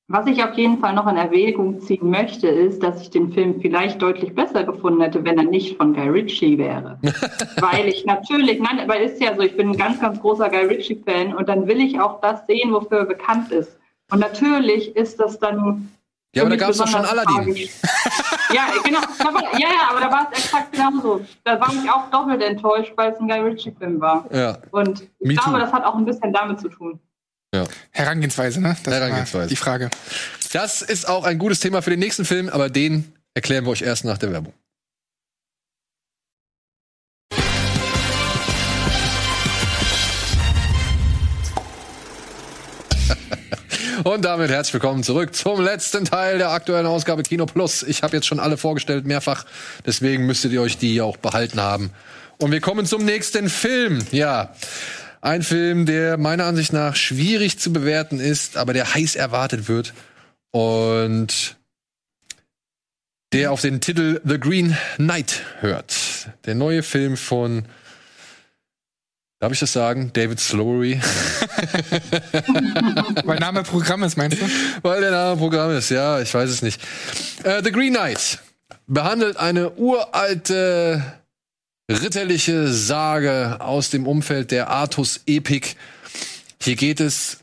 Was ich auf jeden Fall noch in Erwägung ziehen möchte, ist, dass ich den Film vielleicht deutlich besser gefunden hätte, wenn er nicht von Guy Ritchie wäre. weil ich natürlich, nein, aber ist ja so, ich bin ein ganz, ganz großer Guy Ritchie-Fan und dann will ich auch das sehen, wofür er bekannt ist. Und natürlich ist das dann. Ja, aber da mich gab's doch schon Aladdin. ja, genau. Ja, ja, aber da war es exakt genauso. Da war ich auch doppelt enttäuscht, weil es ein Guy Ritchie-Film war. Ja. Und ich Me glaube, too. das hat auch ein bisschen damit zu tun. Herangehensweise, ne? Das Herangehensweise. Die Frage. Das ist auch ein gutes Thema für den nächsten Film, aber den erklären wir euch erst nach der Werbung. Und damit herzlich willkommen zurück zum letzten Teil der aktuellen Ausgabe Kino Plus. Ich habe jetzt schon alle vorgestellt, mehrfach. Deswegen müsstet ihr euch die auch behalten haben. Und wir kommen zum nächsten Film. Ja, ein Film, der meiner Ansicht nach schwierig zu bewerten ist, aber der heiß erwartet wird. Und der auf den Titel The Green Knight hört. Der neue Film von, darf ich das sagen, David Slowery. Weil Name Programm ist, meinst du? Weil der Name Programm ist, ja, ich weiß es nicht. Äh, The Green Knight behandelt eine uralte ritterliche Sage aus dem Umfeld der Artus-Epik. Hier geht es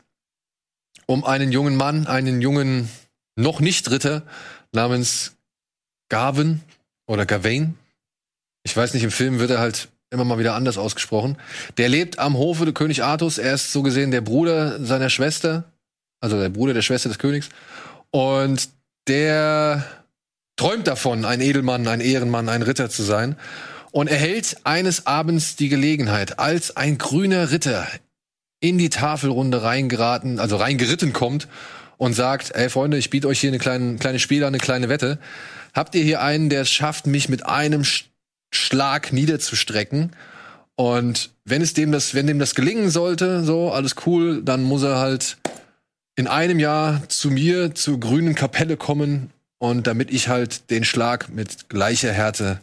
um einen jungen Mann, einen jungen, noch nicht Ritter, namens Garvin oder Gawain. Ich weiß nicht, im Film wird er halt immer mal wieder anders ausgesprochen. Der lebt am Hofe des König Artus. Er ist so gesehen der Bruder seiner Schwester, also der Bruder der Schwester des Königs. Und der träumt davon, ein Edelmann, ein Ehrenmann, ein Ritter zu sein. Und erhält eines Abends die Gelegenheit, als ein grüner Ritter in die Tafelrunde reingeraten, also reingeritten kommt und sagt, ey Freunde, ich biete euch hier eine kleine, kleine Spiel an, eine kleine Wette. Habt ihr hier einen, der es schafft, mich mit einem Sch Schlag niederzustrecken? Und wenn es dem das, wenn dem das gelingen sollte, so, alles cool, dann muss er halt in einem Jahr zu mir zur grünen Kapelle kommen und damit ich halt den Schlag mit gleicher Härte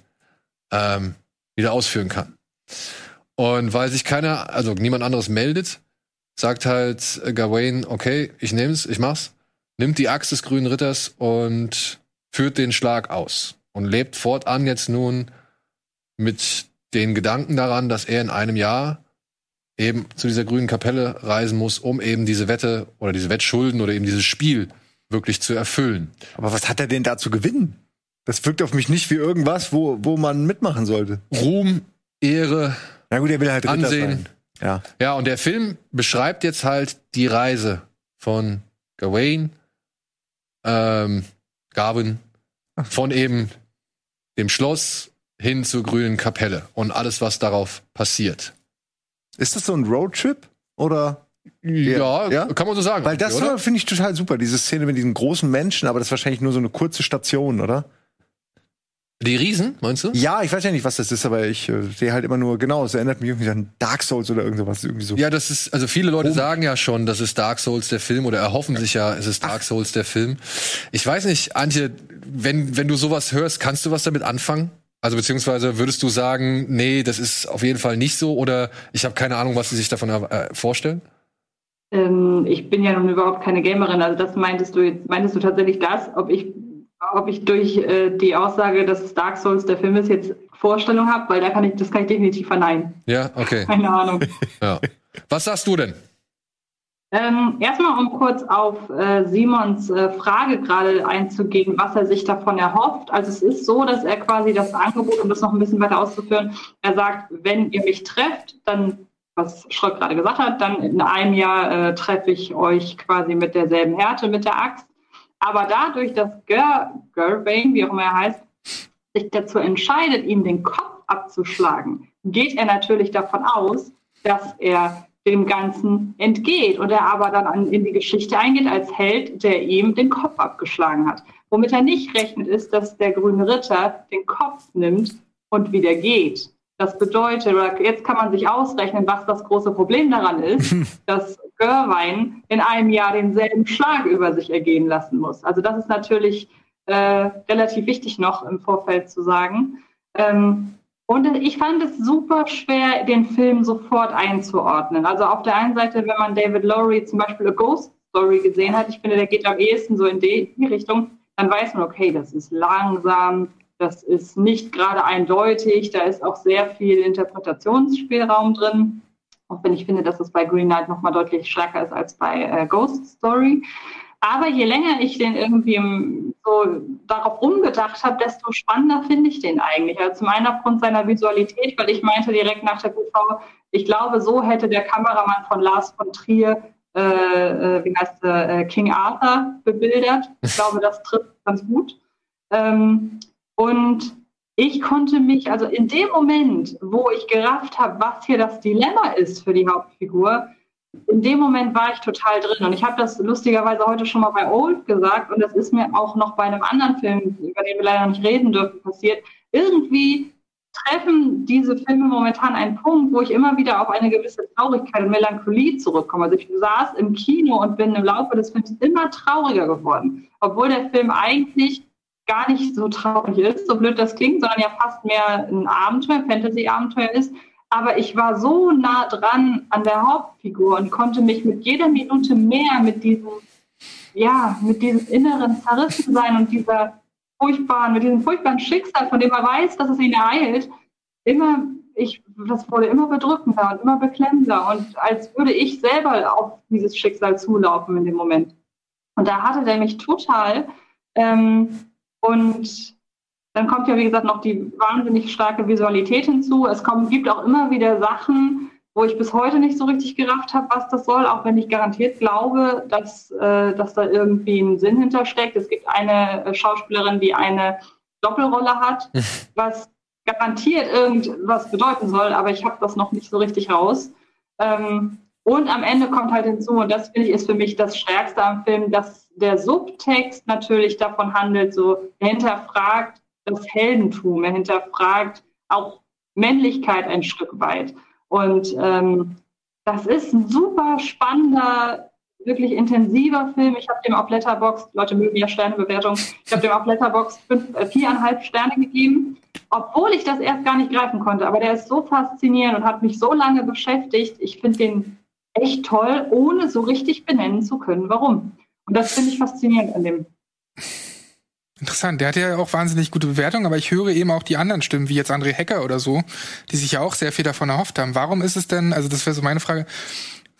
ähm, wieder ausführen kann. Und weil sich keiner, also niemand anderes meldet, sagt halt Gawain, okay, ich nehm's, ich mach's, nimmt die Axt des grünen Ritters und führt den Schlag aus und lebt fortan jetzt nun mit den Gedanken daran, dass er in einem Jahr eben zu dieser grünen Kapelle reisen muss, um eben diese Wette oder diese Wettschulden oder eben dieses Spiel wirklich zu erfüllen. Aber was hat er denn da zu gewinnen? Das wirkt auf mich nicht wie irgendwas, wo, wo man mitmachen sollte. Ruhm, Ehre, Na gut, er will halt Ritter Ansehen. sein. Ja. Ja, und der Film beschreibt jetzt halt die Reise von Gawain, ähm, Garvin, von eben dem Schloss hin zur grünen Kapelle und alles, was darauf passiert. Ist das so ein Roadtrip? Oder? Ja, Ja? kann man so sagen. Weil das finde ich total super, diese Szene mit diesen großen Menschen, aber das ist wahrscheinlich nur so eine kurze Station, oder? Die Riesen, meinst du? Ja, ich weiß ja nicht, was das ist, aber ich äh, sehe halt immer nur, genau, es erinnert mich irgendwie an Dark Souls oder irgendwas. Irgendwie so. Ja, das ist, also viele Leute Oh. sagen ja schon, das ist Dark Souls der Film oder erhoffen sich ja, es ist Dark Souls der Film. Ich weiß nicht, Antje, wenn, wenn du sowas hörst, kannst du was damit anfangen? Also beziehungsweise würdest du sagen, nee, das ist auf jeden Fall nicht so oder ich habe keine Ahnung, was sie sich davon äh, vorstellen? Ähm, ich bin ja nun überhaupt keine Gamerin, also das meintest du jetzt, meintest du tatsächlich das, ob ich, ob ich durch äh, die Aussage, dass es Dark Souls der Film ist, jetzt Vorstellung habe, weil da kann ich, das kann ich definitiv verneinen. Ja, okay. Keine Ahnung. Ja. Was sagst du denn? Ähm, erstmal, um kurz auf äh, Simons äh, Frage gerade einzugehen, was er sich davon erhofft. Also es ist so, dass er quasi das Angebot, um das noch ein bisschen weiter auszuführen, er sagt, wenn ihr mich trefft, dann, was Schröck gerade gesagt hat, dann in einem Jahr äh, treffe ich euch quasi mit derselben Härte, mit der Axt. Aber dadurch, dass Ger Gervain, wie auch immer er heißt, sich dazu entscheidet, ihm den Kopf abzuschlagen, geht er natürlich davon aus, dass er dem Ganzen entgeht und er aber dann an, in die Geschichte eingeht als Held, der ihm den Kopf abgeschlagen hat. Womit er nicht rechnet, ist, dass der grüne Ritter den Kopf nimmt und wieder geht. Das bedeutet, oder jetzt kann man sich ausrechnen, was das große Problem daran ist, dass Gerwein in einem Jahr denselben Schlag über sich ergehen lassen muss. Also das ist natürlich äh, relativ wichtig noch im Vorfeld zu sagen. Ähm, und ich fand es super schwer, den Film sofort einzuordnen. Also auf der einen Seite, wenn man David Lowry zum Beispiel A Ghost Story gesehen hat, ich finde, der geht am ehesten so in die Richtung, dann weiß man, okay, das ist langsam, das ist nicht gerade eindeutig, da ist auch sehr viel Interpretationsspielraum drin. Auch wenn ich finde, dass es bei Green Knight nochmal deutlich stärker ist als bei äh, Ghost Story. Aber je länger ich den irgendwie so darauf rumgedacht habe, desto spannender finde ich den eigentlich. Also zum einen aufgrund seiner Visualität, weil ich meinte direkt nach der PV, ich glaube, so hätte der Kameramann von Lars von Trier, äh, äh, wie heißt der, äh, King Arthur bebildert. Ich glaube, das trifft ganz gut. Ähm, und ich konnte mich, also in dem Moment, wo ich gerafft habe, was hier das Dilemma ist für die Hauptfigur, in dem Moment war ich total drin. Und ich habe das lustigerweise heute schon mal bei Old gesagt und das ist mir auch noch bei einem anderen Film, über den wir leider nicht reden dürfen, passiert. Irgendwie treffen diese Filme momentan einen Punkt, wo ich immer wieder auf eine gewisse Traurigkeit und Melancholie zurückkomme. Also ich saß im Kino und bin im Laufe des Films immer trauriger geworden, obwohl der Film eigentlich gar nicht so traurig ist, so blöd das klingt, sondern ja fast mehr ein Abenteuer, Fantasy-Abenteuer ist. Aber ich war so nah dran an der Hauptfigur und konnte mich mit jeder Minute mehr mit diesem, ja, mit diesem inneren Zerrissensein und dieser furchtbaren, mit diesem furchtbaren Schicksal, von dem man weiß, dass es ihn ereilt, immer, ich, das wurde immer bedrückender und immer beklemmender und als würde ich selber auf dieses Schicksal zulaufen in dem Moment. Und da hatte der mich total, ähm, und dann kommt ja, wie gesagt, noch die wahnsinnig starke Visualität hinzu. Es kommt, gibt auch immer wieder Sachen, wo ich bis heute nicht so richtig gerafft habe, was das soll, auch wenn ich garantiert glaube, dass, äh, dass da irgendwie ein Sinn hintersteckt. Es gibt eine äh, Schauspielerin, die eine Doppelrolle hat, was garantiert irgendwas bedeuten soll, aber ich habe das noch nicht so richtig raus. Ähm, und am Ende kommt halt hinzu, und das finde ich ist für mich das Stärkste am Film, dass der Subtext natürlich davon handelt, so er hinterfragt das Heldentum, er hinterfragt auch Männlichkeit ein Stück weit. Und ähm, das ist ein super spannender, wirklich intensiver Film. Ich habe dem auf Letterbox, Leute mögen ja Sternebewertung, ich habe dem auf Letterbox fünf, äh, viereinhalb Sterne gegeben, obwohl ich das erst gar nicht greifen konnte. Aber der ist so faszinierend und hat mich so lange beschäftigt. Ich finde den echt toll, ohne so richtig benennen zu können, warum. Und das finde ich faszinierend an dem. Interessant, der hat ja auch wahnsinnig gute Bewertungen, aber ich höre eben auch die anderen Stimmen, wie jetzt André Hecker oder so, die sich ja auch sehr viel davon erhofft haben. Warum ist es denn, also das wäre so meine Frage,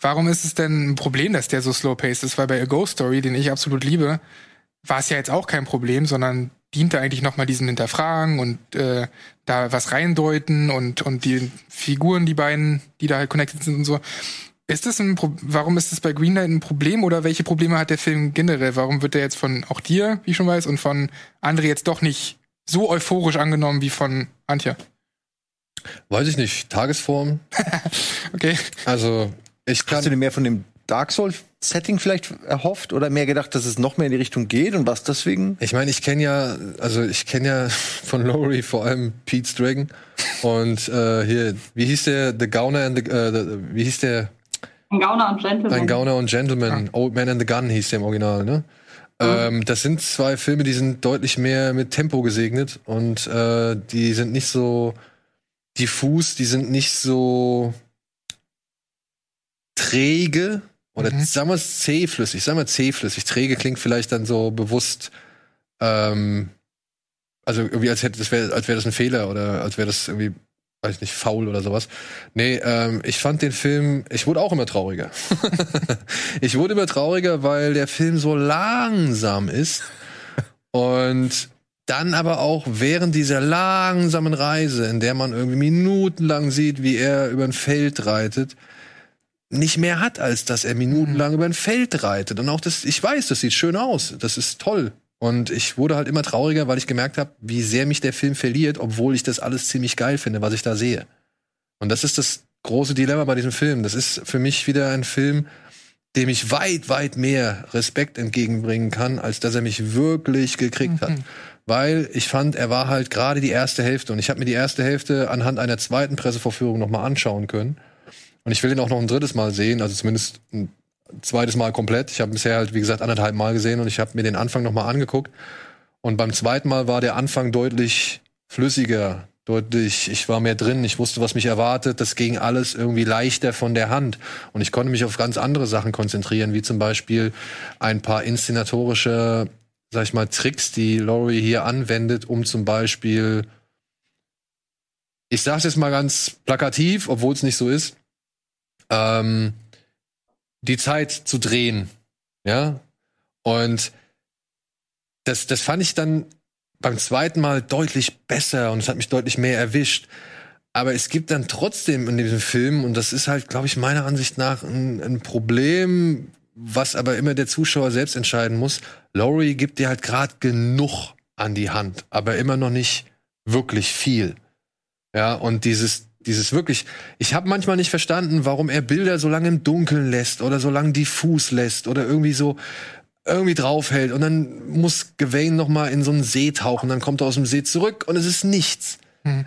warum ist es denn ein Problem, dass der so slow-paced ist? Weil bei A Ghost Story, den ich absolut liebe, war es ja jetzt auch kein Problem, sondern diente eigentlich nochmal diesen Hinterfragen und äh, da was reindeuten und, und die Figuren, die beiden, die da halt connected sind und so. Ist das ein Pro warum ist das bei Greenlight ein Problem oder welche Probleme hat der Film generell? Warum wird der jetzt von auch dir, wie ich schon weiß, und von André jetzt doch nicht so euphorisch angenommen wie von Antje? Weiß ich nicht. Tagesform. okay. Also, ich kann. Hast du dir mehr von dem Dark Souls Setting vielleicht erhofft oder mehr gedacht, dass es noch mehr in die Richtung geht und was deswegen? Ich meine, ich kenne ja, also ich kenne ja von Lowry vor allem Pete's Dragon und äh, hier, wie hieß der, The Gauner and the, äh, the wie hieß der? Ein Gauner und Gentleman. Ein Gauner und Gentleman. Old Man and the Gun hieß der im Original, ne? Ähm, das sind zwei Filme, die sind deutlich mehr mit Tempo gesegnet und äh, die sind nicht so diffus, die sind nicht so träge oder Mhm. sagen wir es zähflüssig, sagen wir zähflüssig. Träge klingt vielleicht dann so bewusst, ähm, also irgendwie als hätte das wäre, als wäre das ein Fehler oder als wäre das irgendwie, weiß ich nicht, faul oder sowas. Nee, ähm, ich fand den Film, ich wurde auch immer trauriger. ich wurde immer trauriger, weil der Film so langsam ist und dann aber auch während dieser langsamen Reise, in der man irgendwie minutenlang sieht, wie er über ein Feld reitet, nicht mehr hat, als dass er minutenlang über ein Feld reitet. Und auch das, ich weiß, das sieht schön aus. Das ist toll. Und ich wurde halt immer trauriger, weil ich gemerkt habe, wie sehr mich der Film verliert, obwohl ich das alles ziemlich geil finde, was ich da sehe. Und das ist das große Dilemma bei diesem Film. Das ist für mich wieder ein Film, dem ich weit, weit mehr Respekt entgegenbringen kann, als dass er mich wirklich gekriegt hat. Weil ich fand, er war halt gerade die erste Hälfte. Und ich habe mir die erste Hälfte anhand einer zweiten Pressevorführung nochmal anschauen können. Und ich will ihn auch noch ein drittes Mal sehen, also zumindest ein zweites Mal komplett. Ich habe bisher halt, wie gesagt, anderthalb Mal gesehen und ich habe mir den Anfang nochmal angeguckt. Und beim zweiten Mal war der Anfang deutlich flüssiger, deutlich, ich war mehr drin, ich wusste, was mich erwartet, das ging alles irgendwie leichter von der Hand. Und ich konnte mich auf ganz andere Sachen konzentrieren, wie zum Beispiel ein paar inszenatorische, sag ich mal, Tricks, die Laurie hier anwendet, um zum Beispiel, ich sag's jetzt mal ganz plakativ, obwohl es nicht so ist, ähm, die Zeit zu drehen. Ja. Und das, das fand ich dann beim zweiten Mal deutlich besser und es hat mich deutlich mehr erwischt. Aber es gibt dann trotzdem in diesem Film, und das ist halt, glaube ich, meiner Ansicht nach ein, ein Problem, was aber immer der Zuschauer selbst entscheiden muss. Laurie gibt dir halt gerade genug an die Hand, aber immer noch nicht wirklich viel. Ja, und dieses, dieses wirklich, ich habe manchmal nicht verstanden, warum er Bilder so lange im Dunkeln lässt oder so lange diffus lässt oder irgendwie so irgendwie draufhält und dann muss Gawain noch mal in so einen See tauchen, dann kommt er aus dem See zurück und es ist nichts.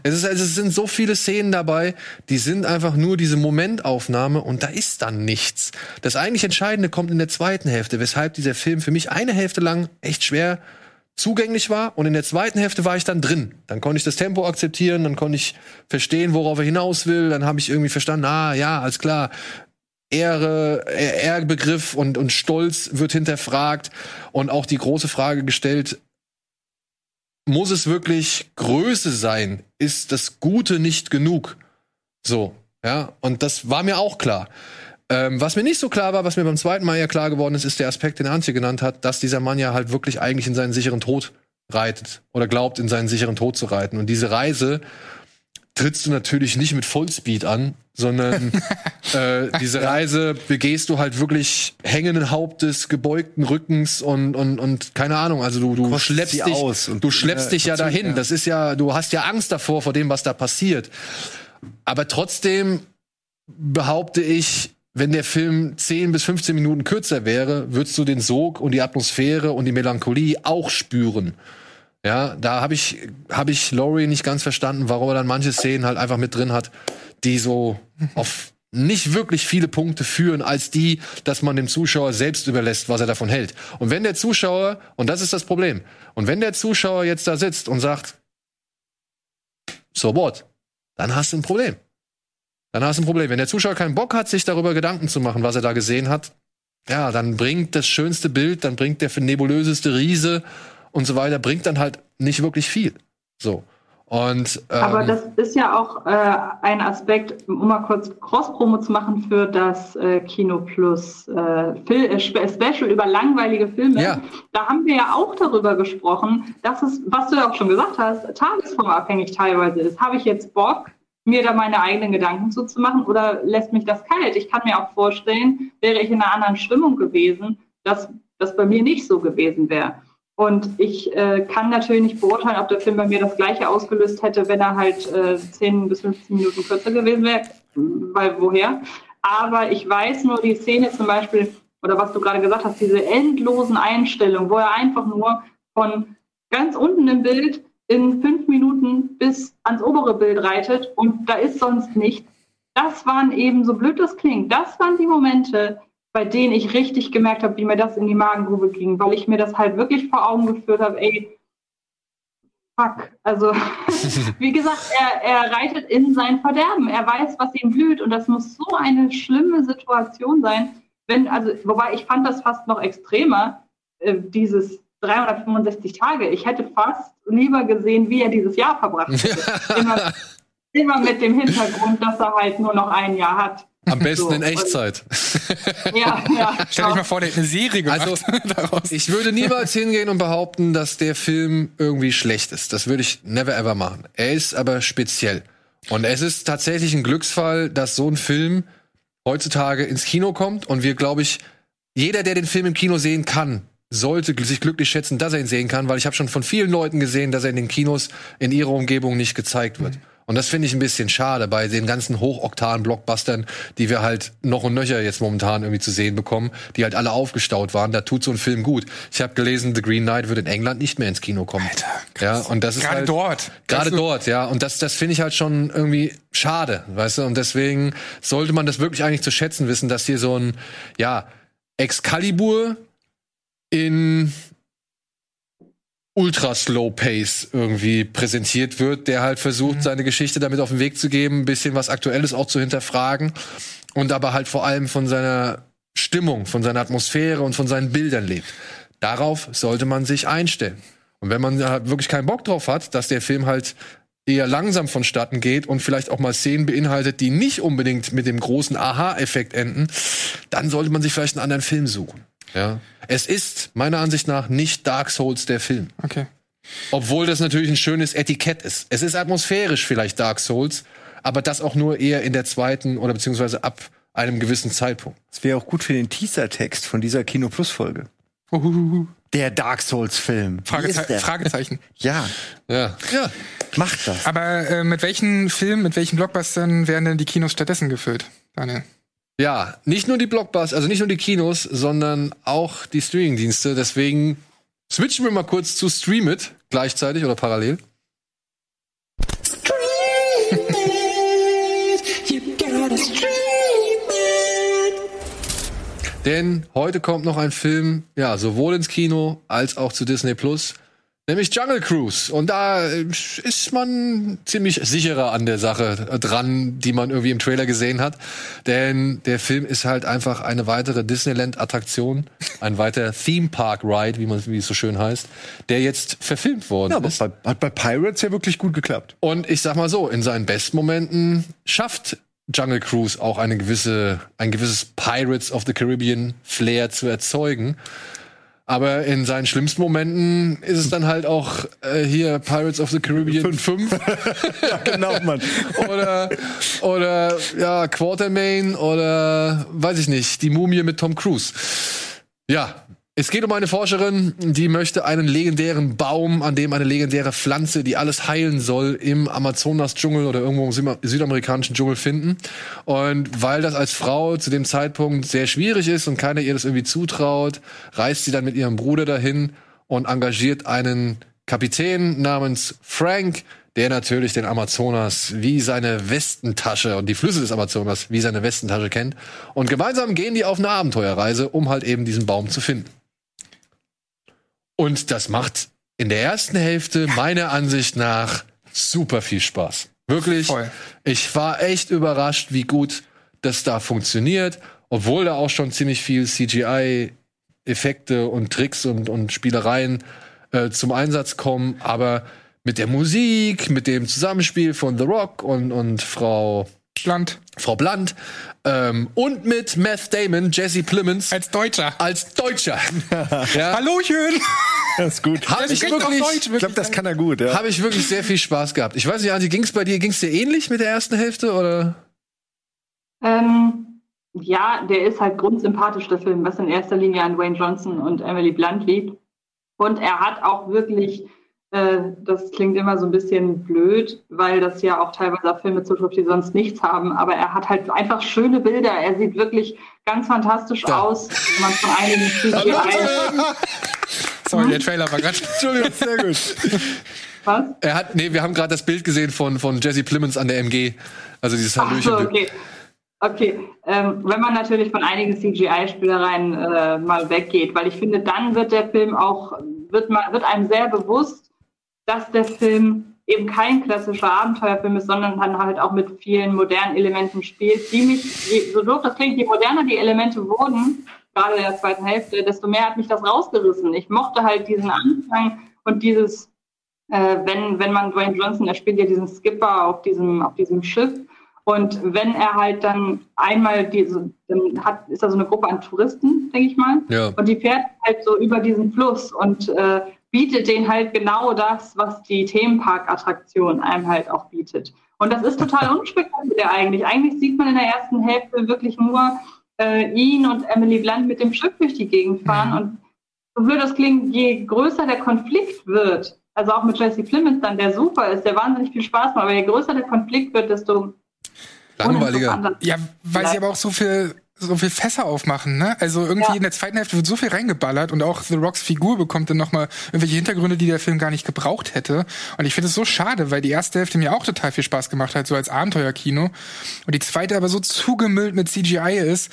Es, ist, also es sind so viele Szenen dabei, die sind einfach nur diese Momentaufnahme und da ist dann nichts. Das eigentlich Entscheidende kommt in der zweiten Hälfte, weshalb dieser Film für mich eine Hälfte lang echt schwer zugänglich war und in der zweiten Hälfte war ich dann drin. Dann konnte ich das Tempo akzeptieren, dann konnte ich verstehen, worauf er hinaus will, dann habe ich irgendwie verstanden, ah ja, alles klar, Ehre, Ehrbegriff und, und Stolz wird hinterfragt und auch die große Frage gestellt, muss es wirklich Größe sein? Ist das Gute nicht genug? So, ja, und das war mir auch klar. Ähm, was mir nicht so klar war, was mir beim zweiten Mal ja klar geworden ist, ist der Aspekt, den Antje genannt hat, dass dieser Mann ja halt wirklich eigentlich in seinen sicheren Tod reitet oder glaubt, in seinen sicheren Tod zu reiten. Und diese Reise trittst du natürlich nicht mit Vollspeed an, sondern äh, diese Reise begehst du halt wirklich hängenden Hauptes, gebeugten Rückens und und und keine Ahnung. Also du du Kostet schleppst dich aus und- du schleppst Ja, dich ja dahin. ja. Das ist ja du hast ja Angst davor vor dem, was da passiert. Aber trotzdem behaupte ich, wenn der Film 10 bis 15 Minuten kürzer wäre, würdest du den Sog und die Atmosphäre und die Melancholie auch spüren. Ja, da habe ich, hab ich Laurie nicht ganz verstanden, warum er dann manche Szenen halt einfach mit drin hat, die so auf nicht wirklich viele Punkte führen, als die, dass man dem Zuschauer selbst überlässt, was er davon hält. Und wenn der Zuschauer, und das ist das Problem, und wenn der Zuschauer jetzt da sitzt und sagt, so what, dann hast du ein Problem. Dann hast du ein Problem. Wenn der Zuschauer keinen Bock hat, sich darüber Gedanken zu machen, was er da gesehen hat, ja, dann bringt das schönste Bild, dann bringt der nebulöseste Riese und so weiter, bringt dann halt nicht wirklich viel. So. Und, ähm, Aber das ist ja auch äh, ein Aspekt, um mal kurz Cross-Promo zu machen für das äh, Kino Plus äh, Fil äh, Special über langweilige Filme. Ja. Da haben wir ja auch darüber gesprochen, dass es, was du ja auch schon gesagt hast, tagesformabhängig teilweise ist. Habe ich jetzt Bock, mir da meine eigenen Gedanken zuzumachen oder lässt mich das kalt? Ich kann mir auch vorstellen, wäre ich in einer anderen Stimmung gewesen, dass das bei mir nicht so gewesen wäre. Und ich äh, kann natürlich nicht beurteilen, ob der Film bei mir das gleiche ausgelöst hätte, wenn er halt äh, 10 bis 15 Minuten kürzer gewesen wäre, weil woher. Aber ich weiß nur die Szene zum Beispiel, oder was du gerade gesagt hast, diese endlosen Einstellungen, wo er einfach nur von ganz unten im Bild in fünf Minuten bis ans obere Bild reitet und da ist sonst nichts. Das waren eben, so blöd das klingt, das waren die Momente, bei denen ich richtig gemerkt habe, wie mir das in die Magengrube ging, weil ich mir das halt wirklich vor Augen geführt habe, ey, fuck. Also, wie gesagt, er, er reitet in sein Verderben. Er weiß, was ihm blüht und das muss so eine schlimme Situation sein. Wenn, also, wobei ich fand das fast noch extremer, äh, dieses 365 Tage. Ich hätte fast lieber gesehen, wie er dieses Jahr verbracht hätte. immer, immer mit dem Hintergrund, dass er halt nur noch ein Jahr hat. am besten So, in Echtzeit. Ja, ja. Stell dich mal vor, der hat eine Serie gemacht Also, daraus. Ich würde niemals hingehen und behaupten, dass der Film irgendwie schlecht ist. Das würde ich never ever machen. Er ist aber speziell. Und es ist tatsächlich ein Glücksfall, dass so ein Film heutzutage ins Kino kommt und wir, glaube ich, jeder, der den Film im Kino sehen kann, sollte sich glücklich schätzen, dass er ihn sehen kann, weil ich habe schon von vielen Leuten gesehen, dass er in den Kinos in ihrer Umgebung nicht gezeigt wird. Und das finde ich ein bisschen schade bei den ganzen Hochoktan-Blockbustern, die wir halt noch und nöcher jetzt momentan irgendwie zu sehen bekommen, die halt alle aufgestaut waren. Da tut so ein Film gut. Ich habe gelesen, The Green Knight wird in England nicht mehr ins Kino kommen. Alter, ja, und das ist Gerade halt, dort. Gerade dort, ja. Und das, das finde ich halt schon irgendwie schade, weißt du? Und deswegen sollte man das wirklich eigentlich zu schätzen wissen, dass hier so ein, ja, Excalibur in ultra slow pace irgendwie präsentiert wird, der halt versucht, seine Geschichte damit auf den Weg zu geben, ein bisschen was Aktuelles auch zu hinterfragen und aber halt vor allem von seiner Stimmung, von seiner Atmosphäre und von seinen Bildern lebt. Darauf sollte man sich einstellen. Und wenn man da wirklich keinen Bock drauf hat, dass der Film halt eher langsam vonstatten geht und vielleicht auch mal Szenen beinhaltet, die nicht unbedingt mit dem großen Aha-Effekt enden, dann sollte man sich vielleicht einen anderen Film suchen. Ja. Es ist meiner Ansicht nach nicht Dark Souls der Film. Okay. Obwohl das natürlich ein schönes Etikett ist. Es ist atmosphärisch vielleicht Dark Souls, aber das auch nur eher in der zweiten oder beziehungsweise ab einem gewissen Zeitpunkt. Das wäre auch gut für den Teaser-Text von dieser Kino Plus Folge. Uhuhu. Der Dark Souls Film. Wie ist Frageze der? Fragezeichen. Ja, Ja. Ja. macht das. Aber äh, mit welchen Filmen, mit welchen Blockbustern werden denn die Kinos stattdessen gefüllt, Daniel? Ja, nicht nur die Blockbusters, also nicht nur die Kinos, sondern auch die Streamingdienste. Deswegen switchen wir mal kurz zu Stream It gleichzeitig oder parallel. Denn heute kommt noch ein Film, ja, sowohl ins Kino als auch zu Disney Plus, nämlich Jungle Cruise. Und da äh, ist man ziemlich sicherer an der Sache dran, die man irgendwie im Trailer gesehen hat. Denn der Film ist halt einfach eine weitere Disneyland-Attraktion, ein weiterer Theme Park Ride, wie man wie es so schön heißt, der jetzt verfilmt worden Ja, aber ist. bei, hat bei Pirates ja wirklich gut geklappt. Und ich sag mal so, in seinen Bestmomenten schafft Jungle Cruise auch eine gewisse, ein gewisses Pirates of the Caribbean Flair zu erzeugen. Aber in seinen schlimmsten Momenten ist es dann halt auch äh, hier Pirates of the Caribbean 5 Genau, Mann. oder, oder ja, Quartermain oder weiß ich nicht, die Mumie mit Tom Cruise. Ja, Es geht um eine Forscherin, die möchte einen legendären Baum, an dem eine legendäre Pflanze, die alles heilen soll, im Amazonas-Dschungel oder irgendwo im Süd- südamerikanischen Dschungel finden. Und weil das als Frau zu dem Zeitpunkt sehr schwierig ist und keiner ihr das irgendwie zutraut, reist sie dann mit ihrem Bruder dahin und engagiert einen Kapitän namens Frank, der natürlich den Amazonas wie seine Westentasche und die Flüsse des Amazonas wie seine Westentasche kennt. Und gemeinsam gehen die auf eine Abenteuerreise, um halt eben diesen Baum zu finden. Und das macht in der ersten Hälfte meiner Ansicht nach super viel Spaß. Wirklich. Voll. Ich war echt überrascht, wie gut das da funktioniert, obwohl da auch schon ziemlich viel CGI-Effekte und Tricks und, und Spielereien äh, zum Einsatz kommen. Aber mit der Musik, mit dem Zusammenspiel von The Rock und, und Frau Land. Frau Blunt ähm, und mit Meth Damon, Jesse Plemons Als Deutscher. als Deutscher. ja, Hallöchen! Das ist gut. habe ich wirklich, Deutsch, Ich glaube, das kann er gut, ja. habe ich wirklich sehr viel Spaß gehabt. Ich weiß nicht, Anti, ging's bei dir, ging's dir ähnlich mit der ersten Hälfte oder? Ähm, ja, der ist halt grundsympathisch, der Film, was in erster Linie an Wayne Johnson und Emily Blunt liegt. Und er hat auch wirklich, das klingt immer so ein bisschen blöd, weil das ja auch teilweise auf Filme zutrifft, die sonst nichts haben, aber er hat halt einfach schöne Bilder. Er sieht wirklich ganz fantastisch Da. aus, wenn man von einigen CGI. Sorry, der Trailer war gerade. Entschuldigung, sehr gut. Was? Er hat, nee, wir haben gerade das Bild gesehen von, von Jesse Plemons an der MG. Also dieses Ach Hallöchen. so, okay. Okay, ähm, wenn man natürlich von einigen CGI-Spielereien äh, mal weggeht, weil ich finde, dann wird der Film auch, wird, man, wird einem sehr bewusst, dass der Film eben kein klassischer Abenteuerfilm ist, sondern dann halt auch mit vielen modernen Elementen spielt, die mich, so doof das klingt, je moderner die Elemente wurden, gerade in der zweiten Hälfte, desto mehr hat mich das rausgerissen. Ich mochte halt diesen Anfang und dieses, äh, wenn, wenn man Dwayne Johnson, er spielt ja diesen Skipper auf diesem, auf diesem Schiff, und wenn er halt dann einmal diese, dann hat, ist da so eine Gruppe an Touristen, denke ich mal. Ja. Und die fährt halt so über diesen Fluss und äh, bietet denen halt genau das, was die Themenpark-Attraktion einem halt auch bietet. Und das ist total unspektakulär eigentlich. Eigentlich sieht man in der ersten Hälfte wirklich nur äh, ihn und Emily Blunt mit dem Schiff durch die Gegend fahren. Und so blöd das klingt, je größer der Konflikt wird, also auch mit Jesse Plemons dann, der super ist, der wahnsinnig viel Spaß macht, aber je größer der Konflikt wird, desto Langweiliger. Ja, weil sie aber auch so viel so viel Fässer aufmachen, ne? Also irgendwie Ja. in der zweiten Hälfte wird so viel reingeballert und auch The Rocks Figur bekommt dann nochmal irgendwelche Hintergründe, die der Film gar nicht gebraucht hätte. Und ich finde es so schade, weil die erste Hälfte mir auch total viel Spaß gemacht hat, so als Abenteuerkino. Und die zweite aber so zugemüllt mit CGI ist,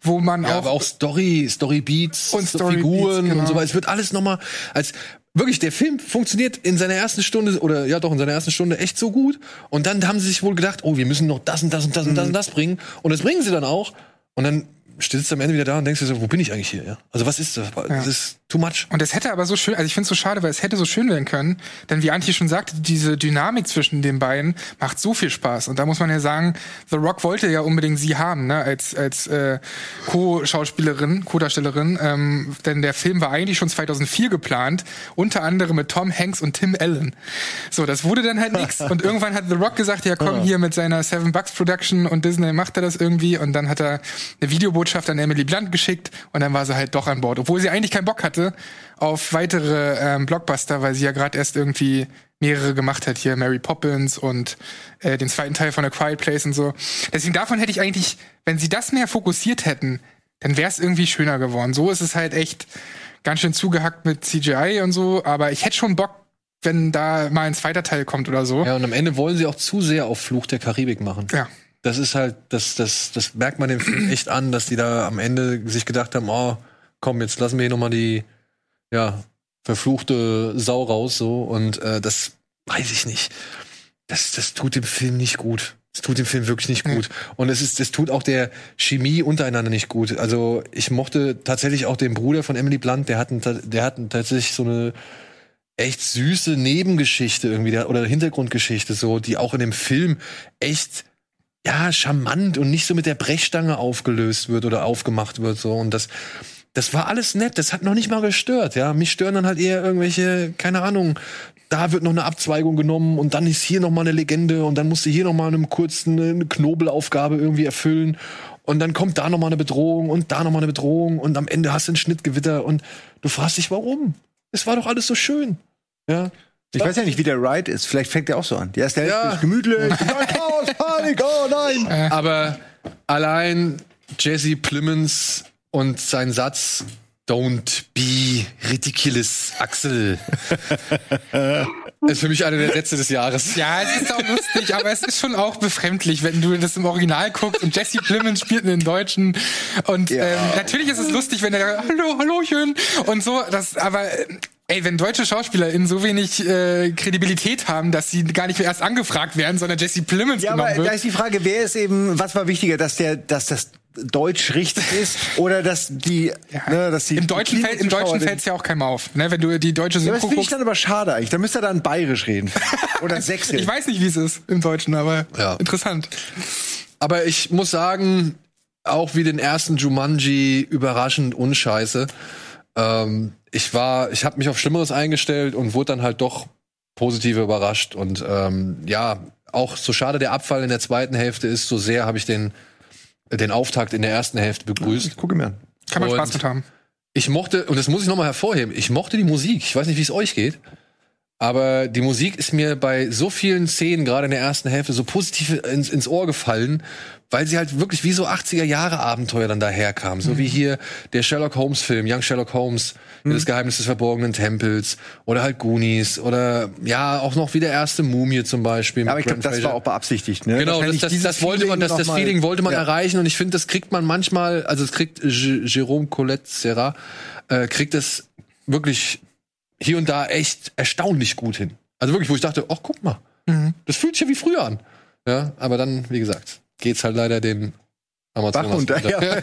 wo man Ja, auch, aber auch Story, Storybeats Und so Storybeats, Figuren genau. und so weiter. Es wird alles nochmal als wirklich der Film funktioniert in seiner ersten Stunde oder ja doch in seiner ersten Stunde echt so gut und dann haben sie sich wohl gedacht, oh, wir müssen noch das und das und das und das und das bringen und das bringen sie dann auch und dann stehst du am Ende wieder da und denkst dir so, wo bin ich eigentlich hier? Ja? Also was ist das? Das ist too much. Und es hätte aber so schön, also ich finde es so schade, weil es hätte so schön werden können, denn wie Antje schon sagte, diese Dynamik zwischen den beiden macht so viel Spaß. Und da muss man ja sagen, The Rock wollte ja unbedingt sie haben, ne, als, als äh, Co-Schauspielerin, Co-Darstellerin, ähm, denn der Film war eigentlich schon 2004 geplant, unter anderem mit Tom Hanks und Tim Allen. So, das wurde dann halt nix. Und irgendwann hat The Rock gesagt, ja komm hier mit seiner Seven Bucks Production und Disney macht er das irgendwie. Und dann hat er eine Videobotschaft an Emily Blunt geschickt und dann war sie halt doch an Bord, obwohl sie eigentlich keinen Bock hatte auf weitere ähm, Blockbuster, weil sie ja gerade erst irgendwie mehrere gemacht hat hier, Mary Poppins und äh, den zweiten Teil von A Quiet Place und so. Deswegen davon hätte ich eigentlich, wenn sie das mehr fokussiert hätten, dann wäre es irgendwie schöner geworden. So ist es halt echt ganz schön zugehackt mit CGI und so, aber ich hätte schon Bock, wenn da mal ein zweiter Teil kommt oder so. Ja, und am Ende wollen sie auch zu sehr auf Fluch der Karibik machen. Ja. Das ist halt, das, das, das merkt man dem Film echt an, dass die da am Ende sich gedacht haben, oh, komm, jetzt lassen wir hier nochmal die, ja, verfluchte Sau raus, so. Und äh, das weiß ich nicht. Das, das tut dem Film nicht gut. Das tut dem Film wirklich nicht gut. Und es ist, es tut auch der Chemie untereinander nicht gut. Also ich mochte tatsächlich auch den Bruder von Emily Blunt, der hat, einen, der hat einen tatsächlich so eine echt süße Nebengeschichte irgendwie der, oder Hintergrundgeschichte so, die auch in dem Film echt ja charmant und nicht so mit der Brechstange aufgelöst wird oder aufgemacht wird so und das das war alles nett, das hat noch nicht mal gestört, ja. Mich stören dann halt eher irgendwelche, keine Ahnung, da wird noch eine Abzweigung genommen und dann ist hier noch mal eine Legende und dann musst du hier noch mal einem kurzen eine Knobelaufgabe irgendwie erfüllen und dann kommt da noch mal eine Bedrohung und da noch mal eine Bedrohung und am Ende hast du ein Schnittgewitter und du fragst dich, warum? Es war doch alles so schön. Ja. Ich weiß ja nicht, wie der Ride ist. Vielleicht fängt der auch so an. Die erste Hälfte Ja. ist gemütlich. Nein, Chaos, Panik, oh nein. Aber allein Jesse Plemons und sein Satz Don't be ridiculous, Axel. ist für mich einer der Sätze des Jahres. Ja, es ist auch lustig, aber es ist schon auch befremdlich, wenn du das im Original guckst und Jesse Plemons spielt einen Deutschen. Und ähm, natürlich ist es lustig, wenn er Hallo, Hallochen und so. Das, aber äh, ey, wenn deutsche SchauspielerInnen so wenig äh, Kredibilität haben, dass sie gar nicht mehr erst angefragt werden, sondern Jesse Plemons Ja, aber genommen da wird. ist die Frage, wer ist eben, was war wichtiger, dass der, dass das Deutsch richtig ist oder dass die, ne, dass die Im Deutschen, fällt, im Deutschen Zuschauer- fällt es ja auch keinem auf. Ne? Wenn du die deutsche Ja, aber das Synchro finde ich dann aber schade eigentlich. Da müsste er dann bayerisch reden. Oder sächsisch. Ich weiß nicht, wie es ist im Deutschen, aber Ja. interessant. Aber ich muss sagen, auch wie den ersten Jumanji überraschend unscheiße. Ähm, ich war, ich habe mich auf Schlimmeres eingestellt und wurde dann halt doch positiv überrascht. Und ähm, ja, auch so schade der Abfall in der zweiten Hälfte ist, so sehr habe ich den, den Auftakt in der ersten Hälfte begrüßt. Ich gucke mir an. Kann man Und- Spaß mit haben. Ich mochte, und das muss ich nochmal hervorheben, ich mochte die Musik. Ich weiß nicht, wie es euch geht. Aber die Musik ist mir bei so vielen Szenen, gerade in der ersten Hälfte, so positiv ins, ins Ohr gefallen, weil sie halt wirklich wie so 80er Jahre Abenteuer dann daherkam. So wie hier der Sherlock Holmes Film, Young Sherlock Holmes, das Geheimnis des verborgenen Tempels, oder halt Goonies, oder ja, auch noch wie der erste Mumie zum Beispiel. mit Aber ich glaube, das war auch beabsichtigt. Ne? Genau, das, das, das wollte man, das, das Feeling wollte man Ja. erreichen und ich finde, das kriegt man manchmal, also es kriegt J- Jérôme Colette Serra, äh, kriegt das wirklich hier und da echt erstaunlich gut hin. Also wirklich, wo ich dachte, ach guck mal, das fühlt sich ja wie früher an. Ja, aber dann, wie gesagt, geht's halt leider den Amazonas Bach runter, ja.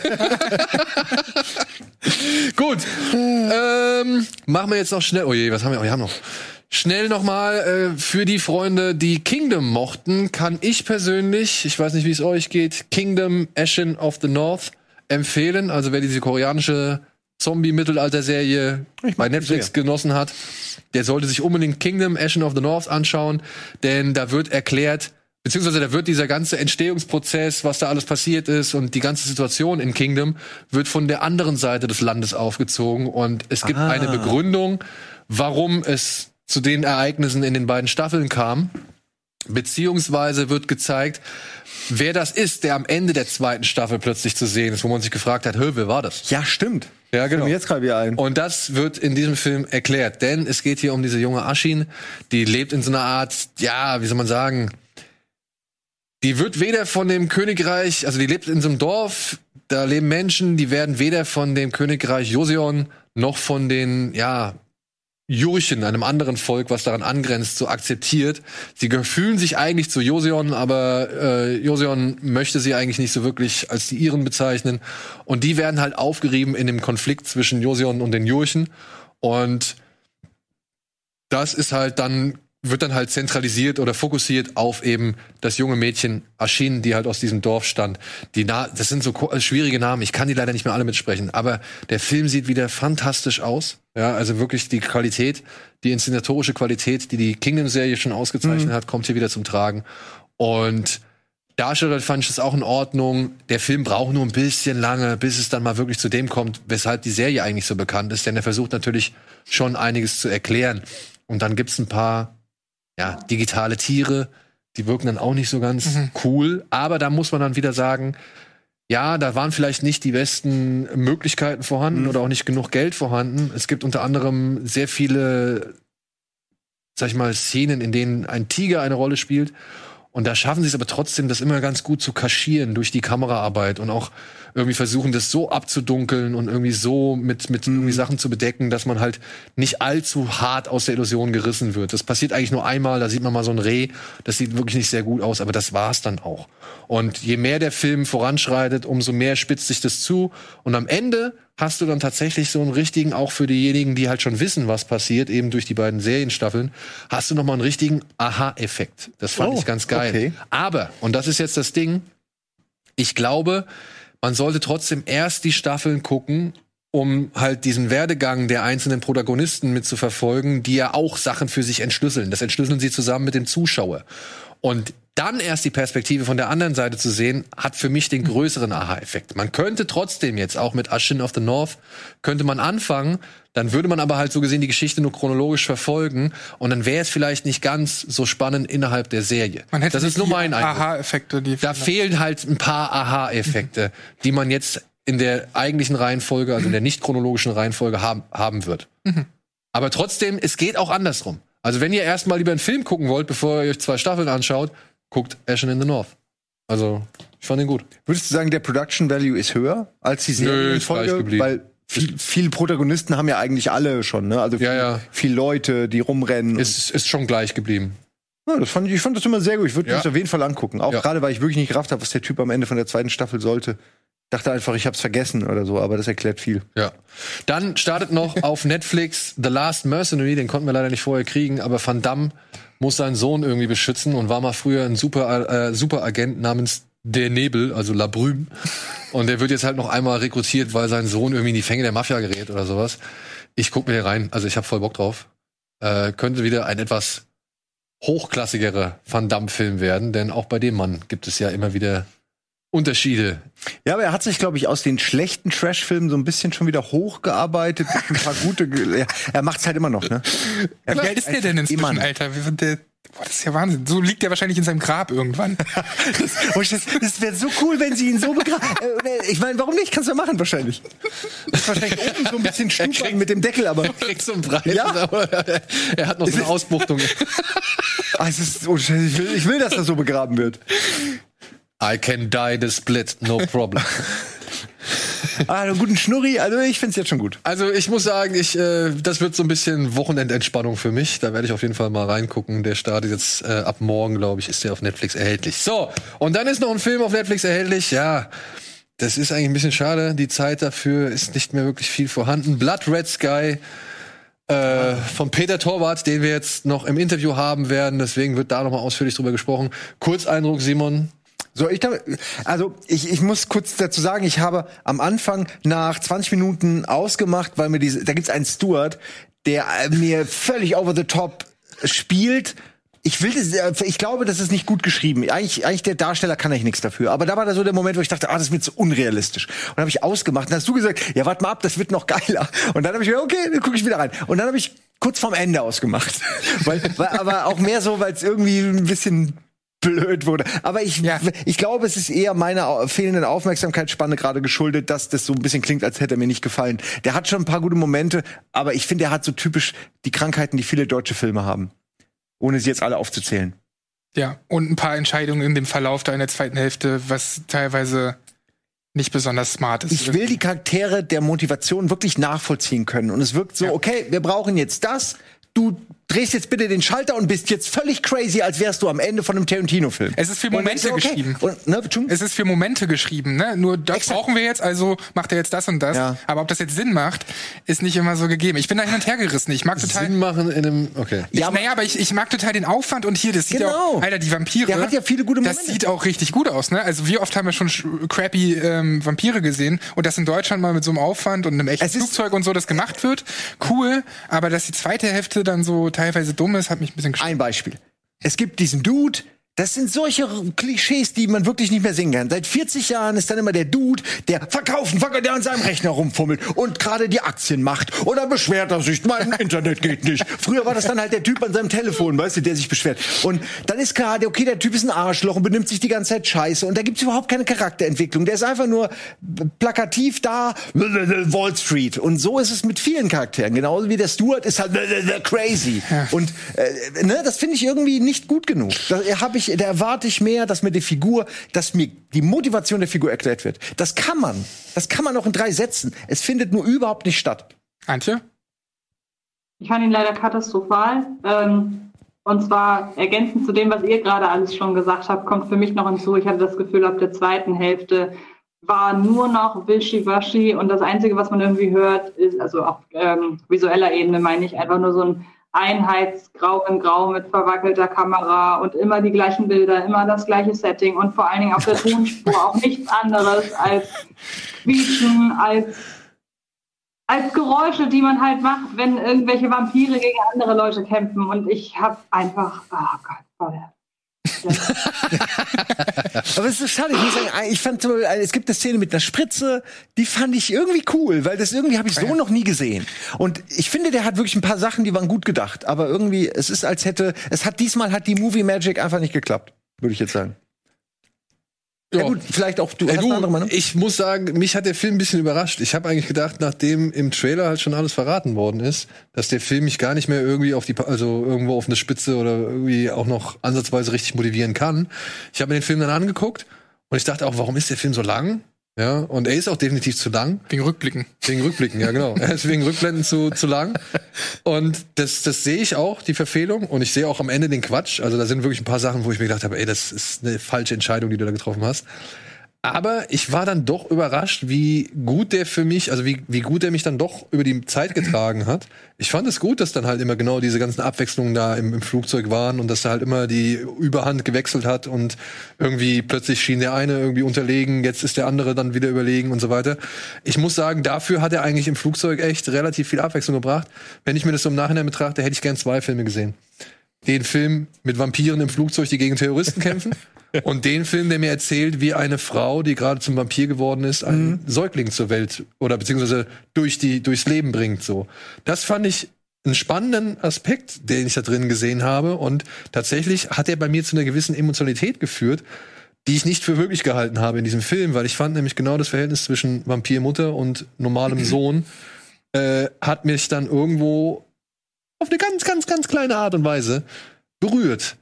Gut. Ähm, machen wir jetzt noch schnell. Oh je, was haben wir? Oh, wir haben noch. Schnell nochmal äh, für die Freunde, die Kingdom mochten, kann ich persönlich, ich weiß nicht, wie es euch geht, Kingdom Ashen of the North empfehlen. Also wer diese koreanische Zombie-Mittelalter-Serie bei Netflix genossen hat, der sollte sich unbedingt Kingdom Ashen of the North anschauen, denn da wird erklärt, beziehungsweise da wird dieser ganze Entstehungsprozess, was da alles passiert ist und die ganze Situation in Kingdom wird von der anderen Seite des Landes aufgezogen und es gibt eine Begründung, warum es zu den Ereignissen in den beiden Staffeln kam. Beziehungsweise wird gezeigt, wer das ist, der am Ende der zweiten Staffel plötzlich zu sehen ist, wo man sich gefragt hat, hö, wer war das? Ja, stimmt. Ja, genau. jetzt gerade wieder ein. Und das wird in diesem Film erklärt, denn es geht hier um diese junge Aschin, die lebt in so einer Art, ja, wie soll man sagen, die wird weder von dem Königreich, also die lebt in so einem Dorf, da leben Menschen, die werden weder von dem Königreich Joseon noch von den, ja, Jurchen, einem anderen Volk, was daran angrenzt, so akzeptiert. Sie fühlen sich eigentlich zu Joseon, aber äh, Joseon möchte sie eigentlich nicht so wirklich als die ihren bezeichnen. Und die werden halt aufgerieben in dem Konflikt zwischen Joseon und den Jurchen. Und das ist halt dann, wird dann halt zentralisiert oder fokussiert auf eben das junge Mädchen Ashin, die halt aus diesem Dorf stand. Die Na das sind so schwierige Namen, ich kann die leider nicht mehr alle mitsprechen, aber der Film sieht wieder fantastisch aus. Ja, also wirklich die Qualität, die inszenatorische Qualität, die die Kingdom-Serie schon ausgezeichnet hat, kommt hier wieder zum Tragen. Und Darsteller fand ich das auch in Ordnung. Der Film braucht nur ein bisschen lange, bis es dann mal wirklich zu dem kommt, weshalb die Serie eigentlich so bekannt ist. Denn er versucht natürlich schon einiges zu erklären. Und dann gibt's ein paar ja, digitale Tiere, die wirken dann auch nicht so ganz cool. Aber da muss man dann wieder sagen, ja, da waren vielleicht nicht die besten Möglichkeiten vorhanden oder auch nicht genug Geld vorhanden. Es gibt unter anderem sehr viele, sag ich mal, Szenen, in denen ein Tiger eine Rolle spielt. Und da schaffen sie es aber trotzdem, das immer ganz gut zu kaschieren durch die Kameraarbeit und auch irgendwie versuchen, das so abzudunkeln und irgendwie so mit, mit irgendwie Sachen zu bedecken, dass man halt nicht allzu hart aus der Illusion gerissen wird. Das passiert eigentlich nur einmal, da sieht man mal so ein Reh, das sieht wirklich nicht sehr gut aus, aber das war's dann auch. Und je mehr der Film voranschreitet, umso mehr spitzt sich das zu. Und am Ende hast du dann tatsächlich so einen richtigen, auch für diejenigen, die halt schon wissen, was passiert, eben durch die beiden Serienstaffeln, hast du noch mal einen richtigen Aha-Effekt. Das fand Oh, ich ganz geil. okay. Aber, und das ist jetzt das Ding, ich glaube, man sollte trotzdem erst die Staffeln gucken, um halt diesen Werdegang der einzelnen Protagonisten mitzuverfolgen, die ja auch Sachen für sich entschlüsseln. Das entschlüsseln sie zusammen mit dem Zuschauer. Und dann erst die Perspektive von der anderen Seite zu sehen, hat für mich den größeren Aha-Effekt. Man könnte trotzdem jetzt auch mit Ashin of the North könnte man anfangen, dann würde man aber halt so gesehen die Geschichte nur chronologisch verfolgen und dann wäre es vielleicht nicht ganz so spannend innerhalb der Serie. Man hätte das ist nur mein. Aha-Effekte, die Da fehlen halt ein paar Aha-Effekte, die man jetzt in der eigentlichen Reihenfolge, also in der nicht chronologischen Reihenfolge haben, haben wird. Aber trotzdem, es geht auch andersrum. Also wenn ihr erstmal lieber einen Film gucken wollt, bevor ihr euch zwei Staffeln anschaut, guckt Ashen in the North. Also, ich fand ihn gut. Würdest du sagen, der Production Value ist höher als die Serienfolge? Weil viel, viele Protagonisten haben ja eigentlich alle schon, ne? Also Ja, viel, ja. viele Leute, die rumrennen. Ist, ist schon gleich geblieben. ja, das fand ich, ich fand das immer sehr gut. Ich würde Ja. mich auf jeden Fall angucken. Auch Ja. gerade, weil ich wirklich nicht gerafft habe, was der Typ am Ende von der zweiten Staffel sollte. Dachte einfach, ich hab's vergessen oder so, aber das erklärt viel. Ja. Dann startet noch auf Netflix The Last Mercenary, den konnten wir leider nicht vorher kriegen, aber Van Damme muss seinen Sohn irgendwie beschützen und war mal früher ein super, äh, Superagent namens Der Nebel, also La Brume. Und der wird jetzt halt noch einmal rekrutiert, weil sein Sohn irgendwie in die Fänge der Mafia gerät oder sowas. Ich guck mir hier rein, also ich habe voll Bock drauf. Äh, könnte wieder ein etwas hochklassigerer Van Damme-Film werden, denn auch bei dem Mann gibt es ja immer wieder Unterschiede Ja, aber er hat sich, glaube ich, aus den schlechten Trash-Filmen so ein bisschen schon wieder hochgearbeitet. Ein paar gute. Ge- Ja, er macht's halt immer noch, ne? Er Wie alt ist der denn inzwischen, noch. Alter? Wie- Der, boah, das ist ja Wahnsinn. So liegt der wahrscheinlich in seinem Grab irgendwann. Oh, das das wäre so cool, wenn sie ihn so begraben. Äh, ich meine, warum nicht? Kannst du ja machen, wahrscheinlich. Das ist wahrscheinlich oben so ein bisschen Stubern mit dem Deckel, aber. kriegst du einen Preis, Ja. aber er hat noch so eine Ausbuchtung. Ah, es ist, oh, ich, will, ich will, dass das so begraben wird. I can die the split, no problem. Ah, einen guten Schnurri, also ich find's jetzt schon gut. Also ich muss sagen, ich, äh, das wird so ein bisschen Wochenendentspannung für mich. Da werde ich auf jeden Fall mal reingucken. Der startet jetzt äh, ab morgen, glaube ich, ist der auf Netflix erhältlich. So, und dann ist noch ein Film auf Netflix erhältlich. Ja, das ist eigentlich ein bisschen schade. Die Zeit dafür ist nicht mehr wirklich viel vorhanden. Blood Red Sky äh, von Peter Torwart, den wir jetzt noch im Interview haben werden. Deswegen wird da noch mal ausführlich drüber gesprochen. Kurzeindruck, Simon. Soll ich da, also ich, ich muss kurz dazu sagen, ich habe am Anfang nach 20 Minuten ausgemacht, weil mir diese, da gibt's einen Steward, der äh, mir völlig over the top spielt. Ich will das, äh, ich glaube, das ist nicht gut geschrieben. Eigentlich, eigentlich der Darsteller kann eigentlich nichts dafür. Aber da war da so der Moment, wo ich dachte, ah, das ist mir zu unrealistisch. Und dann habe ich ausgemacht. Und dann hast du gesagt, ja, warte mal ab, das wird noch geiler. Und dann habe ich mir, okay, dann gucke ich wieder rein. Und dann habe ich kurz vorm Ende ausgemacht. weil, weil, aber auch mehr so, weil es irgendwie ein bisschen blöd wurde. Aber ich, Ja. ich glaube, es ist eher meiner fehlenden Aufmerksamkeitsspanne gerade geschuldet, dass das so ein bisschen klingt, als hätte er mir nicht gefallen. Der hat schon ein paar gute Momente, aber ich finde, er hat so typisch die Krankheiten, die viele deutsche Filme haben. Ohne sie jetzt alle aufzuzählen. Ja, und ein paar Entscheidungen in dem Verlauf da in der zweiten Hälfte, was teilweise nicht besonders smart ist. Ich will die Charaktere der Motivation wirklich nachvollziehen können. Und es wirkt so, Ja. okay, wir brauchen jetzt das. Du drehst jetzt bitte den Schalter und bist jetzt völlig crazy, als wärst du am Ende von einem Tarantino-Film. Es ist für Momente denkst du, geschrieben. Und, ne? Es ist für Momente geschrieben, ne? Nur das Exakt. brauchen wir jetzt, also macht er jetzt das und das. Ja. Aber ob das jetzt Sinn macht, ist nicht immer so gegeben. Ich bin da hin und her gerissen. Ich mag total. Sinn machen in einem. Okay. Ich, Ja, aber- naja, aber ich, ich mag total den Aufwand und hier, das sieht ja Genau. auch, Alter, die Vampire. Der hat ja viele gute Das Momente. sieht auch richtig gut aus, ne? Also wie oft haben wir schon sch- crappy ähm, Vampire gesehen und dass in Deutschland mal mit so einem Aufwand und einem echten Es ist- Flugzeug und so das gemacht wird, cool. Aber dass die zweite Hälfte dann so teilweise dumm ist, hat mich ein bisschen gestört. Ein Beispiel. Es gibt diesen Dude, das sind solche Klischees, die man wirklich nicht mehr singen kann. Seit 40 Jahren ist dann immer der Dude, der verkaufen, verkaufen, der an seinem Rechner rumfummelt und gerade die Aktien macht. Oder beschwert er sich, mein Internet geht nicht. Früher war das dann halt der Typ an seinem Telefon, weißt du, der sich beschwert. Und dann ist klar, der- okay, der Typ ist ein Arschloch und benimmt sich die ganze Zeit scheiße. Und da gibt's überhaupt keine Charakterentwicklung. Der ist einfach nur plakativ da, Wall Street. Und so ist es mit vielen Charakteren. Genauso wie der Stewart ist halt crazy. Und äh, ne, das finde ich irgendwie nicht gut genug. Da habe ich, da erwarte ich mehr, dass mir die Figur, dass mir die Motivation der Figur erklärt wird. Das kann man. Das kann man auch in drei Sätzen. Es findet nur überhaupt nicht statt. Antje? Ich fand ihn leider katastrophal. Ähm, und zwar ergänzend zu dem, was ihr gerade alles schon gesagt habt, kommt für mich noch hinzu. Ich hatte das Gefühl, ab der zweiten Hälfte war nur noch Wischiwaschi und das Einzige, was man irgendwie hört, ist, also auf ähm, visueller Ebene meine ich, einfach nur so ein Einheitsgrau in Grau mit verwackelter Kamera und immer die gleichen Bilder, immer das gleiche Setting und vor allen Dingen auf der Tonspur auch nichts anderes als Quietschen, als als Geräusche, die man halt macht, wenn irgendwelche Vampire gegen andere Leute kämpfen. Und ich habe einfach, oh Gott, voll. Aber es ist so schade. Ich muss sagen, ich fand, so, es gibt eine Szene mit einer Spritze, die fand ich irgendwie cool, weil das irgendwie habe ich so noch nie gesehen. Und ich finde, der hat wirklich ein paar Sachen, die waren gut gedacht. Aber irgendwie, es ist als hätte, es hat diesmal hat die Movie Magic einfach nicht geklappt, würde ich jetzt sagen. Ja, gut, vielleicht auch du Ey, hast du, andere Meinung. ich muss sagen, mich hat der Film ein bisschen überrascht. Ich habe eigentlich gedacht, nachdem im Trailer halt schon alles verraten worden ist, dass der Film mich gar nicht mehr irgendwie auf die, also irgendwo auf eine Spitze oder irgendwie auch noch ansatzweise richtig motivieren kann. Ich habe mir den Film dann angeguckt und ich dachte auch, warum ist der Film so lang? Ja, und er ist auch definitiv zu lang. Wegen Rückblicken. Wegen Rückblicken, ja genau. Er ist wegen Rückblenden zu, zu lang. Und das, das sehe ich auch, die Verfehlung. Und ich sehe auch am Ende den Quatsch. Also da sind wirklich ein paar Sachen, wo ich mir gedacht habe, ey, das ist eine falsche Entscheidung, die du da getroffen hast. Aber ich war dann doch überrascht, wie gut der für mich, also wie, wie gut er mich dann doch über die Zeit getragen hat. Ich fand es gut, dass dann halt immer genau diese ganzen Abwechslungen da im, im Flugzeug waren und dass da halt immer die Überhand gewechselt hat und irgendwie plötzlich schien der eine irgendwie unterlegen, jetzt ist der andere dann wieder überlegen und so weiter. Ich muss sagen, dafür hat er eigentlich im Flugzeug echt relativ viel Abwechslung gebracht. Wenn ich mir das so im Nachhinein betrachte, hätte ich gern zwei Filme gesehen. Den Film mit Vampiren im Flugzeug, die gegen Terroristen kämpfen. Und den Film, der mir erzählt, wie eine Frau, die gerade zum Vampir geworden ist, einen Säugling zur Welt oder beziehungsweise durch die, durchs Leben bringt, so. Das fand ich einen spannenden Aspekt, den ich da drin gesehen habe. Und tatsächlich hat er bei mir zu einer gewissen Emotionalität geführt, die ich nicht für möglich gehalten habe in diesem Film, weil ich fand nämlich genau das Verhältnis zwischen Vampirmutter und normalem Sohn äh, hat mich dann irgendwo auf eine ganz, ganz, ganz kleine Art und Weise berührt.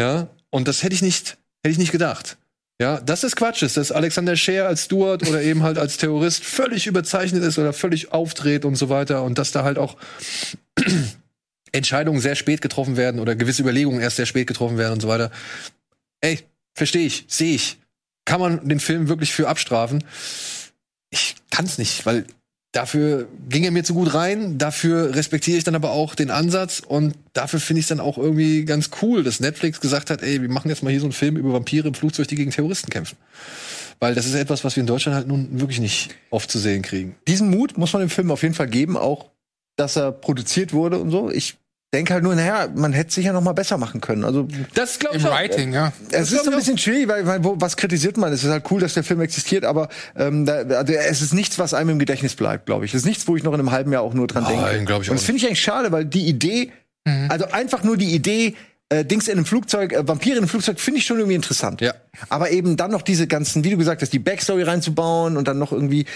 Ja, und das hätte ich nicht, hätte ich nicht gedacht. Ja, dass das Quatsch ist, dass Alexander Scheer als Stuart oder eben halt als Terrorist völlig überzeichnet ist oder völlig aufdreht und so weiter und dass da halt auch Entscheidungen sehr spät getroffen werden oder gewisse Überlegungen erst sehr spät getroffen werden und so weiter. Ey, verstehe ich, sehe ich. Kann man den Film wirklich für abstrafen? Ich kann's nicht, weil dafür ging er mir zu gut rein. Dafür respektiere ich dann aber auch den Ansatz und dafür finde ich es dann auch irgendwie ganz cool, dass Netflix gesagt hat, ey, wir machen jetzt mal hier so einen Film über Vampire im Flugzeug, die gegen Terroristen kämpfen. Weil das ist etwas, was wir in Deutschland halt nun wirklich nicht oft zu sehen kriegen. Diesen Mut muss man dem Film auf jeden Fall geben, auch dass er produziert wurde und so. Ich denke halt nur, naja, man hätte es sicher noch mal besser machen können. Also Das glaube Im Writing, ja. es ist so ein bisschen schwierig, weil, weil wo, was kritisiert man? Es ist halt cool, dass der Film existiert, aber ähm, da, also es ist nichts, was einem im Gedächtnis bleibt, glaube ich. Es ist nichts, wo ich noch in einem halben Jahr auch nur dran Nein, denke. glaub ich Und auch das finde ich eigentlich schade, weil die Idee, also einfach nur die Idee, äh, Dings in einem Flugzeug, äh, Vampire in einem Flugzeug, finde ich schon irgendwie interessant. Ja. Aber eben dann noch diese ganzen, wie du gesagt hast, die Backstory reinzubauen und dann noch irgendwie,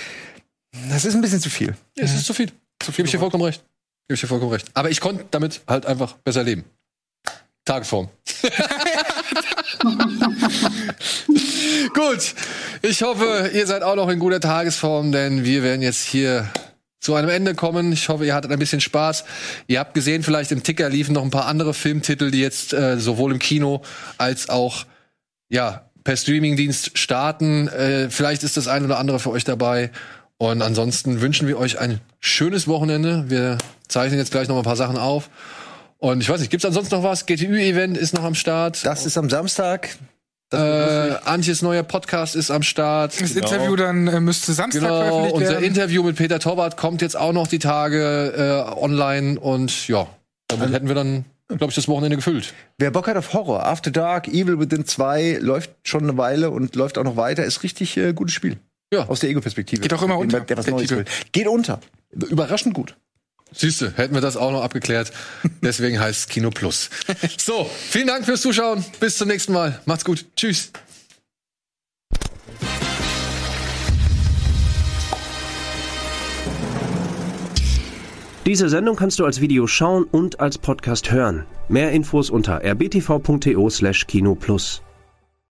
das ist ein bisschen zu viel. Es ist zu viel. Zu viel. Gebe ich dir vollkommen recht. Gebe ich dir vollkommen recht. Aber ich konnte damit halt einfach besser leben. Tagesform. Gut. Ich hoffe, ihr seid auch noch in guter Tagesform, denn wir werden jetzt hier zu einem Ende kommen. Ich hoffe, ihr hattet ein bisschen Spaß. Ihr habt gesehen, vielleicht im Ticker liefen noch ein paar andere Filmtitel, die jetzt äh, sowohl im Kino als auch ja, per Streamingdienst starten. Äh, vielleicht ist das ein oder andere für euch dabei. Und ansonsten wünschen wir euch ein schönes Wochenende. Wir zeichnen jetzt gleich noch mal ein paar Sachen auf. Und ich weiß nicht, gibt's ansonsten noch was? GTÜ-Event ist noch am Start. Das ist am Samstag. äh, Antjes neuer Podcast ist am Start. Das Interview dann äh, müsste Samstag Genau, veröffentlicht unser werden. Interview mit Peter Torwart kommt jetzt auch noch die Tage äh, online. Und ja, damit hätten wir dann, glaube ich, das Wochenende gefüllt. Wer Bock hat auf Horror, After Dark, Evil Within 2, läuft schon eine Weile und läuft auch noch weiter, ist richtig äh, gutes Spiel. Ja. Aus der Ego-Perspektive. Geht auch immer unter, Der was der Neues Titel. will. Geht unter. Überraschend gut. Siehste, hätten wir das auch noch abgeklärt. Deswegen heißt es Kino Plus. So, vielen Dank fürs Zuschauen. Bis zum nächsten Mal. Macht's gut. Tschüss. Diese Sendung kannst du als Video schauen und als Podcast hören. Mehr Infos unter rbtv.to/kinoplus.